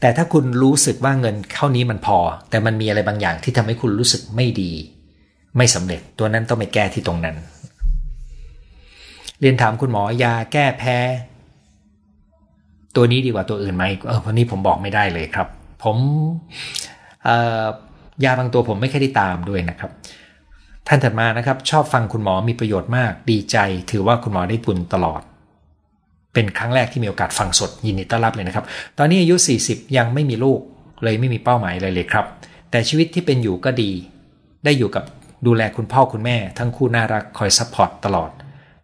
Speaker 1: แต่ถ้าคุณรู้สึกว่าเงินเข้านี้มันพอ แต่มันมีอะไรบางอย่างที่ทำให้คุณรู้สึกไม่ดี ไม่สำเร็จตัวนั้นต้องไปแก้ที่ตรงนั้น เรียนถามคุณหมอยาแก้แพ้ตัวนี้ดีกว่าตัวอื่นไหมเออวันนี้ผมบอกไม่ได้เลยครับ ผม ยาบางตัวผมไม่ค่อยได้ตามด้วยนะครับ ท่านถัดมานะครับ ชอบฟังคุณหมอมีประโยชน์มาก ดีใจ ถือว่าคุณหมอได้บุญตลอด เป็นครั้งแรกที่มีโอกาสฟังสดยินดีต้อนรับเลยนะครับ ตอนนี้อายุ 40 ยังไม่มีลูกเลยไม่มีเป้าหมายเลยเลยครับ แต่ชีวิตที่เป็นอยู่ก็ดี ได้อยู่กับดูแลคุณพ่อคุณแม่ ทั้งคู่น่ารักคอย support ตลอด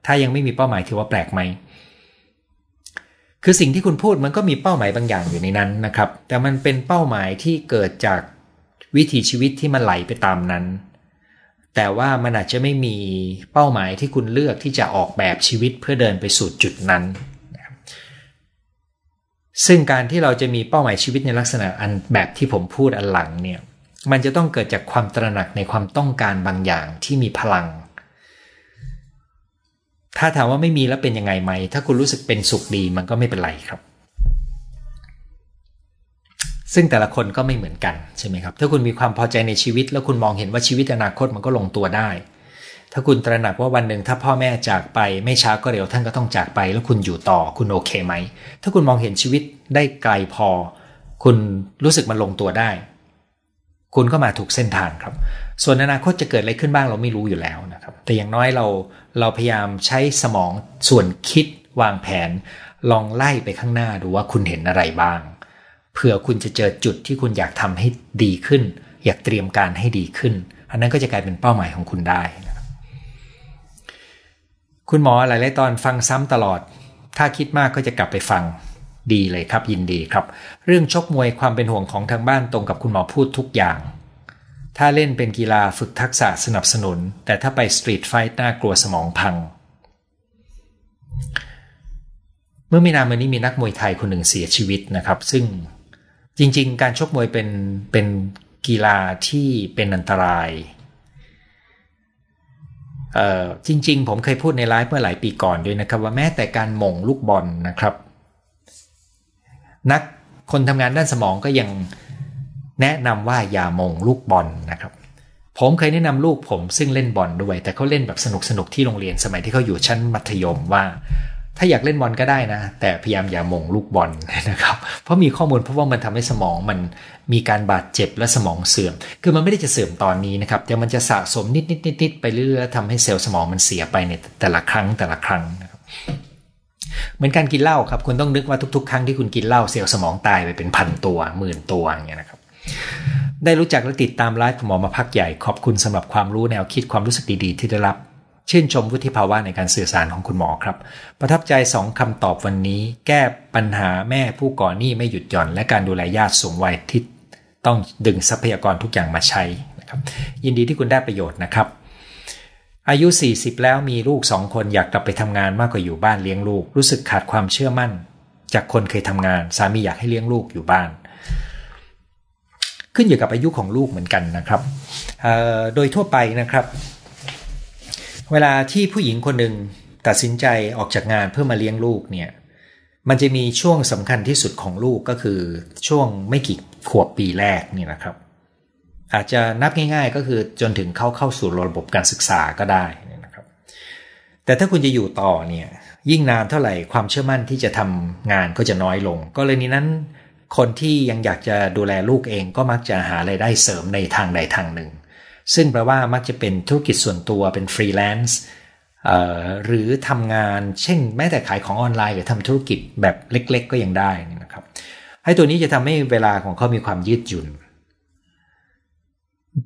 Speaker 1: ถ้ายังไม่มีเป้าหมายถือว่าแปลกไหม คือสิ่งที่คุณพูดมันก็มีเป้าหมายบางอย่างอยู่ในนั้นนะครับ แต่มันเป็นเป้าหมายที่เกิดจากวิถีชีวิตที่มันไหลไปตามนั้น แต่ว่ามันอาจจะไม่มีเป้าหมายที่คุณเลือกที่จะออกแบบชีวิตเพื่อเดินไปสู่จุดนั้นซึ่งการที่เราจะมีเป้าหมายชีวิตในลักษณะอันแบบที่ผมพูดอันหลังเนี่ย มันจะต้องเกิดจากความตระหนักในความต้องการบางอย่างที่มีพลัง ถ้าถามว่าไม่มีแล้วเป็นยังไงไหม ถ้าคุณรู้สึกเป็นสุขดีมันก็ไม่เป็นไรครับ ซึ่งแต่ละคนก็ไม่เหมือนกันใช่ไหมครับ ถ้าคุณมีความพอใจในชีวิต แล้วคุณมองเห็นว่าชีวิตอนาคตมันก็ลงตัวได้ ถ้าคุณตระหนักว่าวันหนึ่งถ้าพ่อแม่จากไป ไม่ช้าก็เร็วท่านก็ต้องจากไป แล้วคุณอยู่ต่อคุณโอเคไหม ถ้าคุณมองเห็นชีวิตได้ไกลพอ คุณรู้สึกมันลงตัวได้ คุณก็มาถูกเส้นทางครับ ส่วนอนาคตจะเกิดอะไรขึ้นบ้างเราไม่รู้อยู่แล้วนะครับแต่อย่างน้อยเราเราพยายามใช้สมองส่วนคิดวางแผน ลองไล่ไปข้างหน้าดูว่าคุณเห็นอะไรบ้างเผื่อคุณจะเจอจุดที่คุณอยากทำให้ดีขึ้น อยากเตรียมการให้ดีขึ้น อันนั้นก็จะกลายเป็นเป้าหมายของคุณได้คุณหมอหลายๆตอนฟังซ้ำตลอด ถ้าคิดมากก็จะกลับไปฟังดีเลยครับยินดีครับ เรื่องชกมวยความเป็นห่วงของทางบ้านตรงกับคุณหมอพูดทุกอย่าง ถ้าเล่นเป็นกีฬาฝึกทักษะสนับสนุน แต่ถ้าไปสตรีทไฟท์น่ากลัวสมองพัง เมื่อไมีนานมานี้มีนักมวยไทยคนหนึ่งเสียชีวิตนะครับ ซึ่งจริง ๆ การชกมวยเป็นเป็นกีฬาที่เป็นอันตรายจริง ๆ ผมเคยพูดในไลฟ์เมื่อหลายปีก่อนด้วยนะครับ ว่าแม้แต่การหม่งลูกบอลนะครับ นักคนทำงานด้านสมองก็ยัง แนะนำว่าอย่าม่งลูกบอลนะครับผมเคยแนะนำลูกผมซึ่งเล่นบอลด้วย แต่เขาเล่นแบบสนุกสนุกที่โรงเรียนสมัยที่เขาอยู่ชั้นมัธยมว่า ถ้าอยากเล่นบอลก็ได้นะ แต่พยายามอย่ามงลูกบอลนะครับ เพราะมีข้อมูลเพราะว่ามันทำให้สมองมันมีการบาดเจ็บและสมองเสื่อม คือมันไม่ได้จะเสื่อมตอนนี้นะครับแต่มันจะสะสมนิดนิดนิดนิดไปเรื่อยๆทำให้เซลล์สมองมันเสียไปในแต่ละครั้งแต่ละครั้งนะครับเหมือนการกินเหล้าครับคุณต้องนึกว่าทุกๆ ครั้งที่คุณกินเหล้าเซลล์สมองตายไปเป็นพันตัวหมื่นตัวอย่างเงี้ยนะครับ ได้รู้จักและติดตามไลฟ์ของหมอมาพักใหญ่ขอบคุณสำหรับความรู้แนวคิดความรู้สึกดีๆ ที่ได้รับ ชื่นชมวุฒิภาวะในการสื่อสารของคุณหมอครับ ประทับใจสองคำตอบวันนี้ แก้ปัญหาแม่ผู้ก่อหนี้ไม่หยุดหย่อน และการดูแลญาติสูงวัยที่ต้องดึงทรัพยากรทุกอย่างมาใช้นะครับ ยินดีที่คุณได้ประโยชน์นะครับ อายุ 40 แล้วมีลูกสองคนอยากกลับไปทำงานมากกว่าอยู่บ้านเลี้ยงลูก รู้สึกขาดความเชื่อมั่น จากคนเคยทำงานสามีอยากให้เลี้ยงลูกอยู่บ้าน ขึ้นอยู่กับอายุของลูกเหมือนกันนะครับโดยทั่วไปนะครับ เวลาที่ผู้หญิงคนหนึ่งตัดสินใจออกจากงานเพื่อมาเลี้ยงลูกเนี่ยมันจะมีช่วงสำคัญที่สุดของลูกก็คือช่วงไม่กี่ขวบปีแรกนี่นะครับ อาจจะนับง่าย ๆ ก็คือจนถึงเข้าเข้าสู่ระบบการศึกษาก็ได้นะครับ แต่ถ้าคุณจะอยู่ต่อเนี่ยยิ่งนานเท่าไหร่ความเชื่อมั่นที่จะทำงานก็จะน้อยลงก็เลยนี้นั้น คนที่ยังอยากจะดูแลลูกเองก็มักจะหารายได้เสริมในทางใดทางหนึ่ง ซึ่งแปลว่ามักจะเป็นธุรกิจส่วนตัวเป็นฟรีแลนซ์หรือทำงานเช่น แม้แต่ขายของออนไลน์หรือทำธุรกิจแบบเล็ก ๆ ก็ยังได้นะครับให้ตัวนี้จะทำให้เวลาของเขามีความยืดหยุ่น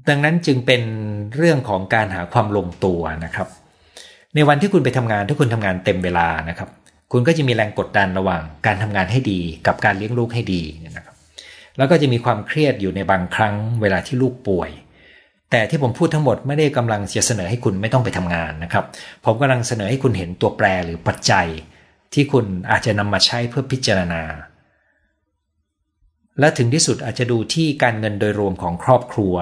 Speaker 1: ดังนั้นจึงเป็นเรื่องของการหาความลงตัวนะครับ ในวันที่คุณไปทำงานถ้าคุณทำงานเต็มเวลานะครับ คุณก็จะมีแรงกดดันระหว่างการทำงานให้ดี กับการเลี้ยงลูกให้ดีนะครับ แล้วก็จะมีความเครียดอยู่ในบางครั้งเวลาที่ลูกป่วย แต่ที่ผมพูดทั้งหมดไม่ได้กำลังจะเสนอให้คุณไม่ต้องไปทำงานนะครับ ผมกำลังเสนอให้คุณเห็นตัวแปรหรือปัจจัย ที่คุณอาจจะนำมาใช้เพื่อพิจารณา และถึงที่สุดอาจจะดูที่การเงินโดยรวมของครอบครัว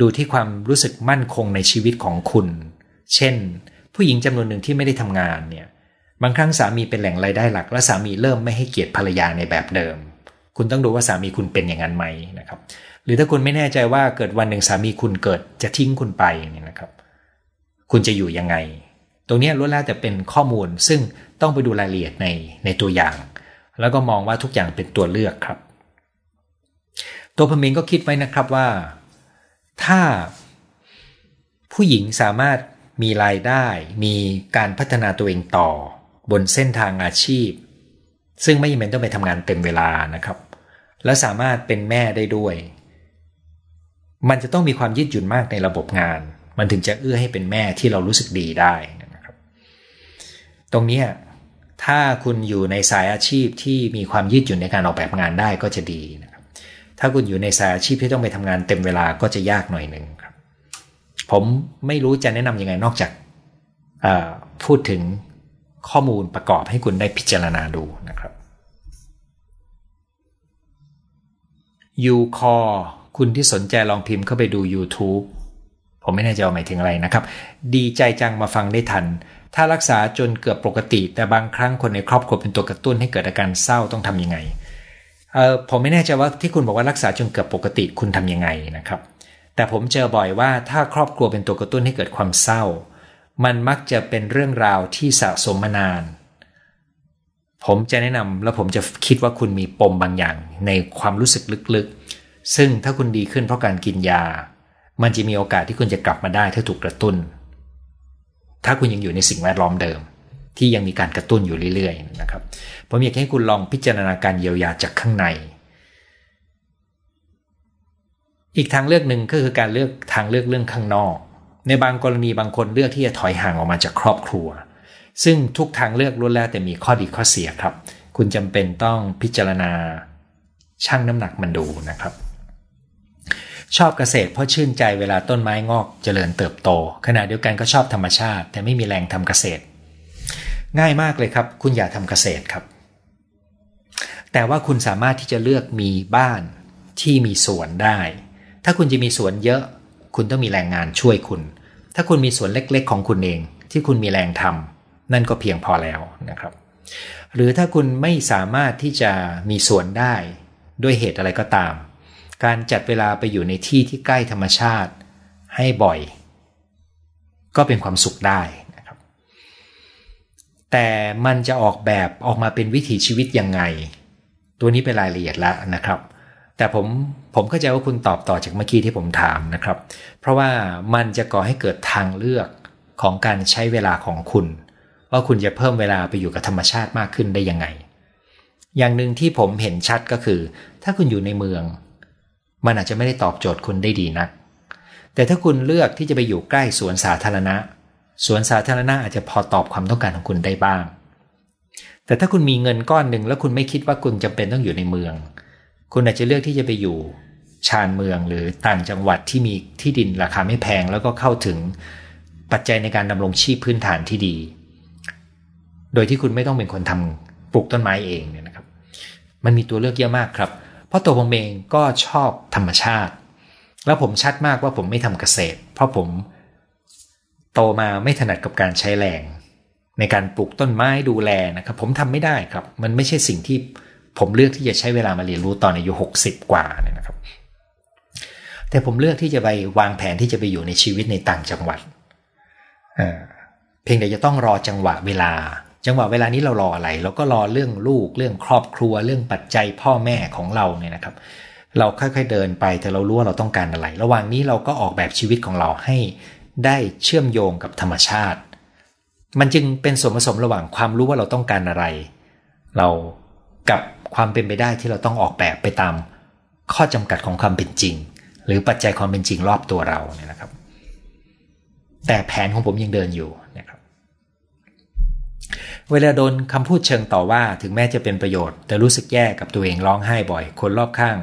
Speaker 1: ดูที่ความรู้สึกมั่นคงในชีวิตของคุณ เช่น ผู้หญิงจำนวนหนึ่งที่ไม่ได้ทำงานเนี่ย บางครั้งสามีเป็นแหล่งรายได้หลัก และสามีเริ่มไม่ให้เกียรติภรรยาในแบบเดิม คุณต้องดูว่าสามีคุณเป็นอย่างนั้นไหมนะครับ หรือถ้าคุณไม่แน่ใจว่าเกิดวันหนึ่งสามีคุณเกิดจะทิ้งคุณไปเนี่ยนะครับ คุณจะอยู่ยังไง ตรงนี้ล้วนแล้วแต่เป็นข้อมูลซึ่งต้องไปดูรายละเอียดในในตัวอย่าง แล้วก็มองว่าทุกอย่างเป็นตัวเลือกครับ ตัวผมเองก็คิดไว้นะครับว่า ถ้าผู้หญิงสามารถมีรายได้ มีการพัฒนาตัวเองต่อ บนเส้นทางอาชีพ ซึ่งไม่จำเป็นต้องไปทำงานเต็มเวลานะครับ และสามารถเป็นแม่ได้ด้วย มันจะต้องมีความยืดหยุ่นมากในระบบงาน มันถึงจะเอื้อให้เป็นแม่ที่เรารู้สึกดีได้นะครับ ตรงนี้ถ้าคุณอยู่ในสายอาชีพที่มีความยืดหยุ่นในการออกแบบงานได้ก็จะดีนะครับ ถ้าคุณอยู่ในสายอาชีพที่ต้องไปทำงานเต็มเวลาก็จะยากหน่อยหนึ่งครับ ผมไม่รู้จะแนะนำยังไงนอกจากพูดถึง ข้อมูลประกอบให้คุณได้พิจารณาดูนะครับ ยูคอคุณที่สนใจลองพิมพ์เข้าไปดู YouTube ผมไม่แน่ใจว่าหมายถึงอะไรนะครับ ดีใจจังมาฟังได้ทัน ถ้ารักษาจนเกือบปกติ แต่บางครั้งคนในครอบครัวเป็นตัวกระตุ้นให้เกิดอาการเศร้าต้องทำยังไงเออผมไม่แน่ใจว่าที่คุณบอกว่ารักษาจนเกือบปกติคุณทำยังไงนะครับ แต่ผมเจอบ่อยว่าถ้าครอบครัวเป็นตัวกระตุ้นให้เกิดความเศร้า มันมักจะเป็นเรื่องราวที่สะสมมานาน ผมจะแนะนำแล้วผมจะคิดว่าคุณมีปมบางอย่าง ในความรู้สึกลึกๆ ซึ่งถ้าคุณดีขึ้นเพราะการกินยา มันจะมีโอกาสที่คุณจะกลับมาได้ถ้าถูกกระตุ้น ถ้าคุณยังอยู่ในสิ่งแวดล้อมเดิม ที่ยังมีการกระตุ้นอยู่เรื่อยๆนะครับ ผมอยากให้คุณลองพิจารณาการเยียวยาจากข้างใน อีกทางเลือกหนึ่งก็คือการเลือกทางเลือกเรื่องข้างนอก ในบางกรณีบางคนเลือกที่จะถอยห่างออกมาจากครอบครัว ซึ่งทุกทางเลือกล้วนแล้วแต่มีข้อดีข้อเสียครับ คุณจำเป็นต้องพิจารณาชั่งน้ำหนักมันดูนะครับ ชอบเกษตรเพราะชื่นใจเวลาต้นไม้งอกเจริญเติบโต ขณะเดียวกันก็ชอบธรรมชาติ แต่ไม่มีแรงทำเกษตร ง่ายมากเลยครับ คุณอย่าทำเกษตรครับ แต่ว่าคุณสามารถที่จะเลือกมีบ้านที่มีสวนได้ ถ้าคุณจะมีสวนเยอะ คุณต้องมีแรงงานช่วยคุณ ถ้าคุณมีส่วนเล็กๆ ของคุณเอง ที่คุณมีแรงทำนั่นก็เพียงพอแล้วนะครับ หรือถ้าคุณไม่สามารถที่จะมีส่วนได้ด้วยเหตุอะไรก็ตาม การจัดเวลาไปอยู่ในที่ที่ใกล้ธรรมชาติ ให้บ่อย ก็เป็นความสุขได้นะครับ แต่มันจะออกแบบออกมาเป็นวิถีชีวิตยังไง ตัวนี้เป็นรายละเอียดแล้วนะครับ แต่ผมผมเข้าใจว่าคุณตอบต่อจากเมื่อกี้ที่ผมถามนะครับ เพราะว่ามันจะก่อให้เกิดทางเลือกของการใช้เวลาของคุณ ว่าคุณจะเพิ่มเวลาไปอยู่กับธรรมชาติมากขึ้นได้ยังไง อย่างหนึ่งที่ผมเห็นชัดก็คือ ถ้าคุณอยู่ในเมือง มันอาจจะไม่ได้ตอบโจทย์คุณได้ดีนัก แต่ถ้าคุณเลือกที่จะไปอยู่ใกล้สวนสาธารณะสวนสาธารณะอาจจะพอตอบความต้องการของคุณได้บ้าง แต่ถ้าคุณมีเงินก้อนหนึ่งแล้วคุณไม่คิดว่าคุณจำเป็นต้องอยู่ในเมือง คุณอาจจะเลือกที่จะไปอยู่ชานเมืองหรือต่างจังหวัดที่มีที่ดินราคาไม่แพง แล้วก็เข้าถึงปัจจัยในการดำรงชีพพื้นฐานที่ดี โดยที่คุณไม่ต้องเป็นคนทำปลูกต้นไม้เองเนี่ยนะครับ มันมีตัวเลือกเยอะมากครับ เพราะตัวผมเองก็ชอบธรรมชาติ แล้วผมชัดมากว่าผมไม่ทำเกษตร เพราะผมโตมาไม่ถนัดกับการใช้แรง ในการปลูกต้นไม้ดูแลนะครับ ผมทำไม่ได้ครับ มันไม่ใช่สิ่งที่ ผมเลือกที่จะใช้เวลามาเรียนรู้ตอนอายุ 60 กว่าเนี่ยนะครับ แต่ผมเลือกที่จะไปวางแผนที่จะไปอยู่ในชีวิตในต่างจังหวัดเพียงแต่จะต้องรอจังหวะเวลา จังหวะเวลานี้เรารออะไรเราก็รอเรื่องลูก เรื่องครอบครัว เรื่องปัจจัยพ่อแม่ของเราเนี่ยนะครับ เราค่อยๆเดินไปแต่เรารู้ว่าเราต้องการอะไร ระหว่างนี้เราก็ออกแบบชีวิตของเราให้ได้เชื่อมโยงกับธรรมชาติ มันจึงเป็นส่วนผสมระหว่างความรู้ว่าเราต้องการอะไร เรากับ ความเป็นไปได้ที่เราต้องออกแบบไปตามข้อจำกัดของความเป็นจริง หรือปัจจัยความเป็นจริงรอบตัวเราเนี่ยนะครับ แต่แผนของผมยังเดินอยู่นะครับ เวลาโดนคำพูดเชิงต่อว่าถึงแม้จะเป็นประโยชน์ แต่รู้สึกแย่กับตัวเองร้องไห้บ่อย คนรอบข้าง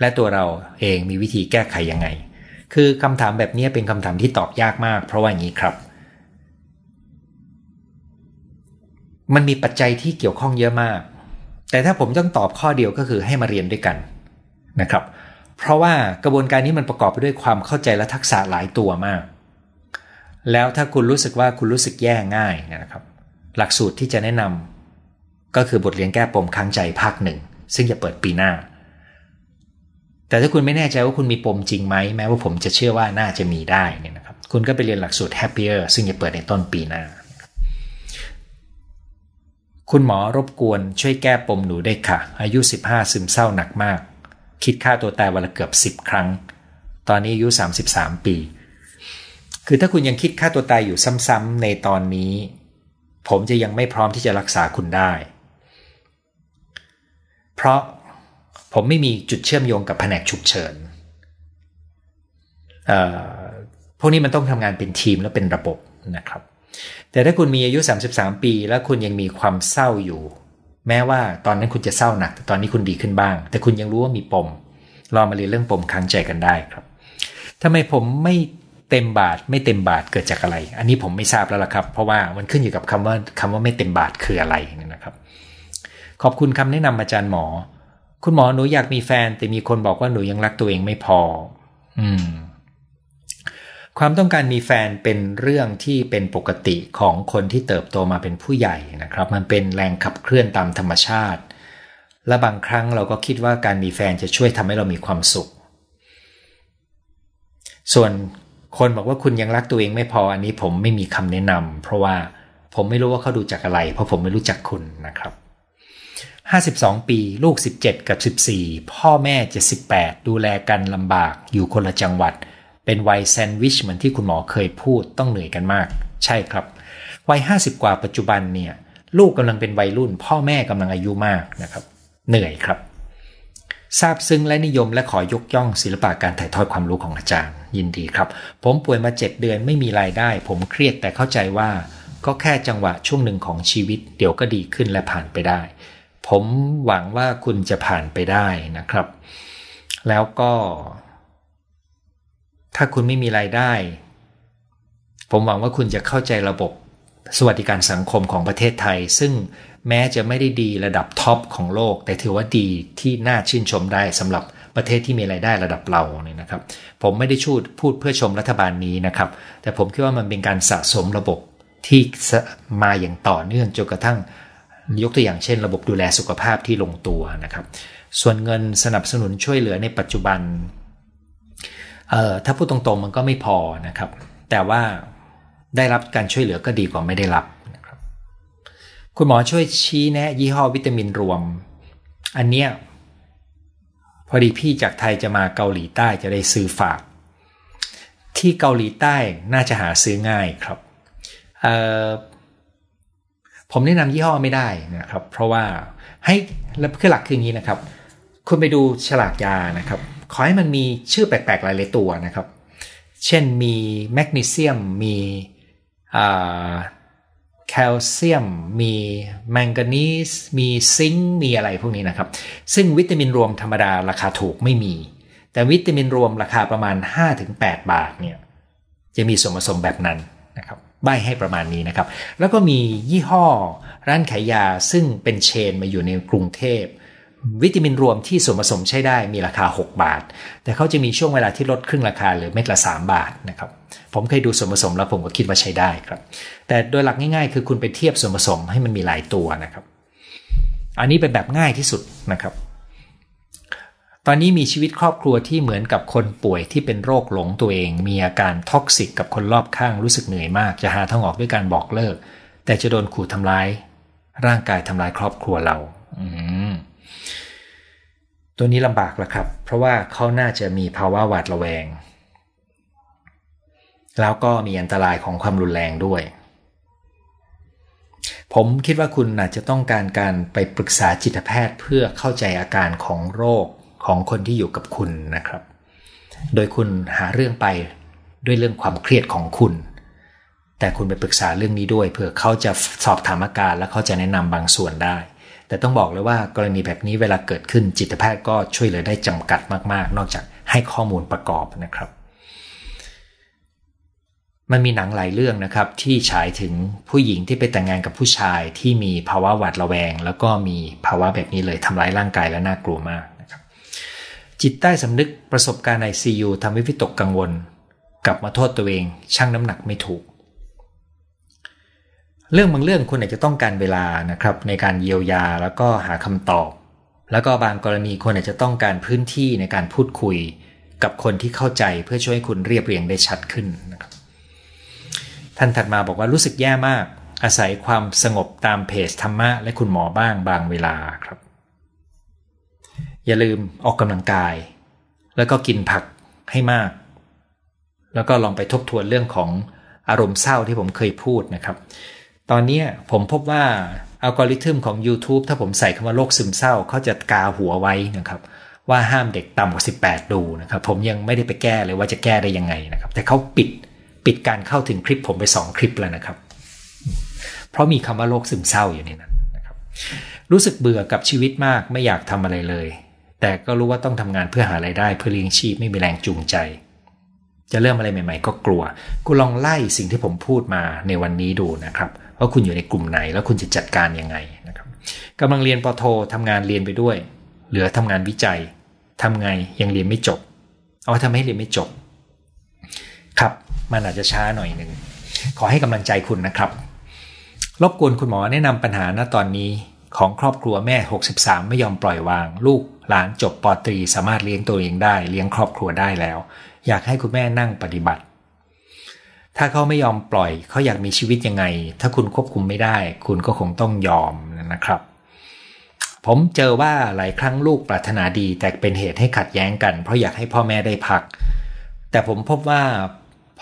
Speaker 1: และตัวเราเองมีวิธีแก้ไขยังไง คือคำถามแบบนี้เป็นคำถามที่ตอบยากมาก เพราะว่าอย่างนี้ครับ มันมีปัจจัยที่เกี่ยวข้องเยอะมาก แต่ถ้าผมต้องตอบข้อเดียวก็คือให้มาเรียนด้วยกันนะครับ เพราะว่ากระบวนการนี้มันประกอบไปด้วยความเข้าใจและทักษะหลายตัวมาก แล้วถ้าคุณรู้สึกว่าคุณรู้สึกแย่ง่ายนะครับ หลักสูตรที่จะแนะนำก็คือบทเรียนแก้ปมค้างใจภาคหนึ่งซึ่งจะเปิดปีหน้า แต่ถ้าคุณไม่แน่ใจว่าคุณมีปมจริงไหมแม้ว่าผมจะเชื่อว่าน่าจะมีได้เนี่ยนะครับ คุณก็ไปเรียนหลักสูตร Happier ซึ่งจะเปิดในต้นปีหน้า คุณหมอรบกวนช่วยแก้ปมหนูได้ค่ะ อายุ 15 ซึมเศร้าหนักมาก คิดค่าตัวตายวันละเกือบ 10 ครั้ง ตอนนี้อายุ 33 ปี คือถ้าคุณยังคิดฆ่าตัวตายอยู่ซ้ำๆในตอนนี้ ผมจะยังไม่พร้อมที่จะรักษาคุณได้ เพราะผมไม่มีจุดเชื่อมโยงกับแผนกฉุกเฉินพวกนี้มันต้องทำงานเป็นทีมและเป็นระบบนะครับ แต่ถ้าคุณมีอายุ 33 ปี แล้วคุณยังมีความเศร้าอยู่ แม้ว่าตอนนั้นคุณจะเศร้าหนักแต่ตอนนี้คุณดีขึ้นบ้าง แต่คุณยังรู้ว่ามีปมลองมาเรียนเรื่องปมค้างใจกันได้ครับทำไมผมไม่เต็มบาทไม่เต็มบาทเกิดจากอะไร อันนี้ผมไม่ทราบแล้วล่ะครับ เพราะว่ามันขึ้นอยู่กับคำว่าคำว่าไม่เต็มบาทคืออะไรนะครับ ขอบคุณคำแนะนำอาจารย์หมอ คุณหมอหนูอยากมีแฟน แต่มีคนบอกว่าหนูยังรักตัวเองไม่พอ อืม ความต้องการมีแฟนเป็นเรื่องที่เป็นปกติของคนที่เติบโตมาเป็นผู้ใหญ่นะครับ มันเป็นแรงขับเคลื่อนตามธรรมชาติ และบางครั้งเราก็คิดว่าการมีแฟนจะช่วยทำให้เรามีความสุข ส่วนคนบอกว่าคุณยังรักตัวเองไม่พออันนี้ผมไม่มีคำแนะนำเพราะว่าผมไม่รู้ว่าเขาดูจากอะไร เพราะผมไม่รู้จักคุณนะครับ 52 ปีลูก 17 กับ 14 พ่อแม่ 78 ดูแลกันลำบากอยู่คนละจังหวัด เป็นวัยแซนด์วิชเหมือนที่คุณหมอเคยพูดต้องเหนื่อยกันมาก ใช่ครับ วัย 50 กว่าปัจจุบันเนี่ย ลูกกำลังเป็นวัยรุ่น พ่อแม่กำลังอายุมากนะครับ เหนื่อยครับทราบซึ้งและนิยมและขอยกย่องศิลปะการถ่ายทอดความรู้ของอาจารย์ ยินดีครับ ผมป่วยมาเจ็ดเดือนไม่มีรายได้ ผมเครียดแต่เข้าใจว่า ก็แค่จังหวะช่วงหนึ่งของชีวิต เดี๋ยวก็ดีขึ้นและผ่านไปได้ ผมหวังว่าคุณจะผ่านไปได้นะครับ แล้วก็ ถ้าคุณไม่มีรายได้ ผมหวังว่าคุณจะเข้าใจระบบสวัสดิการสังคมของประเทศไทย ซึ่งแม้จะไม่ได้ดีระดับท็อปของโลก แต่ถือว่าดีที่น่าชื่นชมได้สำหรับประเทศที่มีรายได้ระดับเราเนี่ยนะครับ ผมไม่ได้ชูดพูดเพื่อชมรัฐบาลนี้นะครับ แต่ผมคิดว่ามันเป็นการสะสมระบบที่มาอย่างต่อเนื่องจนกระทั่งยกตัวอย่างเช่น ระบบดูแลสุขภาพที่ลงตัวนะครับ ส่วนเงินสนับสนุนช่วยเหลือในปัจจุบัน เอ่อถ้าพูดตรงๆมันก็ไม่พอนะครับ แต่ว่าได้รับการช่วยเหลือก็ดีกว่าไม่ได้รับนะครับ คุณหมอช่วยชี้แนะ ยี่ห้อวิตามินรวม อันเนี้ยพอดีพี่จากไทยจะมาเกาหลีใต้จะได้ซื้อฝาก ที่เกาหลีใต้น่าจะหาซื้อง่ายครับผมแนะนำยี่ห้อไม่ได้นะครับ เพราะว่าให้แล้วคือหลักคืออย่างนี้นะครับ คุณไปดูฉลากยานะครับ ขอให้มันมีชื่อแปลกๆหลายๆตัวนะครับ เช่นมีแมกนีเซียม มีแคลเซียม มีแมงกานีสมีซิงค์มีอะไรพวกนี้นะครับ ซึ่งวิตามินรวมธรรมดาราคาถูกไม่มี แต่วิตามินรวมราคาประมาณ 5-8 บาทเนี่ยจะมีส่วนผสมแบบนั้นนะครับใบให้ประมาณนี้นะครับ แล้วก็มียี่ห้อร้านขายยาซึ่งเป็นเชนมาอยู่ในกรุงเทพ วิตามินรวมที่ส่วนผสมใช้ได้มีราคา 6 บาท แต่เขาจะมีช่วงเวลาที่ลดครึ่งราคาหรือเม็ดละ 3 บาทนะครับผมเคยดูส่วนผสมแล้วผมก็คิดว่าใช้ได้ครับ แต่โดยหลักง่ายๆ คือคุณไปเทียบส่วนผสมให้มันมีหลายตัวนะครับ อันนี้เป็นแบบง่ายที่สุดนะครับ ตอนนี้มีชีวิตครอบครัวที่เหมือนกับคนป่วยที่เป็นโรคหลงตัวเอง มีอาการ toxic กับคนรอบข้างรู้สึกเหนื่อยมาก จะหาทางออกด้วยการบอกเลิก แต่จะโดนขู่ทำร้าย ร่างกายทำลายครอบครัวเรา อื ตัวนี้ลำบากล้วครับ เพราะว่าเขาน่าจะมีภาวะหวาดระแวง แล้วก็มีอันตรายของความรุนแรงด้วย ผมคิดว่าคุณอาจจะต้องการการไปปรึกษาจิตแพทย์เพื่อเข้าใจอาการของโรคของคนที่อยู่กับคุณนะครับ โดยคุณหาเรื่องไปด้วยเรื่องความเครียดของคุณ แต่คุณไปปรึกษาเรื่องนี้ด้วยเพื่อเขาจะสอบถามอาการและเขาจะแนะนำบางส่วนได้ แต่ต้องบอกเลยว่ากรณีแบบนี้เวลาเกิดขึ้นจิตแพทย์ก็ช่วยเหลือได้จำกัดมาก ๆ นอกจากให้ข้อมูลประกอบนะครับ มันมีหนังหลายเรื่องนะครับที่ฉายถึงผู้หญิงที่ไปแต่งงานกับผู้ชายที่มีภาวะหวาดระแวง แล้วก็มีภาวะแบบนี้เลยทำร้ายร่างกายและน่ากลัวมากนะครับ จิตใต้สำนึกประสบการณ์ในซียูทำให้วิตกกังวล กลับมาโทษตัวเองชั่งน้ำหนักไม่ถูก เรื่องบางเรื่องคุณอาจจะต้องการเวลานะครับ ในการเยียวยาแล้วก็หาคำตอบ แล้วก็บางกรณีคนอาจจะต้องการพื้นที่ในการพูดคุย กับคนที่เข้าใจเพื่อช่วยให้คุณเรียบเรียงได้ชัดขึ้นนะครับ ท่านถัดมาบอกว่ารู้สึกแย่มาก อาศัยความสงบตามเพจธรรมะและคุณหมอบ้างบางเวลาครับ อย่าลืมออกกำลังกาย แล้วก็กินผักให้มาก แล้วก็ลองไปทบทวนเรื่องของอารมณ์เศร้าที่ผมเคยพูดนะครับ ตอนนี้ผมพบว่าอัลกอริทึมของ YouTube ถ้าผมใส่คำว่าโรคซึมเศร้าเขาจะกาหัวไว้นะครับว่าห้ามเด็กต่ำกว่า 18 ดูนะครับ ผมยังไม่ได้ไปแก้เลยว่าจะแก้ได้ยังไงนะครับ แต่เขาปิดปิดการเข้าถึงคลิปผมไป 2 คลิปแล้วนะครับ เพราะมีคำว่าโรคซึมเศร้าอยู่ในนั้นนะครับ รู้สึกเบื่อกับชีวิตมากไม่อยากทำอะไรเลย แต่ก็รู้ว่าต้องทำงานเพื่อหาไรายได้ เพื่อเลี้ยงชีพไม่มีแรงจูงใจ จะเริ่มอะไรใหม่ ๆ ก็กลัว กูลองไล่สิ่งที่ผมพูดมาในวันนี้ดูนะครับ ว่าคุณอยู่ในกลุ่มไหน แล้วคุณจะจัดการยังไงนะครับกำลังเรียนปโททำงานเรียนไปด้วย เหลือทำงานวิจัยทำไงยังเรียนไม่จบ เอาทำให้เรียนไม่จบ ครับมันอาจจะช้าหน่อยหนึ่งขอให้กำลังใจคุณนะครับรบกวนคุณหมอแนะนำปัญหาณตอนนี้ของครอบครัวแม่ 63 ไม่ยอมปล่อยวาง ลูกหลานจบปตรีสามารถเลี้ยงตัวเองได้ เลี้ยงครอบครัวได้แล้ว อยากให้คุณแม่นั่งปฏิบัติ ถ้าเขาไม่ยอมปล่อย เขาอยากมีชีวิตยังไง ถ้าคุณควบคุมไม่ได้ คุณก็คงต้องยอมนะครับ ผมเจอว่าหลายครั้งลูกปรารถนาดี แต่เป็นเหตุให้ขัดแย้งกัน เพราะอยากให้พ่อแม่ได้พัก แต่ผมพบว่า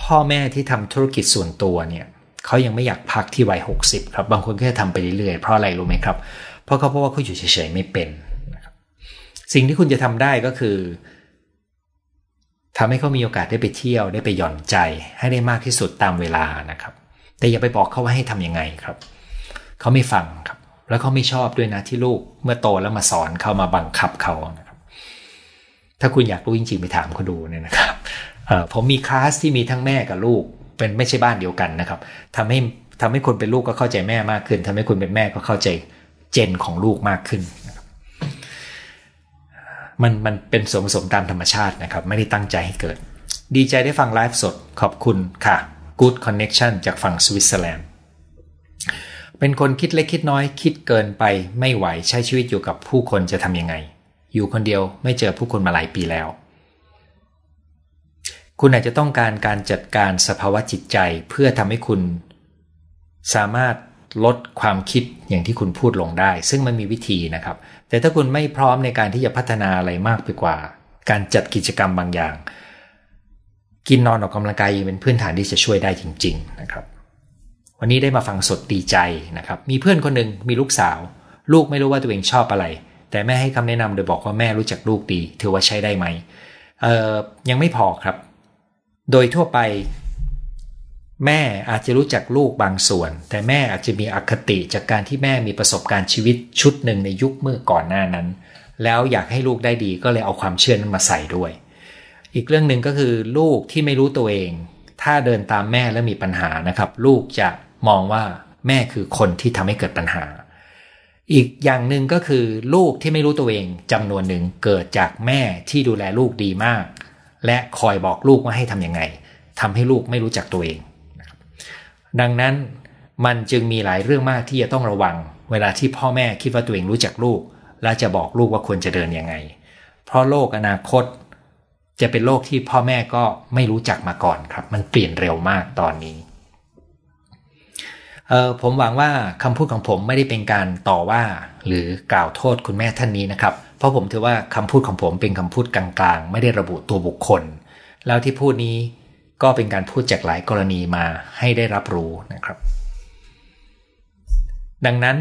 Speaker 1: พ่อแม่ที่ทำธุรกิจส่วนตัวเนี่ยเขายังไม่อยากพักที่วัย60ครับ บางคนก็จะทำไปเรื่อยๆ เพราะอะไรรู้ไหมครับ เพราะเขาเพราะว่าเขาอยู่เฉยๆไม่เป็น สิ่งที่คุณจะทำได้ก็คือ ทำให้เขามีโอกาสได้ไปเที่ยวได้ไปหย่อนใจให้ได้มากที่สุดตามเวลานะครับ แต่อย่าไปบอกเขาว่าให้ทํำยังไงครับเขาไม่ฟังครับ แล้วเขาไม่ชอบด้วยนะที่ลูกเมื่อโตแล้วมาสอนเขามาบังคับเขานะครับ ถ้าคุณอยากรู้จริงๆไปถามเขาดูเนี่ยนะครับผมมีคลาสที่มีทั้งแม่กับลูก เป็นไม่ใช่บ้านเดียวกันนะครับทำให้ทำให้คนเป็นลูกก็เข้าใจแม่มากขึ้นทำให้คุณเป็นแม่ก็เข้าใจเจนของลูกมากขึ้น มันมันเป็นส่วนผสมตามธรรมชาตินะครับ ไม่ได้ตั้งใจให้เกิด ดีใจได้ฟังไลฟ์สดขอบคุณค่ะ Good Connection จากฝั่งสวิตเซอร์แลนด์เป็นคนคิดเล็กคิดน้อยคิดเกินไปไม่ไหวใช้ชีวิตอยู่กับผู้คนจะทำยังไง อยู่คนเดียวไม่เจอผู้คนมาหลายปีแล้ว คุณอาจจะต้องการการจัดการสภาวะจิตใจเพื่อทำให้คุณ สามารถ ลดความคิดอย่างที่คุณพูดลงได้ ซึ่งมันมีวิธีนะครับ แต่ถ้าคุณไม่พร้อมในการที่จะพัฒนาอะไรมากไปกว่า การจัดกิจกรรมบางอย่าง กินนอนออกกำลังกายเป็นพื้นฐานที่จะช่วยได้จริง ๆ นะครับ วันนี้ได้มาฟังสดดีใจนะครับ มีเพื่อนคนหนึ่งมีลูกสาว ลูกไม่รู้ว่าตัวเองชอบอะไร แต่แม่ให้คำแนะนำโดยบอกว่าแม่รู้จักลูกดีถือว่าใช้ได้ไหมเออยังไม่พอครับ โดยทั่วไป แม่อาจจะรู้จักลูกบางส่วน แต่แม่อาจจะมีอคติจากการที่แม่มีประสบการณ์ชีวิตชุดหนึ่งในยุคเมื่อก่อนหน้านั้น แล้วอยากให้ลูกได้ดีก็เลยเอาความเชื่อนั้นมาใส่ด้วย อีกเรื่องหนึ่งก็คือลูกที่ไม่รู้ตัวเอง ถ้าเดินตามแม่แล้วมีปัญหานะครับ ลูกจะมองว่าแม่คือคนที่ทำให้เกิดปัญหา อีกอย่างหนึ่งก็คือลูกที่ไม่รู้ตัวเองจำนวนหนึ่งเกิดจากแม่ที่ดูแลลูกดีมาก และคอยบอกลูกว่าให้ทำยังไงทำให้ลูกไม่รู้จักตัวเอง ดังนั้นมันจึงมีหลายเรื่องมากที่จะต้องระวัง เวลาที่พ่อแม่คิดว่าตัวเองรู้จักลูก และจะบอกลูกว่าควรจะเดินยังไง เพราะโลกอนาคต จะเป็นโลกที่พ่อแม่ก็ไม่รู้จักมาก่อนครับ มันเปลี่ยนเร็วมากตอนนี้เออผมหวังว่าคำพูดของผมไม่ได้เป็นการต่อว่า หรือกล่าวโทษคุณแม่ท่านนี้นะครับ เพราะผมถือว่าคำพูดของผมเป็นคำพูดกลางๆ ไม่ได้ระบุตัวบุคคล แล้วที่พูดนี้ ก็เป็นการพูดจากหลายกรณีมาให้ได้รับรู้นะครับ ดังนั้น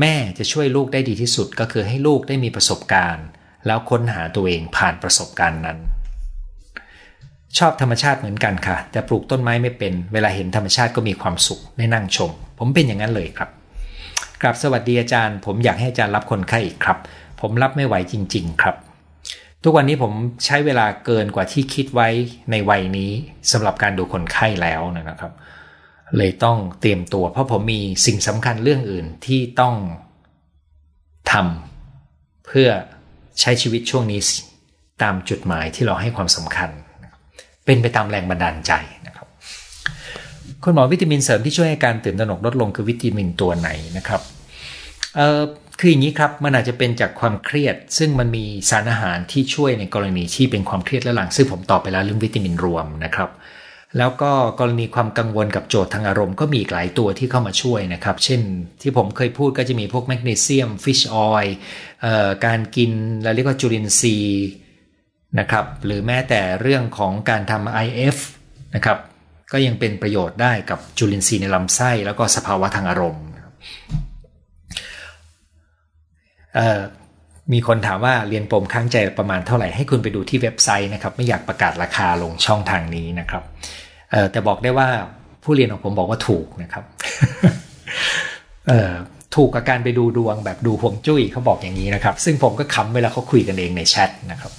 Speaker 1: แม่จะช่วยลูกได้ดีที่สุดก็คือให้ลูกได้มีประสบการณ์ แล้วค้นหาตัวเองผ่านประสบการณ์นั้น ชอบธรรมชาติเหมือนกันค่ะ แต่ปลูกต้นไม้ไม่เป็น เวลาเห็นธรรมชาติก็มีความสุขได้นั่งชม ผมเป็นอย่างนั้นเลยครับกราบสวัสดีอาจารย์ ผมอยากให้อาจารย์รับคนไข้อีกครับ ผมรับไม่ไหวจริง ๆ ครับ ทุกวันนี้ผมใช้เวลาเกินกว่าที่คิดไว้ในวัยนี้สำหรับการดูคนไข้แล้วนะครับ เลยต้องเตรียมตัว เพราะผมมีสิ่งสำคัญเรื่องอื่นที่ต้องทำเพื่อใช้ชีวิตช่วงนี้ตามจุดหมายที่เราให้ความสำคัญ เป็นไปตามแรงบันดาลใจนะครับ คุณหมอวิตามินเสริมที่ช่วยให้การตื่นตระหนกลดลงคือวิตามินตัวไหนนะครับ คืออย่างนี้ครับมันอาจจะเป็นจากความเครียด ซึ่งมันมีสารอาหารที่ช่วยในกรณีที่เป็นความเครียดและหลังซึ่งผมตอบไปแล้วเรื่องวิตามินรวมนะครับ แล้วก็กรณีความกังวลกับโจทย์ทางอารมณ์ก็มีหลายตัวที่เข้ามาช่วยนะครับ เช่นที่ผมเคยพูดก็จะมีพวกแมกนีเซียม fish oil การกินเราเรียกว่าจุลินทรีย์นะครับหรือแม้แต่เรื่องของการทำ IF นะครับก็ยังเป็นประโยชน์ได้กับจุลินทรีย์ในลำไส้แล้วก็สภาวะทางอารมณ์ มีคนถามว่าเรียนปมค้างใจประมาณเท่าไหร่ให้คุณไปดูที่เว็บไซต์นะครับ ไม่อยากประกาศราคาลงช่องทางนี้นะครับแต่บอกได้ว่าผู้เรียนของผมบอกว่าถูกนะครับถูกกับการไปดูดวงแบบดูฮวงจุ้ยเขาบอกอย่างนี้นะครับ ซึ่งผมก็ขำเวลาเขาคุยกันเองในแชทนะครับ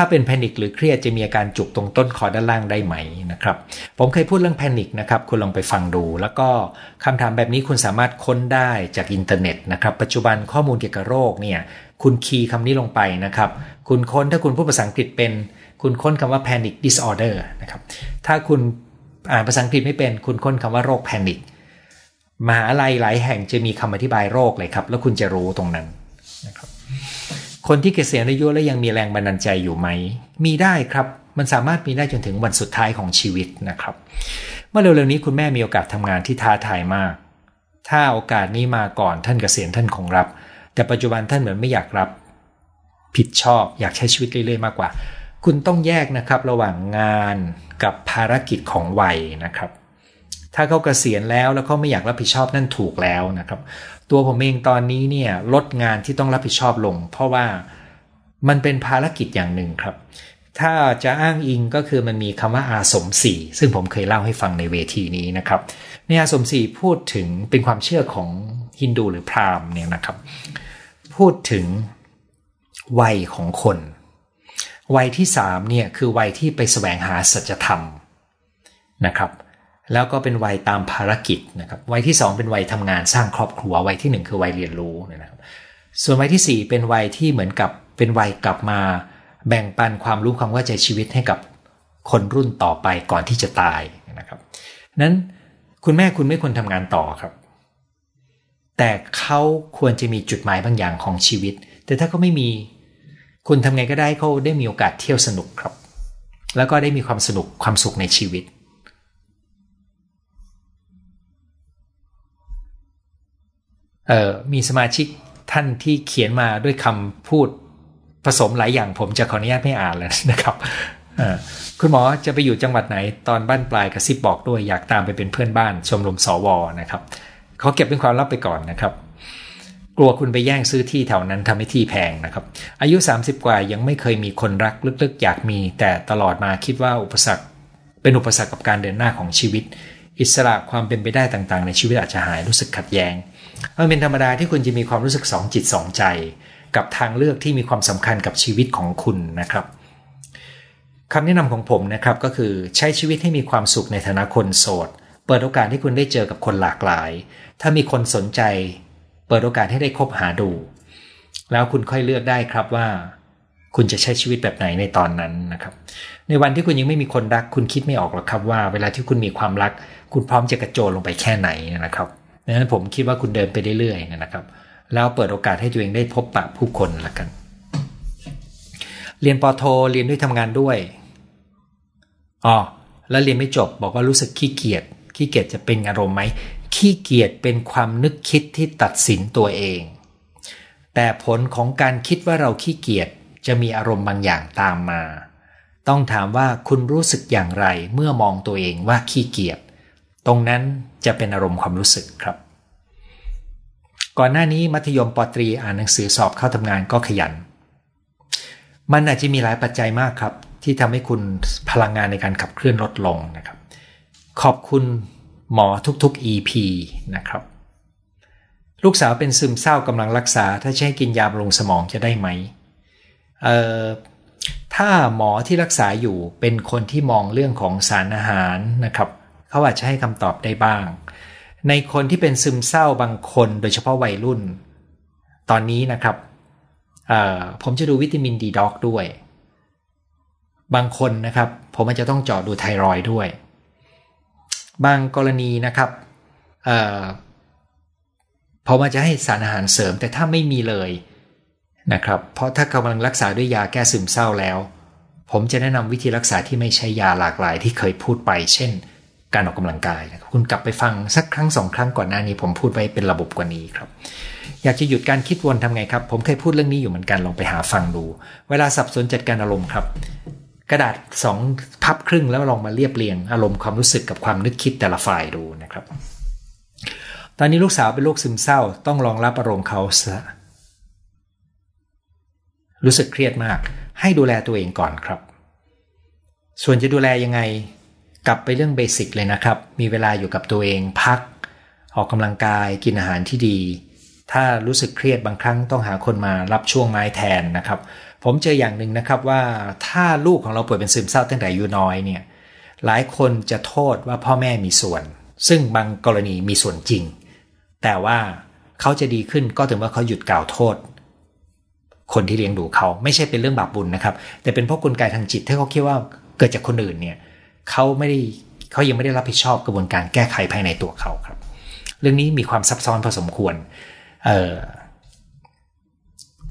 Speaker 1: ถ้าเป็น panic หรือเครียดจะมีอาการจุกตรงต้นคอด้านล่างได้ไหมนะครับ ผมเคยพูดเรื่อง panic นะครับ คุณลองไปฟังดู แล้วก็คำถามแบบนี้คุณสามารถค้นได้จากอินเทอร์เน็ตนะครับ ปัจจุบันข้อมูลเกี่ยวกับโรคเนี่ย คุณ key คำนี้ลงไปนะครับ คุณค้นถ้าคุณพูดภาษาอังกฤษเป็น คุณค้นคำว่า panic disorder นะครับ ถ้าคุณอ่านภาษาอังกฤษไม่เป็น คุณค้นคำว่าโรคแพนิคมหาลัยหลายแห่งจะมีคำอธิบายโรคเลยครับ แล้วคุณจะรู้ตรงนั้นนะครับ คนที่เกษียณอายุแล้วยังมีแรงบันดาลใจอยู่ไหม มีได้ครับ มันสามารถมีได้จนถึงวันสุดท้ายของชีวิตนะครับ เมื่อเร็วๆนี้คุณแม่มีโอกาสทำงานที่ท้าทายมาก ถ้าโอกาสนี้มาก่อนท่านเกษียณท่านคงรับ แต่ปัจจุบันท่านเหมือนไม่อยากรับ ผิดชอบอยากใช้ชีวิตเรื่อยๆมากกว่า คุณต้องแยกนะครับระหว่างงานกับภารกิจของวัยนะครับ ถ้าเขาเกษียณแล้วแล้วเขาไม่อยากรับผิดชอบนั่นถูกแล้วนะครับ ตัวผมเองตอนนี้เนี่ยลดงานที่ต้องรับผิดชอบลง เพราะว่ามันเป็นภารกิจอย่างหนึ่งครับ ถ้าจะอ้างอิงก็คือมันมีคำว่าอาสมสี่ซึ่งผมเคยเล่าให้ฟังในเวทีนี้นะครับในอาสมสี่พูดถึงเป็นความเชื่อของฮินดูหรือพราหมณ์เนี่ยนะครับ พูดถึงวัยของคน วัยที่สามเนี่ยคือวัยที่ไปแสวงหาสัจธรรมนะครับ แล้วก็เป็นวัยตามภารกิจนะครับวัยที่ 2 เป็นวัยทำงานสร้างครอบครัววัยที่ 1 คือวัยเรียนรู้นะครับส่วนวัยที่ 4 เป็นวัยที่เหมือนกับเป็นวัยกลับมาแบ่งปันความรู้ความเข้าใจชีวิตให้กับคนรุ่นต่อไปก่อนที่จะตายนะครับนั้นคุณแม่คุณไม่ควรทำงานต่อครับ แต่เขาควรจะมีจุดหมายบางอย่างของชีวิต แต่ถ้าเขาไม่มีคุณทำไงก็ได้เขาได้มีโอกาสเที่ยวสนุกครับ แล้วก็ได้มีความสนุกความสุขในชีวิต มีสมาชิกท่านที่เขียนมาด้วยคำพูดผสมหลายอย่างผมจะขออนุญาตไม่อ่านแล้วนะครับคุณหมอจะไปอยู่จังหวัดไหนตอนบ้านปลายกระซิบบอกด้วยอยากตามไปเป็นเพื่อนบ้าน ชมรมสวนะครับเขาเก็บเป็นความลับไปก่อนนะครับ กลัวคุณไปแย่งซื้อที่แถวนั้นทำให้ที่แพงนะครับ อายุ 30 กว่ายังไม่เคยมีคนรักลึกๆ อยากมี แต่ตลอดมาคิดว่าอุปสรรค เป็นอุปสรรคกับการเดินหน้าของชีวิต อิสระความเป็นไปได้ต่างๆ ในชีวิตอาจจะหายรู้สึกขัดแย้ง มันเป็นธรรมดาที่คุณจะมีความรู้สึกสองจิตสองใจ กับทางเลือกที่มีความสำคัญกับชีวิตของคุณนะครับคำแนะนำของผมนะครับก็คือใช้ชีวิตให้มีความสุขในฐานะคนโสด เปิดโอกาสให้คุณได้เจอกับคนหลากหลาย ถ้ามีคนสนใจ เปิดโอกาสให้ได้คบหาดู แล้วคุณค่อยเลือกได้ครับว่า คุณจะใช้ชีวิตแบบไหนในตอนนั้นนะครับ ในวันที่คุณยังไม่มีคนรัก คุณคิดไม่ออกหรอกครับว่า เวลาที่คุณมีความรัก คุณพร้อมจะกระโจนลงไปแค่ไหนนะครับ ดังนั้นผมคิดว่าคุณเดินไปเรื่อยๆนะครับ แล้วเปิดโอกาสให้ตัวเองได้พบปะผู้คนละกัน เรียนปโทเรียนด้วยทำงานด้วยอ๋อแล้วเรียนไม่จบบอกว่ารู้สึกขี้เกียจขี้เกียจจะเป็นอารมณ์ไหมขี้เกียจเป็นความนึกคิดที่ตัดสินตัวเอง แต่ผลของการคิดว่าเราขี้เกียจจะมีอารมณ์บางอย่างตามมา ต้องถามว่าคุณรู้สึกอย่างไรเมื่อมองตัวเองว่าขี้เกียจ ตรงนั้นจะเป็นอารมณ์ความรู้สึกครับ ก่อนหน้านี้มัธยมปตรีอ่านหนังสือสอบเข้าทำงานก็ขยัน มันอาจจะมีหลายปัจจัยมากครับ ที่ทำให้คุณพลังงานในการขับเคลื่อนลดลงนะครับ ขอบคุณหมอทุกๆ EP นะครับ ลูกสาวเป็นซึมเศร้ากำลังรักษา ถ้าใช้กินยาบำรุงสมองจะได้ไหมเอ่อถ้าหมอที่รักษาอยู่เป็นคนที่มองเรื่องของสารอาหารนะครับ เขาอาจจะให้คำตอบได้บ้าง ในคนที่เป็นซึมเศร้าบางคนโดยเฉพาะวัยรุ่น ตอนนี้นะครับผมจะดูวิตามินดีด็อกด้วย บางคนนะครับ ผมอาจจะต้องเจาะดูไทรอยด้วย บางกรณีนะครับผมอาจจะให้สารอาหารเสริมแต่ถ้าไม่มีเลยนะครับ เพราะถ้ากำลังรักษาด้วยยาแก้ซึมเศร้าแล้ว ผมจะแนะนำวิธีรักษาที่ไม่ใช่ยาหลากหลายที่เคยพูดไป เช่น การออกกำลังกายนะครับคุณกลับไปฟังสักครั้งสองครั้งก่อนหน้านี้ ผมพูดไว้เป็นระบบกว่านี้ครับ อยากจะหยุดการคิดวนทำไงครับ ผมเคยพูดเรื่องนี้อยู่เหมือนกันลองไปหาฟังดู เวลาสับสนจัดการอารมณ์ครับ กระดาษสองพับครึ่งแล้วลองมาเรียบเรียงอารมณ์ความรู้สึกกับความนึกคิดแต่ละฝ่ายดูนะครับ ตอนนี้ลูกสาวเป็นโรคซึมเศร้า ต้องรองรับอารมณ์เขาซะรู้สึกเครียดมาก ให้ดูแลตัวเองก่อนครับ ส่วนจะดูแลยังไง กลับไปเรื่องเบสิกเลยนะครับ มีเวลาอยู่กับตัวเองพัก ออกกำลังกายกินอาหารที่ดี ถ้ารู้สึกเครียดบางครั้งต้องหาคนมารับช่วงไม้แทนนะครับ ผมเจออย่างหนึ่งนะครับว่าถ้าลูกของเราป่วยเป็นซึมเศร้าตั้งแต่อายุน้อยเนี่ยหลายคนจะโทษว่าพ่อแม่มีส่วน ซึ่งบางกรณีมีส่วนจริง แต่ว่าเขาจะดีขึ้นก็ถึงว่าเขาหยุดกล่าวโทษ คนที่เลี้ยงดูเขาไม่ใช่เป็นเรื่องบาปบุญนะครับ แต่เป็นเพราะกลไกทางจิตที่เขาคิดว่าเกิดจากคนอื่นเนี่ย เขาไม่ได้เขายังไม่ได้รับผิดชอบกระบวนการแก้ไขภายในตัวเขาครับ เรื่องนี้มีความซับซ้อนพอสมควร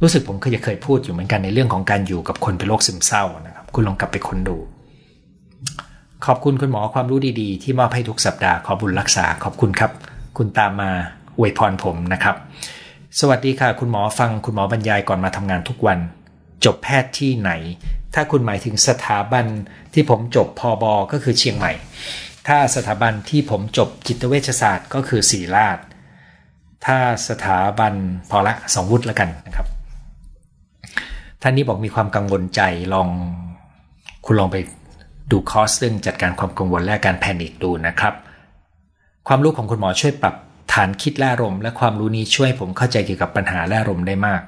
Speaker 1: รู้สึกผมเคยจะเคยพูดอยู่เหมือนกันในเรื่องของการอยู่กับคนเป็นโรคซึมเศร้านะครับ คุณลองกลับไปค้นดู ขอบคุณคุณหมอความรู้ดีๆ ที่มอบให้ทุกสัปดาห์ขอบุญรักษาขอบคุณครับ คุณตามมาอวยพรผมนะครับ สวัสดีค่ะ คุณหมอฟังคุณหมอบรรยายก่อนมาทำงานทุกวัน จบแพทย์ที่ไหน ถ้าคุณหมายถึงสถาบันที่ผมจบพอบอก็คือเชียงใหม่ ถ้าสถาบันที่ผมจบจิตเวชศาสตร์ก็คือศรีราชถ้าสถาบันพอละสองวุฒิแล้วกันนะครับท่านนี้บอกมีความกังวลใจลองคุณลองไปดูคอร์สเรื่องจัดการความกังวลและการแพนิคดูนะครับ ความรู้ของคุณหมอช่วยปรับฐานคิดและอารมณ์และความรู้นี้ช่วยผมเข้าใจเกี่ยวกับปัญหาและอารมณ์ได้มาก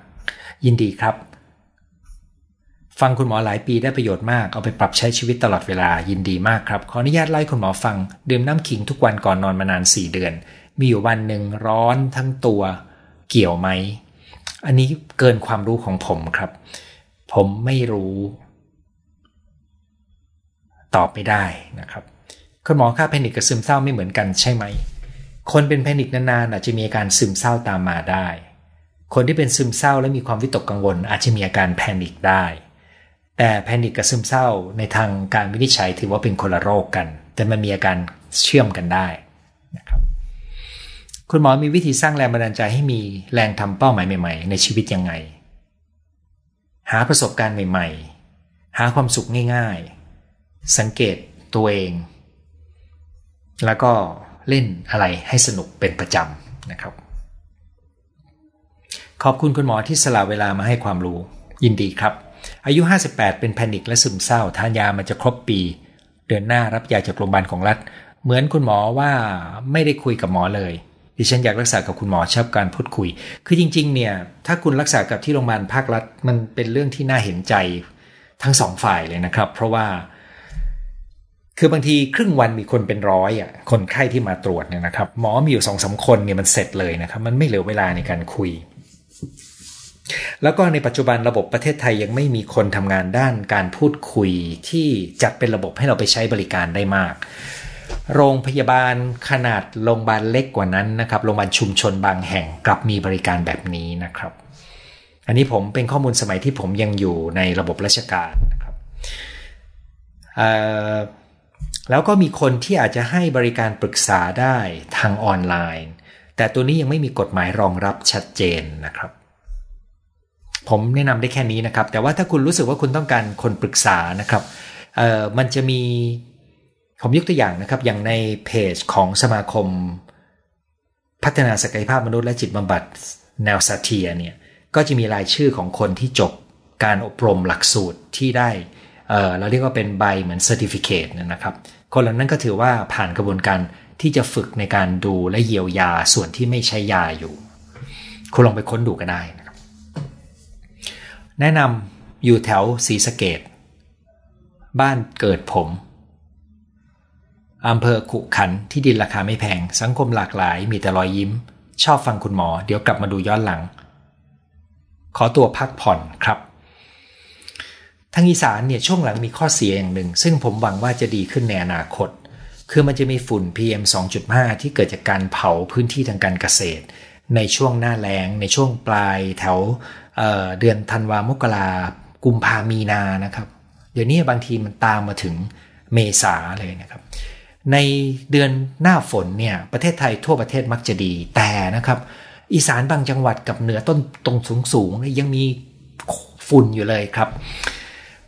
Speaker 1: ยินดีครับ ฟังคุณหมอหลายปีได้ประโยชน์มาก เอาไปปรับใช้ชีวิตตลอดเวลายินดีมากครับ ขออนุญาตไล่คุณหมอฟัง ดื่มน้ำขิงทุกวันก่อนนอนมานาน 4 เดือน มีอยู่วันหนึ่งร้อนทั้งตัว เกี่ยวไหม อันนี้เกินความรู้ของผมครับ ผมไม่รู้ ตอบไม่ได้นะครับ คุณหมอค่าแพนิคกับซึมเศร้าไม่เหมือนกันใช่ไหม คนเป็นแพนิคนานๆอาจจะมีอาการซึมเศร้าตามมาได้ คนที่เป็นซึมเศร้าและมีความวิตกกังวล อาจจะมีอาการแพนิคได้ แต่แพนิคกับซึมเศร้าในทางการวินิจฉัยถือว่าเป็นคนละโรคกัน แต่มันมีอาการเชื่อมกันได้นะครับคุณหมอมีวิธีสร้างแรงบันดาลใจให้มีแรงทำเป้าหมายใหม่ ๆ ในชีวิตยังไง หาประสบการณ์ใหม่ ๆ หาความสุขง่าย ๆ สังเกตตัวเอง แล้วก็เล่นอะไรให้สนุกเป็นประจำนะครับ ขอบคุณคุณหมอที่สละเวลามาให้ความรู้ ยินดีครับ อายุ 58 เป็นแพนิคและซึมเศร้าทานยามันจะครบปี เดือนหน้ารับยาจากโรงพยาบาลของรัฐ เหมือนคุณหมอว่าไม่ได้คุยกับหมอเลยดิฉันอยากรักษากับคุณหมอชอบการพูดคุย คือจริง ๆ เนี่ย ถ้าคุณรักษากับที่โรงพยาบาลภาครัฐ มันเป็นเรื่องที่น่าเห็นใจทั้งสองฝ่ายเลยนะครับ เพราะว่า คือบางทีครึ่งวันมีคนเป็นร้อยอะ คนไข้ที่มาตรวจเนี่ยนะครับ หมอมีอยู่สองสาคนเนี่ยมันเสร็จเลยนะครับ มันไม่เหลือเวลาในการคุย แล้วก็ในปัจจุบันระบบประเทศไทยยังไม่มีคนทำงานด้านการพูดคุยที่จัดเป็นระบบให้เราไปใช้บริการได้มาก โรงพยาบาลขนาดโรงพยาบาลเล็กกว่านั้นนะครับโรงพยาบาลชุมชนบางแห่งกลับมีบริการแบบนี้นะครับ อันนี้ผมเป็นข้อมูลสมัยที่ผมยังอยู่ในระบบราชการนะครับแล้วก็มีคนที่อาจจะให้บริการปรึกษาได้ทางออนไลน์ แต่ตัวนี้ยังไม่มีกฎหมายรองรับชัดเจนนะครับ ผมแนะนำได้แค่นี้นะครับ แต่ว่าถ้าคุณรู้สึกว่าคุณต้องการคนปรึกษานะครับเอ่อมันจะมีผมยกตัวอย่างนะครับ อย่างในเพจของสมาคม พัฒนาศักยภาพมนุษย์และจิตบำบัดแนวซาเทียเนี่ยก็จะมีรายชื่อของคนที่จบการอบรมหลักสูตรที่ได้เเราเรียกว่าเป็นใบเหมือนเซอร์ติฟิเคตนะครับ คนเหล่านั้นก็ถือว่าผ่านกระบวนการที่จะฝึกในการดูและเยียวยาส่วนที่ไม่ใช้ยาอยู่ คุณลองไปค้นดูก็ได้น แนะนำอยู่แถวศรีสะเกดบ้านเกิดผมอำเภอขุขันที่ดินราคาไม่แพง สังคมหลากหลายมีแต่รอยยิ้ม ชอบฟังคุณหมอ เดี๋ยวกลับมาดูย้อนหลัง ขอตัวพักผ่อนครับ ทางอีสานเนี่ยช่วงหลังมีข้อเสียอย่างหนึ่ง ซึ่งผมหวังว่าจะดีขึ้นในอนาคต คือมันจะมีฝุ่น PM 2.5 ที่เกิดจากการเผาพื้นที่ทางการเกษตร ในช่วงหน้าแล้งในช่วงปลายแถว เเดือนธันวามกรากุมภามีนานะครับ เดี๋ยวนี้บางทีมันตามมาถึงเมษาเลยนะครับ ในเดือนหน้าฝนเนี่ยประเทศไทยทั่วประเทศมักจะดีแต่นะครับ อีสานบางจังหวัดกับเหนือต้นตรงสูงสูงยังมีฝุ่นอยู่เลยครับ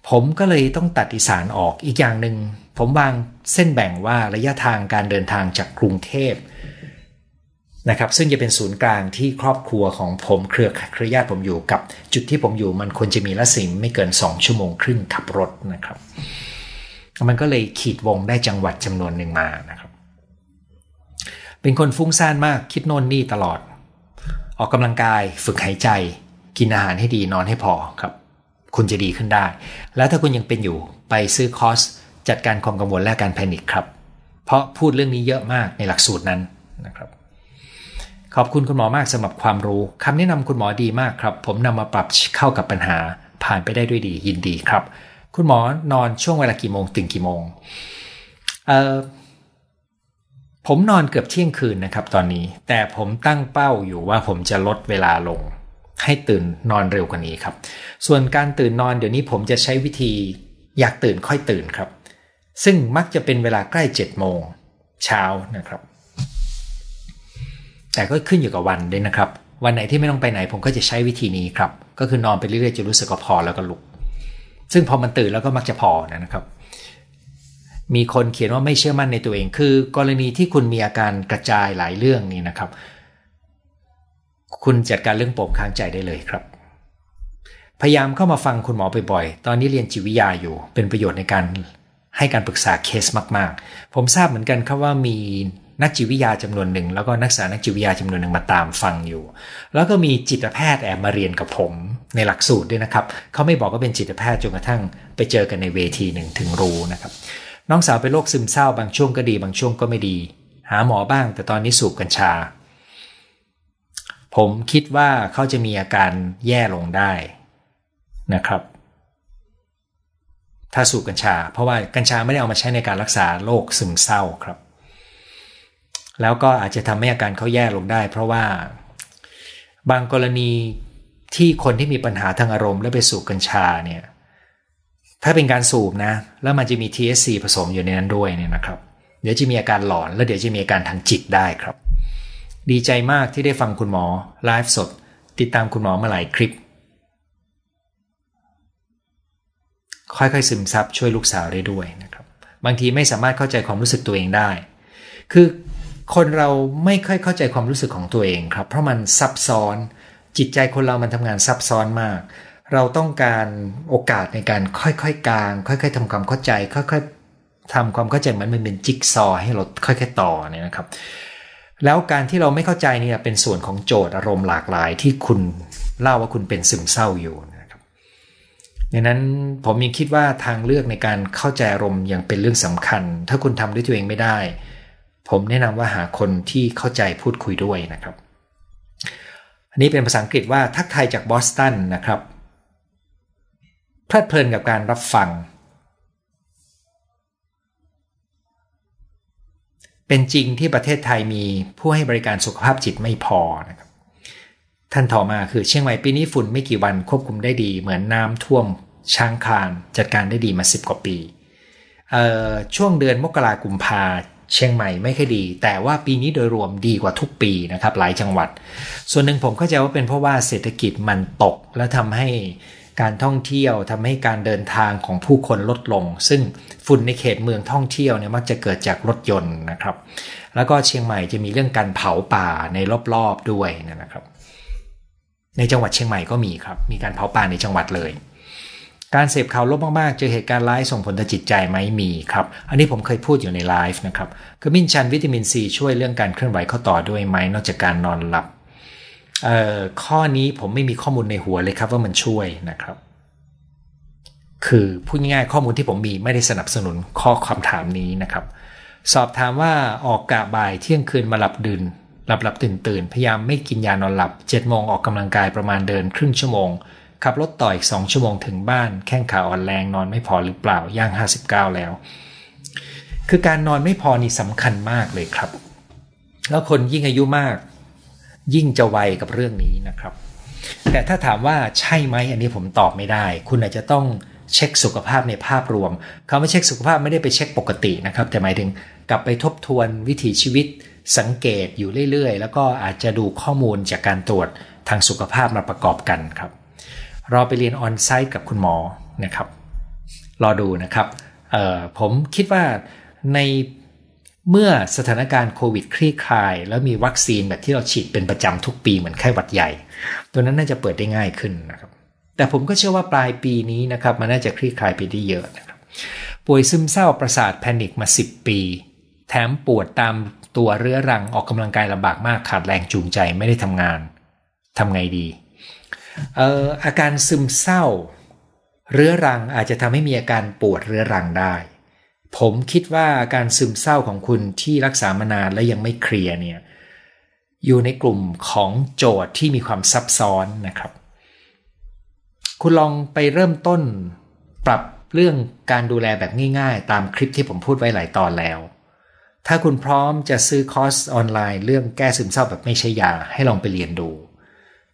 Speaker 1: ผมก็เลยต้องตัดอีสานออกอีกอย่างหนึ่งผมวางเส้นแบ่งว่าระยะทางการเดินทางจากกรุงเทพ นะครับซึ่งจะเป็นศูนย์กลางที่ครอบครัวของผมเครือเครือญาติผมอยู่กับ จุดที่ผมอยู่มันควรจะมีละสิมไม่เกิน 2 ชั่วโมงครึ่งขับรถนะครับ มันก็เลยขีดวงได้จังหวัดจำนวนหนึ่งมานะครับ เป็นคนฟุ้งซ่านมากคิดโน่นนี่ตลอด ออกกำลังกายฝึกหายใจ กินอาหารให้ดีนอนให้พอครับ คุณจะดีขึ้นได้ แล้วถ้าคุณยังเป็นอยู่ไปซื้อคอร์สจัดการความกังวลและการแพนิคครับ เพราะพูดเรื่องนี้เยอะมากในหลักสูตรนั้นนะครับ ขอบคุณคุณหมอมากสำหรับความรู้คำแนะนำคุณหมอดีมากครับ ผมนำมาปรับเข้ากับปัญหาผ่านไปได้ด้วยดียินดีครับ คุณหมอนอนช่วงเวลากี่โมงถึงกี่โมงเออผมนอนเกือบเที่ยงคืนนะครับตอนนี้ แต่ผมตั้งเป้าอยู่ว่าผมจะลดเวลาลง ให้ตื่นนอนเร็วกว่านี้ครับ ส่วนการตื่นนอนเดี๋ยวนี้ผมจะใช้วิธีอยากตื่นค่อยตื่นครับ ซึ่งมักจะเป็นเวลาใกล้7จ็ดโมงเช้านะครับ แต่ก็ขึ้นอยู่กับวันด้วยนะครับ วันไหนที่ไม่ต้องไปไหนผมก็จะใช้วิธีนี้ครับ ก็คือนอนไปเรื่อยๆจนรู้สึกว่าพอแล้วก็ลุก ซึ่งพอมันตื่นแล้วก็มักจะพอนะครับ มีคนเขียนว่าไม่เชื่อมั่นในตัวเอง คือ กรณีที่คุณมีอาการกระจายหลายเรื่องนี้นะครับ คุณจัดการเรื่องปมค้างใจได้เลยครับ พยายามเข้ามาฟังคุณหมอบ่อยๆ ตอนนี้เรียนจิตวิทยาอยู่ เป็นประโยชน์ในการให้การปรึกษาเคสมาก ๆ ผมทราบเหมือนกันครับว่ามี นักจิตวิทยาจำนวนหนึ่งแล้วก็นักศึกษานักจิตวิทยาจำนวนหนึ่งมาตามฟังอยู่ แล้วก็มีจิตแพทย์แอบมาเรียนกับผมในหลักสูตรด้วยนะครับเขาไม่บอกว่าเป็นจิตแพทย์จนกระทั่งไปเจอกันในเวทีหนึ่งถึงรู้นะครับน้องสาวเป็นโรคซึมเศร้าบางช่วงก็ดี บางช่วงก็ไม่ดี หาหมอบ้าง แต่ตอนนี้สูบกัญชา ผมคิดว่าเขาจะมีอาการแย่ลงได้นะครับ ถ้าสูบกัญชา เพราะว่ากัญชาไม่ได้เอามาใช้ในการรักษาโรคซึมเศร้าครับ แล้วก็อาจจะทำให้อาการเขาแย่ลงได้ เพราะว่าบางกรณีที่คนที่มีปัญหาทางอารมณ์แล้วไปสูบกัญชาเนี่ยถ้าเป็นการสูบนะ แล้วมันจะมี THC ผสมอยู่ในนั้นด้วยเนี่ยนะครับ เดี๋ยวจะมีอาการหลอน แล้วเดี๋ยวจะมีอาการทางจิตได้ครับ ดีใจมากที่ได้ฟังคุณหมอไลฟ์สด ติดตามคุณหมอมาหลายคลิป ค่อยๆซึมซับช่วยลูกสาวได้ด้วยนะครับ บางทีไม่สามารถเข้าใจความรู้สึกตัวเองได้ คือ คนเราไม่ค่อยเข้าใจความรู้สึกของตัวเองครับ เพราะมันซับซ้อน จิตใจคนเรามันทำงานซับซ้อนมาก เราต้องการโอกาสในการค่อยๆกลาง ค่อย ๆทำความเข้าใจ ค่อยๆทำความเข้าใจมือนมันเป็นจิ๊กซอให้เราค่อย ๆ ต่อเนี่ยนะครับ แล้วการที่เราไม่เข้าใจเนี่ยเป็นส่วนของโจทย์อารมณ์หลากหลายที่คุณเล่าว่าคุณเป็นซึมเศร้าอยู่นะครับดังนั้นผมยังคิดว่าทางเลือกในการเข้าใจอารมณ์ยังเป็นเรื่องสำคัญ ถ้าคุณทำด้วยตัวเองไม่ได้ ผมแนะนำว่าหาคนที่เข้าใจพูดคุยด้วยนะครับ อันนี้เป็นภาษาอังกฤษว่าทักทายจากบอสตันนะครับเพลิดเพลินกับการรับฟัง เป็นจริงที่ประเทศไทยมีผู้ให้บริการสุขภาพจิตไม่พอนะครับ ท่านต่อมาคือเชียงใหม่ปีนี้ฝุ่นไม่กี่วันควบคุมได้ดี เหมือนน้ำท่วมช้างคานจัดการได้ดีมา 10 กว่าปีช่วงเดือนมกราคมกุมภา เชียงใหม่ไม่ค่อยดี แต่ว่าปีนี้โดยรวมดีกว่าทุกปีนะครับหลายจังหวัด ส่วนหนึ่งผมเข้าใจว่าเป็นเพราะว่าเศรษฐกิจมันตก แล้วทำให้การท่องเที่ยวทำให้การเดินทางของผู้คนลดลง ซึ่งฝุ่นในเขตเมืองท่องเที่ยวเนี่ยมักจะเกิดจากรถยนต์นะครับ แล้วก็เชียงใหม่จะมีเรื่องการเผาป่าในรอบๆด้วยนะครับ ในจังหวัดเชียงใหม่ก็มีครับ มีการเผาป่าในจังหวัดเลย การเสพข่าวลบมากๆ เจอเหตุการณ์ร้ายส่งผลต่อจิตใจไหมมีครับ อันนี้ผมเคยพูดอยู่ในไลฟ์นะครับขมิ้นชันวิตามินซีช่วยเรื่องการเคลื่อนไหวข้อต่อด้วยไหมนอกจากการนอนหลับเอ่อข้อนี้ผมไม่มีข้อมูลในหัวเลยครับว่ามันช่วยนะครับ คือพูดง่ายๆข้อมูลที่ผมมีไม่ได้สนับสนุนข้อคำถามนี้นะครับ สอบถามว่าออกกะบ่ายเที่ยงคืนมาหลับดื่นหลับหลับตื่นตื่นพยายามไม่กินยานอนหลับ7จ็ดโมงออกกำลังกายประมาณเดินครึ่งชั่วโมง ขับรถต่ออีกสองชั่วโมงถึงบ้าน แข้งขาอ่อนแรงนอนไม่พอหรือเปล่าย่าง 59 แล้ว คือการนอนไม่พอนี่สำคัญมากเลยครับ แล้วคนยิ่งอายุมาก ยิ่งจะไวกับเรื่องนี้นะครับ แต่ถ้าถามว่าใช่ไหมอันนี้ผมตอบไม่ได้ คุณอาจจะต้องเช็คสุขภาพในภาพรวมคำว่าเช็คสุขภาพไม่ได้ไปเช็คปกตินะครับ แต่หมายถึงกลับไปทบทวนวิถีชีวิตสังเกตอยู่เรื่อยๆ แล้วก็อาจจะดูข้อมูลจากการตรวจทางสุขภาพมาประกอบกันครับ เราไปเรียนออนไซต์กับคุณหมอนะครับ รอดูนะครับ ผมคิดว่าในเมื่อสถานการณ์โควิดคลี่คลาย แล้วมีวัคซีนแบบที่เราฉีดเป็นประจำทุกปีเหมือนไข้หวัดใหญ่ ตัวนั้นน่าจะเปิดได้ง่ายขึ้นนะครับ แต่ผมก็เชื่อว่าปลายปีนี้นะครับ มันน่าจะคลี่คลายไปได้เยอะนะครับ ป่วยซึมเศร้าประสาทแพนิคมา 10 ปี แถมปวดตามตัวเรื้อรังออกกำลังกายลำบากมากขาดแรงจูงใจไม่ได้ทำงานทำไงดี อ่ออาการซึมเศร้า เรื้อรังอาจจะทำให้มีอาการปวดเรื้อรังได้ ผมคิดว่าอาการซึมเศร้าของคุณที่รักษามานานและยังไม่เคลียร์เนี่ยอยู่ในกลุ่มของโจทย์ที่มีความซับซ้อนนะครับ คุณลองไปเริ่มต้นปรับเรื่องการดูแลแบบง่ายๆ ตามคลิปที่ผมพูดไว้หลายตอนแล้ว ถ้าคุณพร้อมจะซื้อคอร์สออนไลน์ เรื่องแก้ซึมเศร้าแบบไม่ใช่ยาให้ลองไปเรียนดู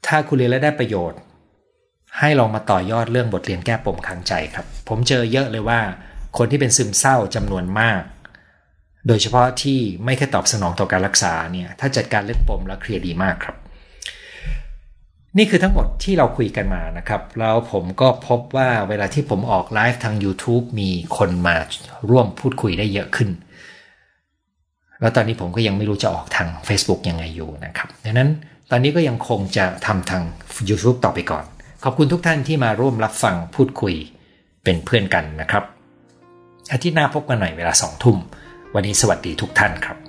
Speaker 1: ถ้าคุณเรียนแล้วได้ประโยชน์ ให้ลองมาต่อยอดเรื่องบทเรียนแก้ปมขังใจครับ ผมเจอเยอะเลยว่า คนที่เป็นซึมเศร้าจำนวนมาก โดยเฉพาะที่ไม่แค่ตอบสนองต่อการรักษาเนี่ยถ้าจัดการเรื่องปมแล้วเคลียร์ดีมากครับ นี่คือทั้งหมดที่เราคุยกันมานะครับ แล้วผมก็พบว่าเวลาที่ผมออกไลฟ์ทาง YouTube มีคนมาร่วมพูดคุยได้เยอะขึ้นแล้วตอนนี้ผมก็ยังไม่รู้จะออกทาง Facebook ยังไงอยู่นะครับดังนั้น ตอนนี้ก็ยังคงจะทำทาง YouTube ต่อไปก่อน ขอบคุณทุกท่านที่มาร่วมรับฟังพูดคุยเป็นเพื่อนกันนะครับ อาทิตย์หน้าพบกันหน่อยเวลาสองทุ่ม วันนี้สวัสดีทุกท่านครับ